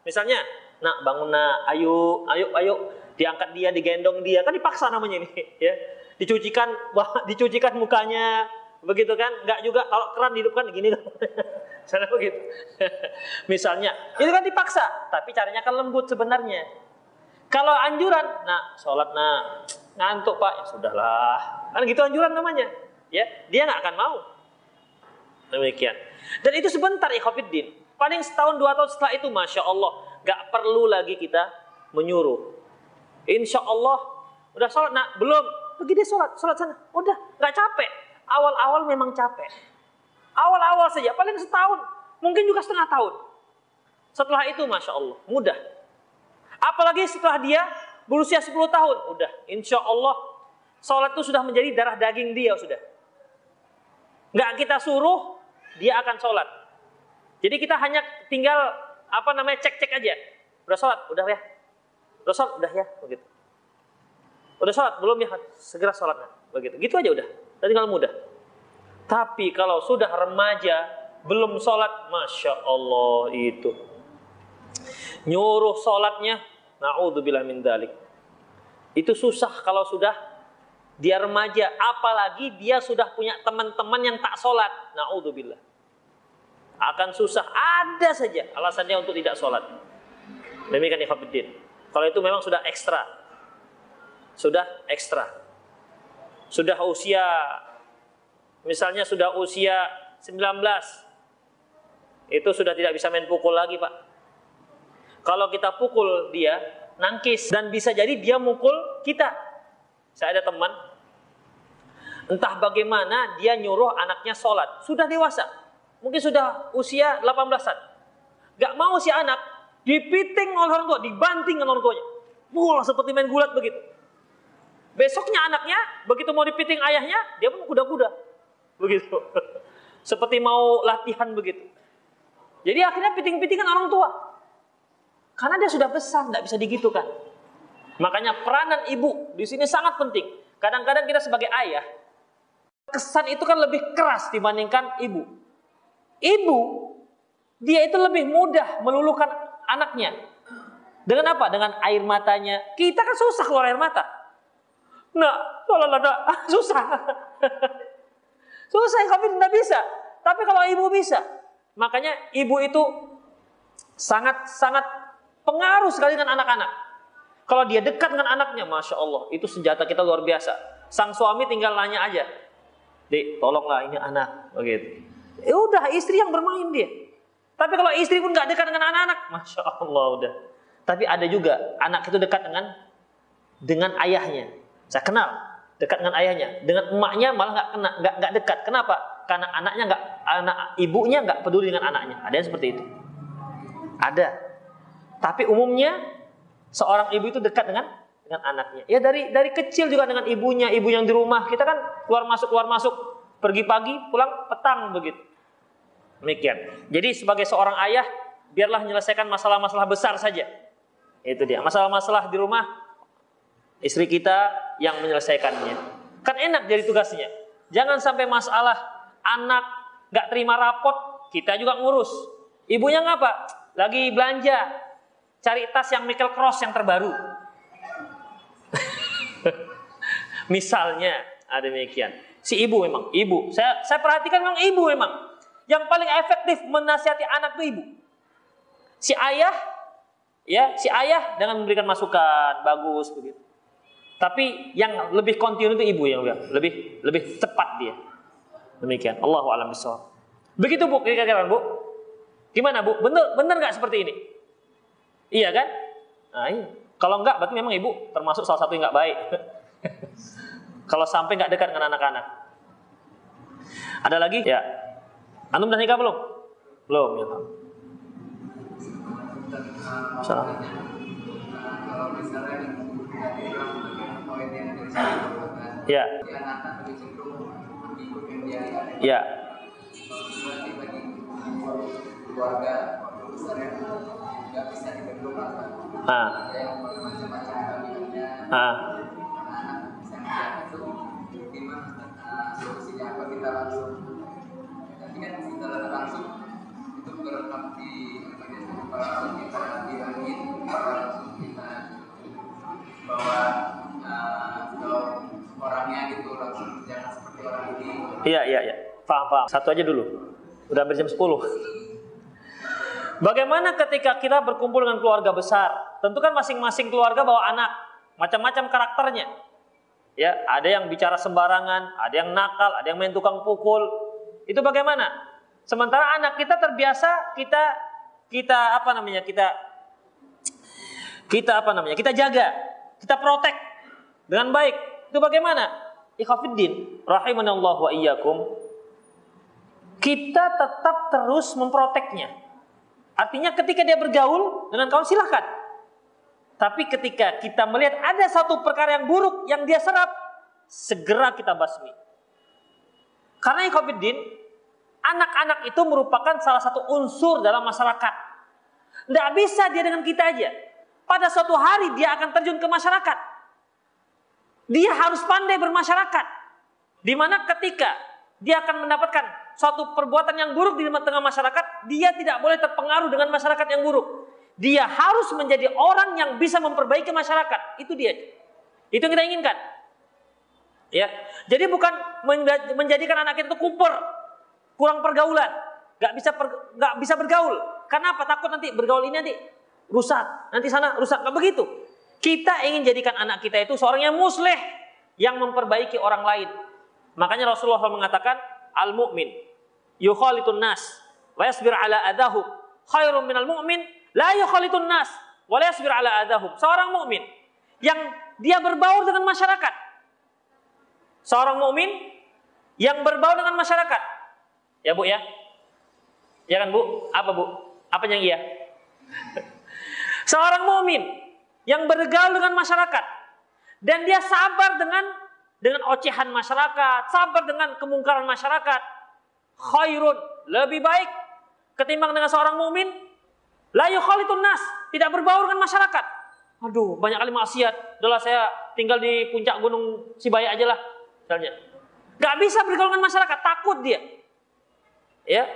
Misalnya, nak bangun nak, ayo, ayo, ayo, diangkat dia, digendong dia, kan dipaksa namanya ini, ya. Dicucikan, wah, dicucikan mukanya, begitu kan? Enggak juga kalau keran dihidupkan gini kan. Sana begitu. Misalnya, itu kan dipaksa, tapi caranya kan lembut sebenarnya. Kalau anjuran, nah, sholat nah, ngantuk pak, ya sudahlah. Kan gitu anjuran namanya, ya. Dia nggak akan mau. Demikian. Dan itu sebentar ikhwafiddin. Paling setahun dua tahun setelah itu, masya Allah, nggak perlu lagi kita menyuruh. Insya Allah udah sholat nak belum pergi dia sholat sholat sana udah nggak capek awal-awal memang capek awal-awal saja paling setahun mungkin juga setengah tahun. Setelah itu masya Allah mudah. Apalagi setelah dia berusia 10 tahun udah. Insya Allah sholat itu sudah menjadi darah daging dia sudah. Nggak kita suruh dia akan sholat. Jadi kita hanya tinggal apa namanya cek-cek aja. Udah sholat udah ya? Udah sholat udah ya? Begitu. Udah sholat belum ya? Segera sholatnya begitu. Gitu aja udah. Tadi kalau mudah tapi kalau sudah remaja belum sholat masya Allah itu. Nyuruh sholatnya naudzubillah min dalik. Itu susah kalau sudah dia remaja apalagi dia sudah punya teman-teman yang tak sholat naudzubillah. Akan susah ada saja alasannya untuk tidak sholat. Demikian ikhwatiddin kalau itu memang sudah ekstra. Sudah ekstra. Sudah usia misalnya sudah usia 19 itu sudah tidak bisa main pukul lagi pak kalau kita pukul dia nangkis dan bisa jadi dia mukul kita saya ada teman entah bagaimana dia nyuruh anaknya sholat sudah dewasa mungkin sudah usia 18an. Gak mau si anak dipiting oleh orang tua, dibanting oleh orang tuanya. Mul seperti main gulat begitu. Besoknya anaknya begitu mau dipiting ayahnya, dia pun kuda-kuda. Begitu. seperti mau latihan begitu. Jadi akhirnya piting-pitingan orang tua. Karena dia sudah besar, tidak bisa digitukan. Makanya peranan ibu di sini sangat penting. Kadang-kadang kita sebagai ayah, kesan itu kan lebih keras dibandingkan ibu. Ibu, dia itu lebih mudah meluluhkan anaknya. Dengan apa? Dengan air matanya. Kita kan susah keluar air mata. Nah, kalau susah. susah kami tidak bisa. Tapi kalau ibu bisa. Makanya ibu itu sangat sangat pengaruh sekali dengan anak-anak. Kalau dia dekat dengan anaknya, masya Allah, itu senjata kita luar biasa. Sang suami tinggal nanya aja, dek, tolonglah ini anak, begitu. Ya udah istri yang bermain dia. Tapi kalau istri pun nggak dekat dengan anak-anak, masya Allah udah. Tapi ada juga anak itu dekat dengan dengan ayahnya. Saya kenal dekat dengan ayahnya, dengan emaknya malah nggak kena nggak nggak dekat. Kenapa? Karena anaknya nggak anak ibunya nggak peduli dengan anaknya. Ada yang seperti itu. Ada. Tapi umumnya seorang ibu itu dekat dengan dengan anaknya. Ya dari dari kecil juga dengan ibunya, ibu yang di rumah. Kita kan keluar masuk keluar masuk, pergi pagi, pulang petang begitu. Demikian. Jadi sebagai seorang ayah, biarlah menyelesaikan masalah-masalah besar saja. Itu dia. Masalah-masalah di rumah, istri kita yang menyelesaikannya. Kan enak jadi tugasnya. Jangan sampai masalah anak gak terima rapot, kita juga ngurus. Ibunya ngapa? Lagi belanja, cari tas yang Michael Cross yang terbaru. Misalnya, ada demikian. Si ibu memang, ibu. Saya saya perhatikan memang ibu memang. Yang paling efektif menasihati anak itu ibu. Si ayah, ya, si ayah dengan memberikan masukan bagus begitu. Tapi yang lebih kontinu itu ibu yang lebih lebih cepat dia. Demikian. Allahu a'lam. Begitu Bu, kira-kira Bu. Gimana Bu? Bener bener nggak seperti ini? Iya kan? Nah, iya. Kalau enggak berarti memang ibu termasuk salah satu yang nggak baik. Kalau sampai nggak dekat dengan anak-anak. Ada lagi? Ya. Antum udah nikah belum? Belum ya. Salam. Ya. Ya. Ah. Ah. bahwa orangnya gitu langsung jangan seperti orang ini iya iya iya paham paham satu aja dulu udah berjam 10 Bagaimana ketika kita berkumpul dengan keluarga besar? Tentu kan masing-masing keluarga bawa anak, macam-macam karakternya. Ya, ada yang bicara sembarangan, ada yang nakal, ada yang main tukang pukul, itu bagaimana? Sementara anak kita terbiasa kita kita apa namanya? Kita kita apa namanya? Kita jaga, kita protek dengan baik. Itu bagaimana? Ikhafiddin, rahimanallah wa iyyakum. Kita tetap terus memproteknya. Artinya ketika dia bergaul dengan kawan silahkan. Tapi ketika kita melihat ada satu perkara yang buruk yang dia serap, segera kita basmi. Karena Ikhafiddin, anak-anak itu merupakan salah satu unsur dalam masyarakat. Tidak bisa dia dengan kita aja. Pada suatu hari dia akan terjun ke masyarakat. Dia harus pandai bermasyarakat. Di mana ketika dia akan mendapatkan suatu perbuatan yang buruk di tengah masyarakat, dia tidak boleh terpengaruh dengan masyarakat yang buruk. Dia harus menjadi orang yang bisa memperbaiki masyarakat. Itu dia. Itu yang kita inginkan. Ya. Jadi bukan menjadikan anak kita itu kuper, kurang pergaulan, nggak bisa nggak bisa bergaul. Karena apa? Takut nanti bergaul ini nanti rusak, nanti sana rusak. Nggak begitu. Kita ingin jadikan anak kita itu seorang yang musleh, yang memperbaiki orang lain. Makanya Rasulullah SAW mengatakan, al mu'min yukhalitun nas wa yasbir ala adahu khairum minal mu'min la yukhalitun nas wa la yasbir ala adahum. Seorang mukmin yang dia berbaur dengan masyarakat, seorang mukmin yang berbaur dengan masyarakat. Ya Bu ya? Ya kan Bu? Apa Bu? Apa yang iya? seorang mukmin yang bergaul dengan masyarakat dan dia sabar dengan dengan ocehan masyarakat, sabar dengan kemungkaran masyarakat. Khairun, lebih baik ketimbang dengan seorang mukmin la yukhalitun nas, tidak berbaur dengan masyarakat. Aduh, banyak kali maksiat. Adalah saya tinggal di puncak gunung Sibaya aja lah misalnya. Gak bisa bergaul dengan masyarakat, takut dia. Ya.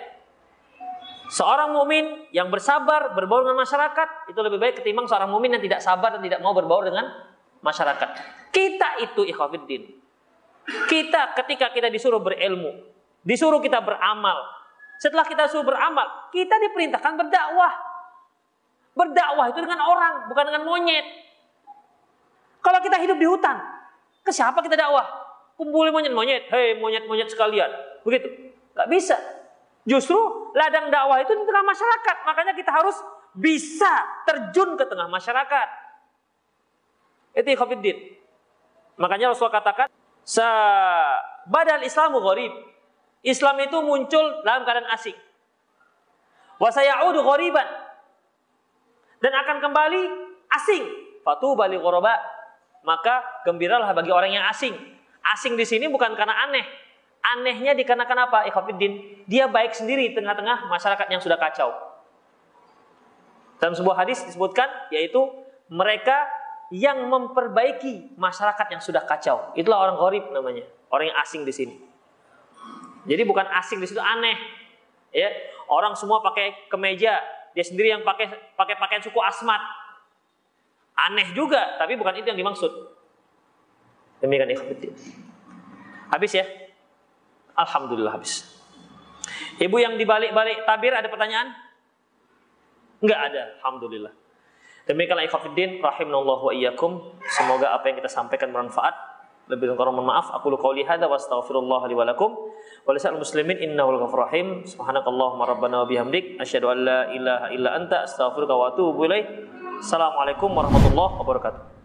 Seorang mukmin yang bersabar berbaur dengan masyarakat itu lebih baik ketimbang seorang mukmin yang tidak sabar dan tidak mau berbaur dengan masyarakat. Kita itu ikhwafiddin. Kita ketika kita disuruh berilmu, disuruh kita beramal. Setelah kita disuruh beramal, kita diperintahkan berdakwah. Berdakwah itu dengan orang, bukan dengan monyet. Kalau kita hidup di hutan, ke siapa kita dakwah? kumpulin monyet-monyet, hei monyet-monyet sekalian. Begitu. Gak bisa. Justru ladang dakwah itu di tengah masyarakat. Makanya kita harus bisa terjun ke tengah masyarakat. Itu ikhafiddin. Makanya Rasulullah katakan, badal Islamu gharib. Islam itu muncul dalam keadaan asing. Wa sayaudu ghariban. Dan akan kembali asing. Fatu bali ghuraba. Maka gembiralah bagi orang yang asing. Asing di sini bukan karena aneh. Anehnya dikarenakan apa? Ikhwafiddin. Dia baik sendiri tengah-tengah masyarakat yang sudah kacau. Dalam sebuah hadis disebutkan yaitu mereka yang memperbaiki masyarakat yang sudah kacau. Itulah orang gharib namanya. Orang yang asing di sini. Jadi bukan asing di situ aneh. Ya, orang semua pakai kemeja, dia sendiri yang pakai pakai pakaian suku Asmat. Aneh juga, tapi bukan itu yang dimaksud. Demikian ikhwati. Habis ya? Alhamdulillah habis. Ibu yang dibalik-balik tabir ada pertanyaan? Enggak ada, alhamdulillah. Demikianlah ikhwatiddin rahimanallah wa iyyakum. Semoga apa yang kita sampaikan bermanfaat. Lebih kurang mohon maaf. Aku lu qauli hadza wa astaghfirullah li wa lakum. Wa lisal muslimin innahu ghafurur rahim. Subhanakallahumma rabbana wa bihamdik asyhadu an la ilaha illa anta astaghfiruka wa atubu ilaik. Assalamualaikum warahmatullahi wabarakatuh.